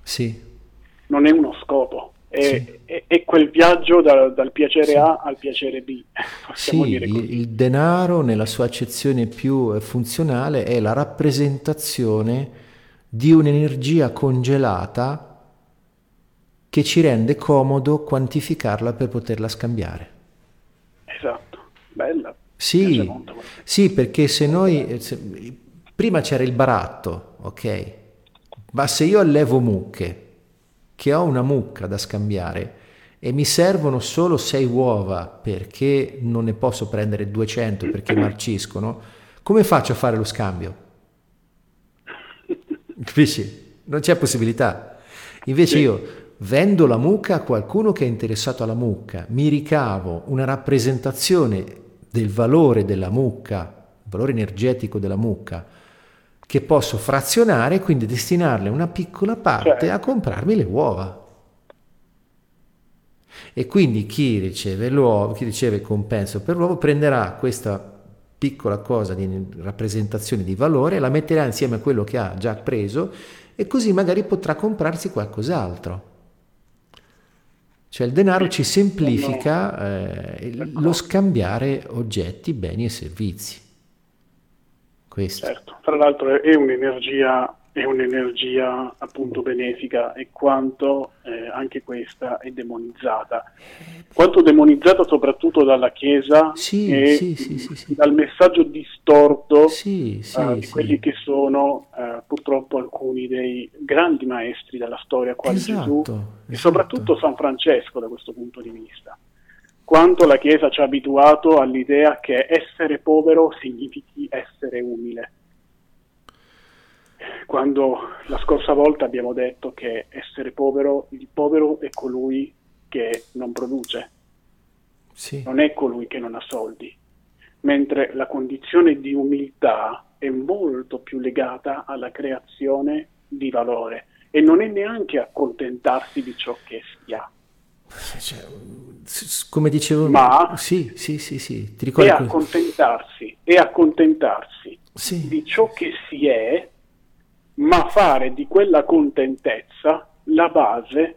Speaker 3: Non è uno scopo. È, sì. è, è quel viaggio da, dal piacere sì. A al piacere B.
Speaker 1: Sì, il, il, denaro nella sua accezione più eh, funzionale è la rappresentazione di un'energia congelata che ci rende comodo quantificarla per poterla scambiare.
Speaker 3: Esatto, bella.
Speaker 1: Sì, sì perché se noi... Se, prima c'era il baratto, ok? Ma se io allevo mucche che ho una mucca da scambiare e mi servono solo 6 uova perché non ne posso prendere 200 perché marciscono, come faccio a fare lo scambio? Capisci? Non c'è possibilità. Invece sì. io vendo la mucca a qualcuno che è interessato alla mucca, mi ricavo una rappresentazione del valore della mucca, il valore energetico della mucca, che posso frazionare e quindi destinarle una piccola parte cioè. a comprarmi le uova. E quindi chi riceve l'uovo, chi riceve il compenso per l'uovo prenderà questa piccola cosa di rappresentazione di valore, la metterà insieme a quello che ha già preso e così magari potrà comprarsi qualcos'altro. Cioè il denaro ci semplifica eh, lo scambiare oggetti, beni e servizi.
Speaker 3: Questo. Certo, tra l'altro è un'energia, è un'energia appunto benefica e quanto eh, anche questa è demonizzata. Quanto demonizzata soprattutto dalla Chiesa
Speaker 1: sì,
Speaker 3: e
Speaker 1: sì, sì,
Speaker 3: dal messaggio distorto uh, di quelli che sono uh, purtroppo alcuni dei grandi maestri della storia, quali esatto, Gesù esatto. e soprattutto San Francesco da questo punto di vista quanto la Chiesa ci ha abituato all'idea che essere povero significhi essere umile. Quando la scorsa volta abbiamo detto che essere povero, il povero è colui che non produce, sì. non è colui che non ha soldi, mentre la condizione di umiltà è molto più legata alla creazione di valore e non è neanche accontentarsi di ciò che si ha.
Speaker 1: Cioè, come dicevo,
Speaker 3: ma
Speaker 1: sì, sì, sì, sì.
Speaker 3: Ti ricordi e accontentarsi, e accontentarsi sì. di ciò che si è, ma fare di quella contentezza la base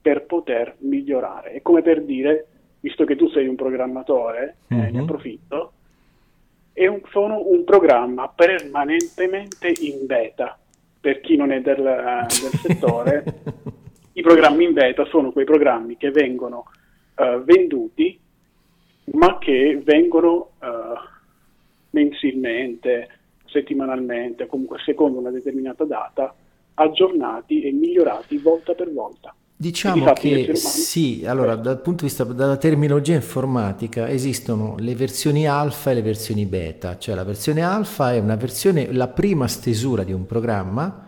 Speaker 3: per poter migliorare. È come per dire, visto che tu sei un programmatore, mm-hmm. eh, ne mhm. approfitto, è un, sono un programma permanentemente in beta. Per chi non è del, del settore, i programmi in beta sono quei programmi che vengono uh, venduti ma che vengono uh, mensilmente, settimanalmente, comunque secondo una determinata data, aggiornati e migliorati volta per volta.
Speaker 1: Diciamo che sì, allora dal punto di vista della terminologia informatica esistono le versioni alfa e le versioni beta, cioè la versione alfa è una versione, la prima stesura di un programma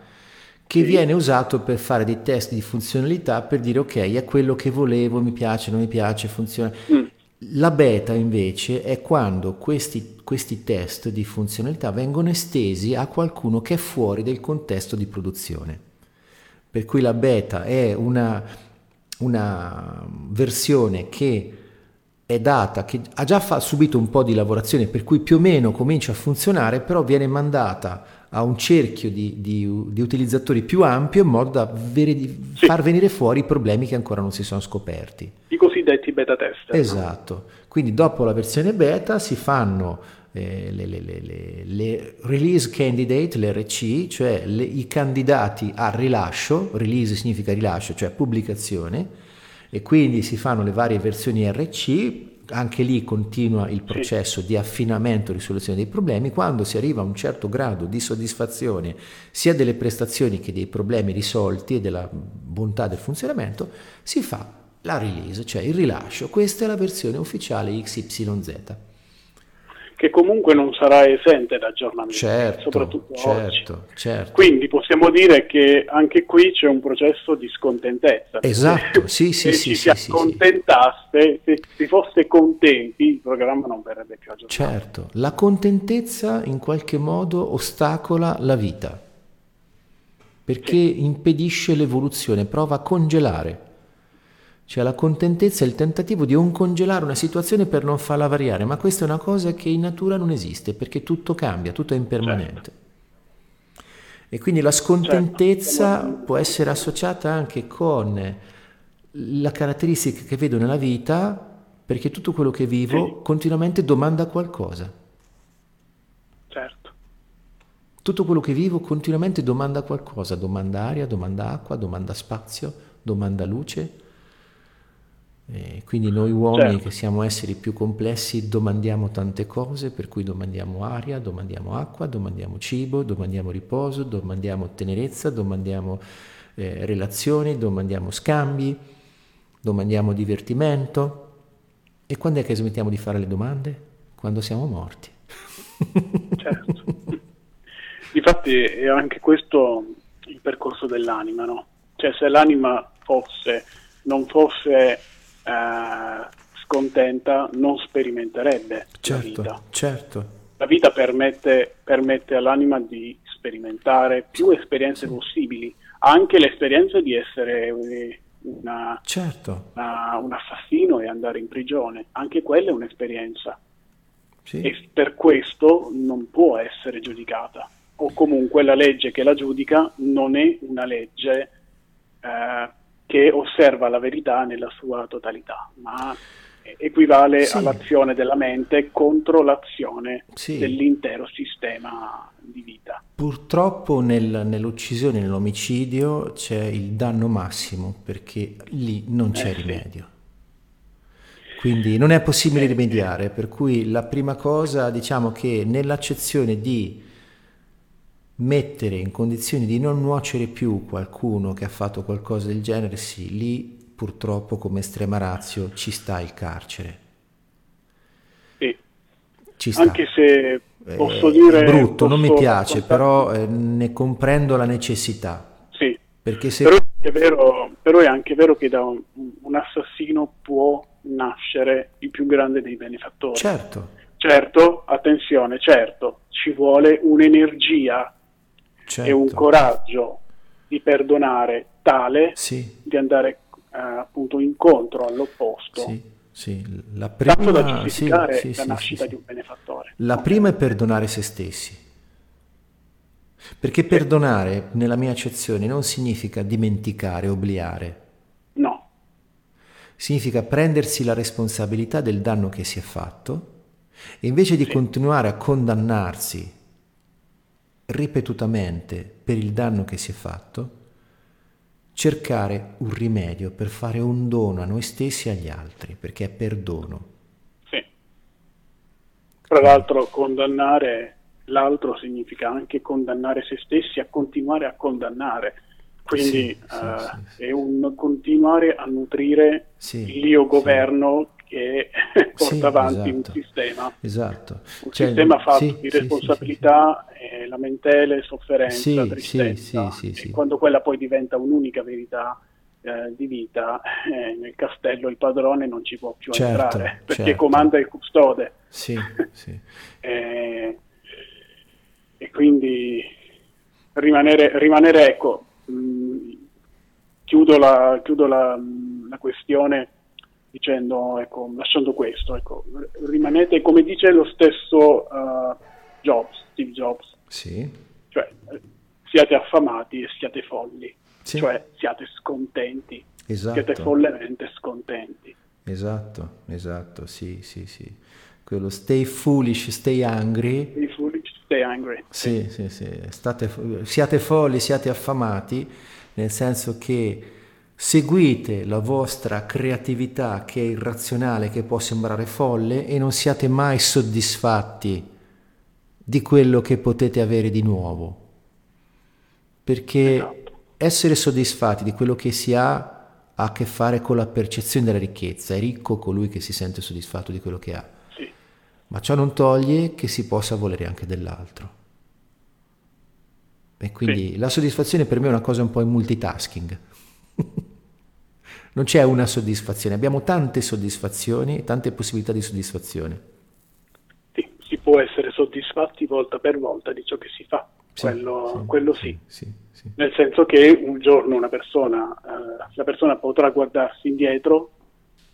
Speaker 1: che sì. viene usato per fare dei test di funzionalità per dire ok è quello che volevo, mi piace, non mi piace, funziona. Mm. La beta invece è quando questi, questi test di funzionalità vengono estesi a qualcuno che è fuori del contesto di produzione. Per cui la beta è una, una versione che è data, che ha già fa, subito un po' di lavorazione, per cui più o meno comincia a funzionare, però viene mandata a un cerchio di, di, di utilizzatori più ampio in modo da vere, sì. far venire fuori i problemi che ancora non si sono scoperti.
Speaker 3: I cosiddetti beta test.
Speaker 1: Esatto, quindi dopo la versione beta si fanno eh, le, le, le, le, release candidate, l'RC, cioè i candidati a rilascio, release significa rilascio, cioè pubblicazione, e quindi si fanno le varie versioni RC anche lì continua il processo di affinamento e risoluzione dei problemi, quando si arriva a un certo grado di soddisfazione sia delle prestazioni che dei problemi risolti e della bontà del funzionamento, si fa la release, cioè il rilascio. Questa è la versione ufficiale XYZ.
Speaker 3: che comunque non sarà esente da aggiornamenti,
Speaker 1: certo,
Speaker 3: soprattutto
Speaker 1: certo,
Speaker 3: oggi.
Speaker 1: Certo.
Speaker 3: Quindi possiamo dire che anche qui c'è un processo di scontentezza.
Speaker 1: Esatto, sì, sì,
Speaker 3: se
Speaker 1: sì.
Speaker 3: ci
Speaker 1: sì,
Speaker 3: si accontentasse, se si fosse contenti, il programma non verrebbe più aggiornato.
Speaker 1: Certo, la contentezza in qualche modo ostacola la vita, perché sì. impedisce l'evoluzione, prova a congelare. Cioè la contentezza è il tentativo di non congelare una situazione per non farla variare, ma questa è una cosa che in natura non esiste perché tutto cambia, tutto è impermanente. Certo. E quindi la scontentezza certo. può essere associata anche con la caratteristica che vedo nella vita perché tutto quello che vivo sì. continuamente domanda qualcosa.
Speaker 3: Certo.
Speaker 1: Tutto quello che vivo continuamente domanda qualcosa, domanda aria, domanda acqua, domanda spazio, domanda luce e quindi noi uomini certo. che siamo esseri più complessi domandiamo tante cose, per cui domandiamo aria, domandiamo acqua, domandiamo cibo, domandiamo riposo, domandiamo tenerezza, domandiamo eh, relazioni, domandiamo scambi, domandiamo divertimento. E quando è che smettiamo di fare le domande? Quando siamo morti.
Speaker 3: Certo. Infatti è anche questo il percorso dell'anima, no? Cioè se l'anima fosse, non fosse eh, scontenta non sperimenterebbe
Speaker 1: certo,
Speaker 3: la vita.
Speaker 1: Certo.
Speaker 3: La vita permette, permette all'anima di sperimentare più esperienze sì. possibili, anche l'esperienza di essere eh, una,
Speaker 1: certo.
Speaker 3: una, un assassino e andare in prigione, anche quella è un'esperienza.
Speaker 1: Sì.
Speaker 3: E per questo non può essere giudicata, o comunque la legge che la giudica non è una legge eh, che osserva la verità nella sua totalità, ma equivale sì. all'azione della mente contro l'azione sì. dell'intero sistema di vita.
Speaker 1: Purtroppo nel, nell'uccisione, nell'omicidio c'è il danno massimo perché lì non c'è eh, rimedio. Sì. Quindi non è possibile rimediare, per cui la prima cosa diciamo che nell'accezione di mettere in condizioni di non nuocere più qualcuno che ha fatto qualcosa del genere, sì, lì purtroppo come estrema razio ci sta il carcere.
Speaker 3: Sì. Ci sta. Anche se posso dire...
Speaker 1: È brutto, non mi piace, però eh, ne comprendo la necessità.
Speaker 3: Sì.
Speaker 1: Perché se...
Speaker 3: però, è vero, però è anche vero che da un, un assassino può nascere il più grande dei benefattori.
Speaker 1: Certo.
Speaker 3: Certo, attenzione, certo, ci vuole un'energia certo. e un coraggio di perdonare tale
Speaker 1: sì.
Speaker 3: di andare eh, appunto incontro all'opposto.
Speaker 1: Sì. Sì, la prima,
Speaker 3: da giustificare sì, la nascita di un benefattore.
Speaker 1: La prima è perdonare se stessi. Perché perdonare, nella mia accezione, non significa dimenticare, obliare.
Speaker 3: No.
Speaker 1: Significa prendersi la responsabilità del danno che si è fatto e invece di continuare a condannarsi ripetutamente per il danno che si è fatto, cercare un rimedio per fare un dono a noi stessi e agli altri, perché è perdono.
Speaker 3: Sì. Tra l'altro condannare l'altro significa anche condannare se stessi a continuare a condannare. Quindi sì, sì, uh, sì, è un continuare a nutrire l'io governo che porta avanti esatto. un sistema.
Speaker 1: Esatto.
Speaker 3: Un cioè, sistema fatto di responsabilità eh, lamentele, sofferenza, sì, tristezza,
Speaker 1: sì, sì,
Speaker 3: e quando quella poi diventa un'unica verità eh, di vita, eh, nel castello il padrone non ci può più
Speaker 1: certo,
Speaker 3: entrare, perché
Speaker 1: certo.
Speaker 3: comanda il custode.
Speaker 1: Sì, sì.
Speaker 3: e, e quindi rimanere, rimanere ecco, mh, chiudo, la, chiudo la, la questione dicendo, ecco, lasciando questo, ecco, rimanete, come dice lo stesso uh, Jobs, Steve Jobs,
Speaker 1: sì.
Speaker 3: Cioè, siate affamati e siate folli,
Speaker 1: sì.
Speaker 3: cioè siate scontenti,
Speaker 1: esatto.
Speaker 3: siate follemente scontenti.
Speaker 1: Esatto, esatto, sì, sì, sì. Quello stay foolish, stay angry.
Speaker 3: Stay foolish, stay angry.
Speaker 1: Sì, sì, sì. sì. State, siate folli, siate affamati, nel senso che seguite la vostra creatività che è irrazionale, che può sembrare folle, e non siate mai soddisfatti di quello che potete avere di nuovo. Perché esatto. essere soddisfatti di quello che si ha ha a che fare con la percezione della ricchezza. È ricco colui che si sente soddisfatto di quello che ha.
Speaker 3: Sì.
Speaker 1: ma ciò non toglie che si possa volere anche dell'altro. E quindi sì. la soddisfazione per me è una cosa un po' in multitasking. Non c'è una soddisfazione, abbiamo tante soddisfazioni, tante possibilità di soddisfazione.
Speaker 3: Sì, si può essere soddisfatti volta per volta di ciò che si fa, sì, quello, sì, quello sì. sì. Nel senso che un giorno una persona, eh, la persona potrà guardarsi indietro,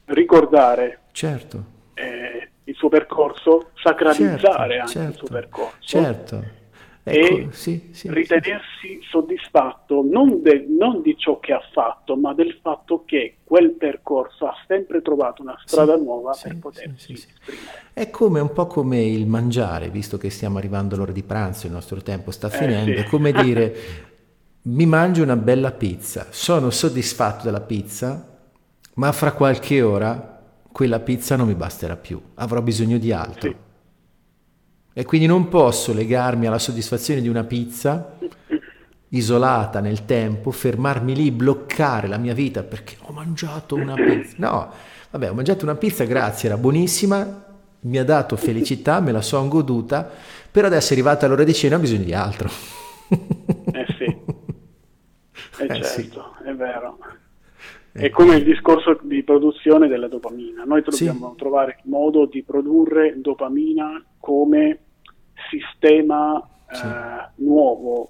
Speaker 3: ricordare
Speaker 1: certo.
Speaker 3: eh, il suo percorso, sacralizzare certo, anche certo, il suo percorso.
Speaker 1: Certo
Speaker 3: Ecco, e sì, sì, ritenersi sì. soddisfatto non, de, non, di ciò che ha fatto, ma del fatto che quel percorso ha sempre trovato una strada nuova per potersi esprimere.
Speaker 1: È come un po' come il mangiare, visto che stiamo arrivando all'ora di pranzo, il nostro tempo sta eh, finendo, è come dire mi mangio una bella pizza, sono soddisfatto della pizza, ma fra qualche ora quella pizza non mi basterà più, avrò bisogno di altro. E quindi non posso legarmi alla soddisfazione di una pizza isolata nel tempo, fermarmi lì, bloccare la mia vita perché ho mangiato una pizza. No, vabbè, ho mangiato una pizza, grazie, era buonissima, mi ha dato felicità, me la sono goduta, però adesso è arrivata l'ora di cena ho bisogno di altro.
Speaker 3: Eh sì, eh, eh certo, sì. è vero. È come il discorso di produzione della dopamina. Noi dobbiamo sì. trovare il modo di produrre dopamina come sistema sì. eh, nuovo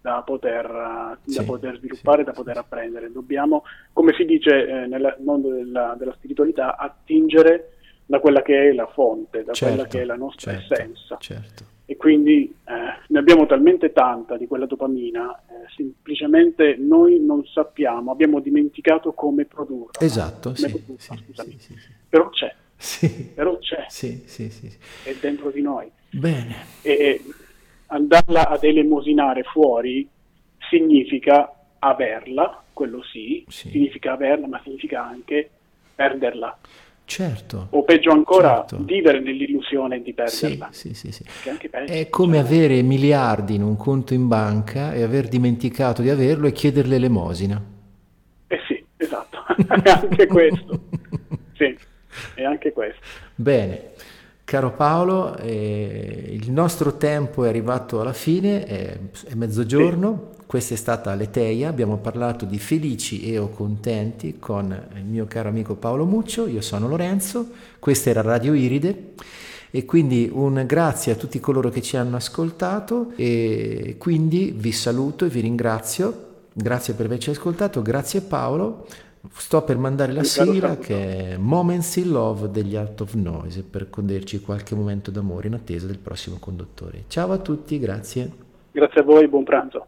Speaker 3: da poter, sì. da poter sviluppare, da poter apprendere. Dobbiamo, come si dice eh, nel mondo della, della, spiritualità, attingere da quella che è la fonte, da certo, quella che è la nostra certo, essenza. Certo e quindi eh, ne abbiamo talmente tanta di quella dopamina, eh, semplicemente noi non sappiamo, abbiamo dimenticato come produrla.
Speaker 1: Esatto, come sì, produrla,
Speaker 3: sì, sì, però c'è,
Speaker 1: sì.
Speaker 3: però c'è,
Speaker 1: sì, sì, sì,
Speaker 3: è dentro di noi.
Speaker 1: Bene.
Speaker 3: E andarla ad elemosinare fuori significa averla, quello sì, significa averla, ma significa anche perderla.
Speaker 1: Certo.
Speaker 3: O peggio ancora, certo. vivere nell'illusione di perderla.
Speaker 1: Sì, sì, sì, sì. È come cioè... avere miliardi in un conto in banca e aver dimenticato di averlo e chiedere l'elemosina.
Speaker 3: Eh sì, esatto, anche questo. sì, è anche questo.
Speaker 1: Bene. Caro Paolo, eh, il nostro tempo è arrivato alla fine, è, è mezzogiorno, sì. questa è stata l'Eteia, abbiamo parlato di felici e o contenti con il mio caro amico Paolo Muccio, io sono Lorenzo, questa era Radio Iride e quindi un grazie a tutti coloro che ci hanno ascoltato e quindi vi saluto e vi ringrazio, grazie per averci ascoltato, grazie Paolo. Sto per mandare la sigla che è Moments in Love degli Art of Noise per goderci qualche momento d'amore in attesa del prossimo conduttore. Ciao a tutti, grazie.
Speaker 3: Grazie a voi, buon pranzo.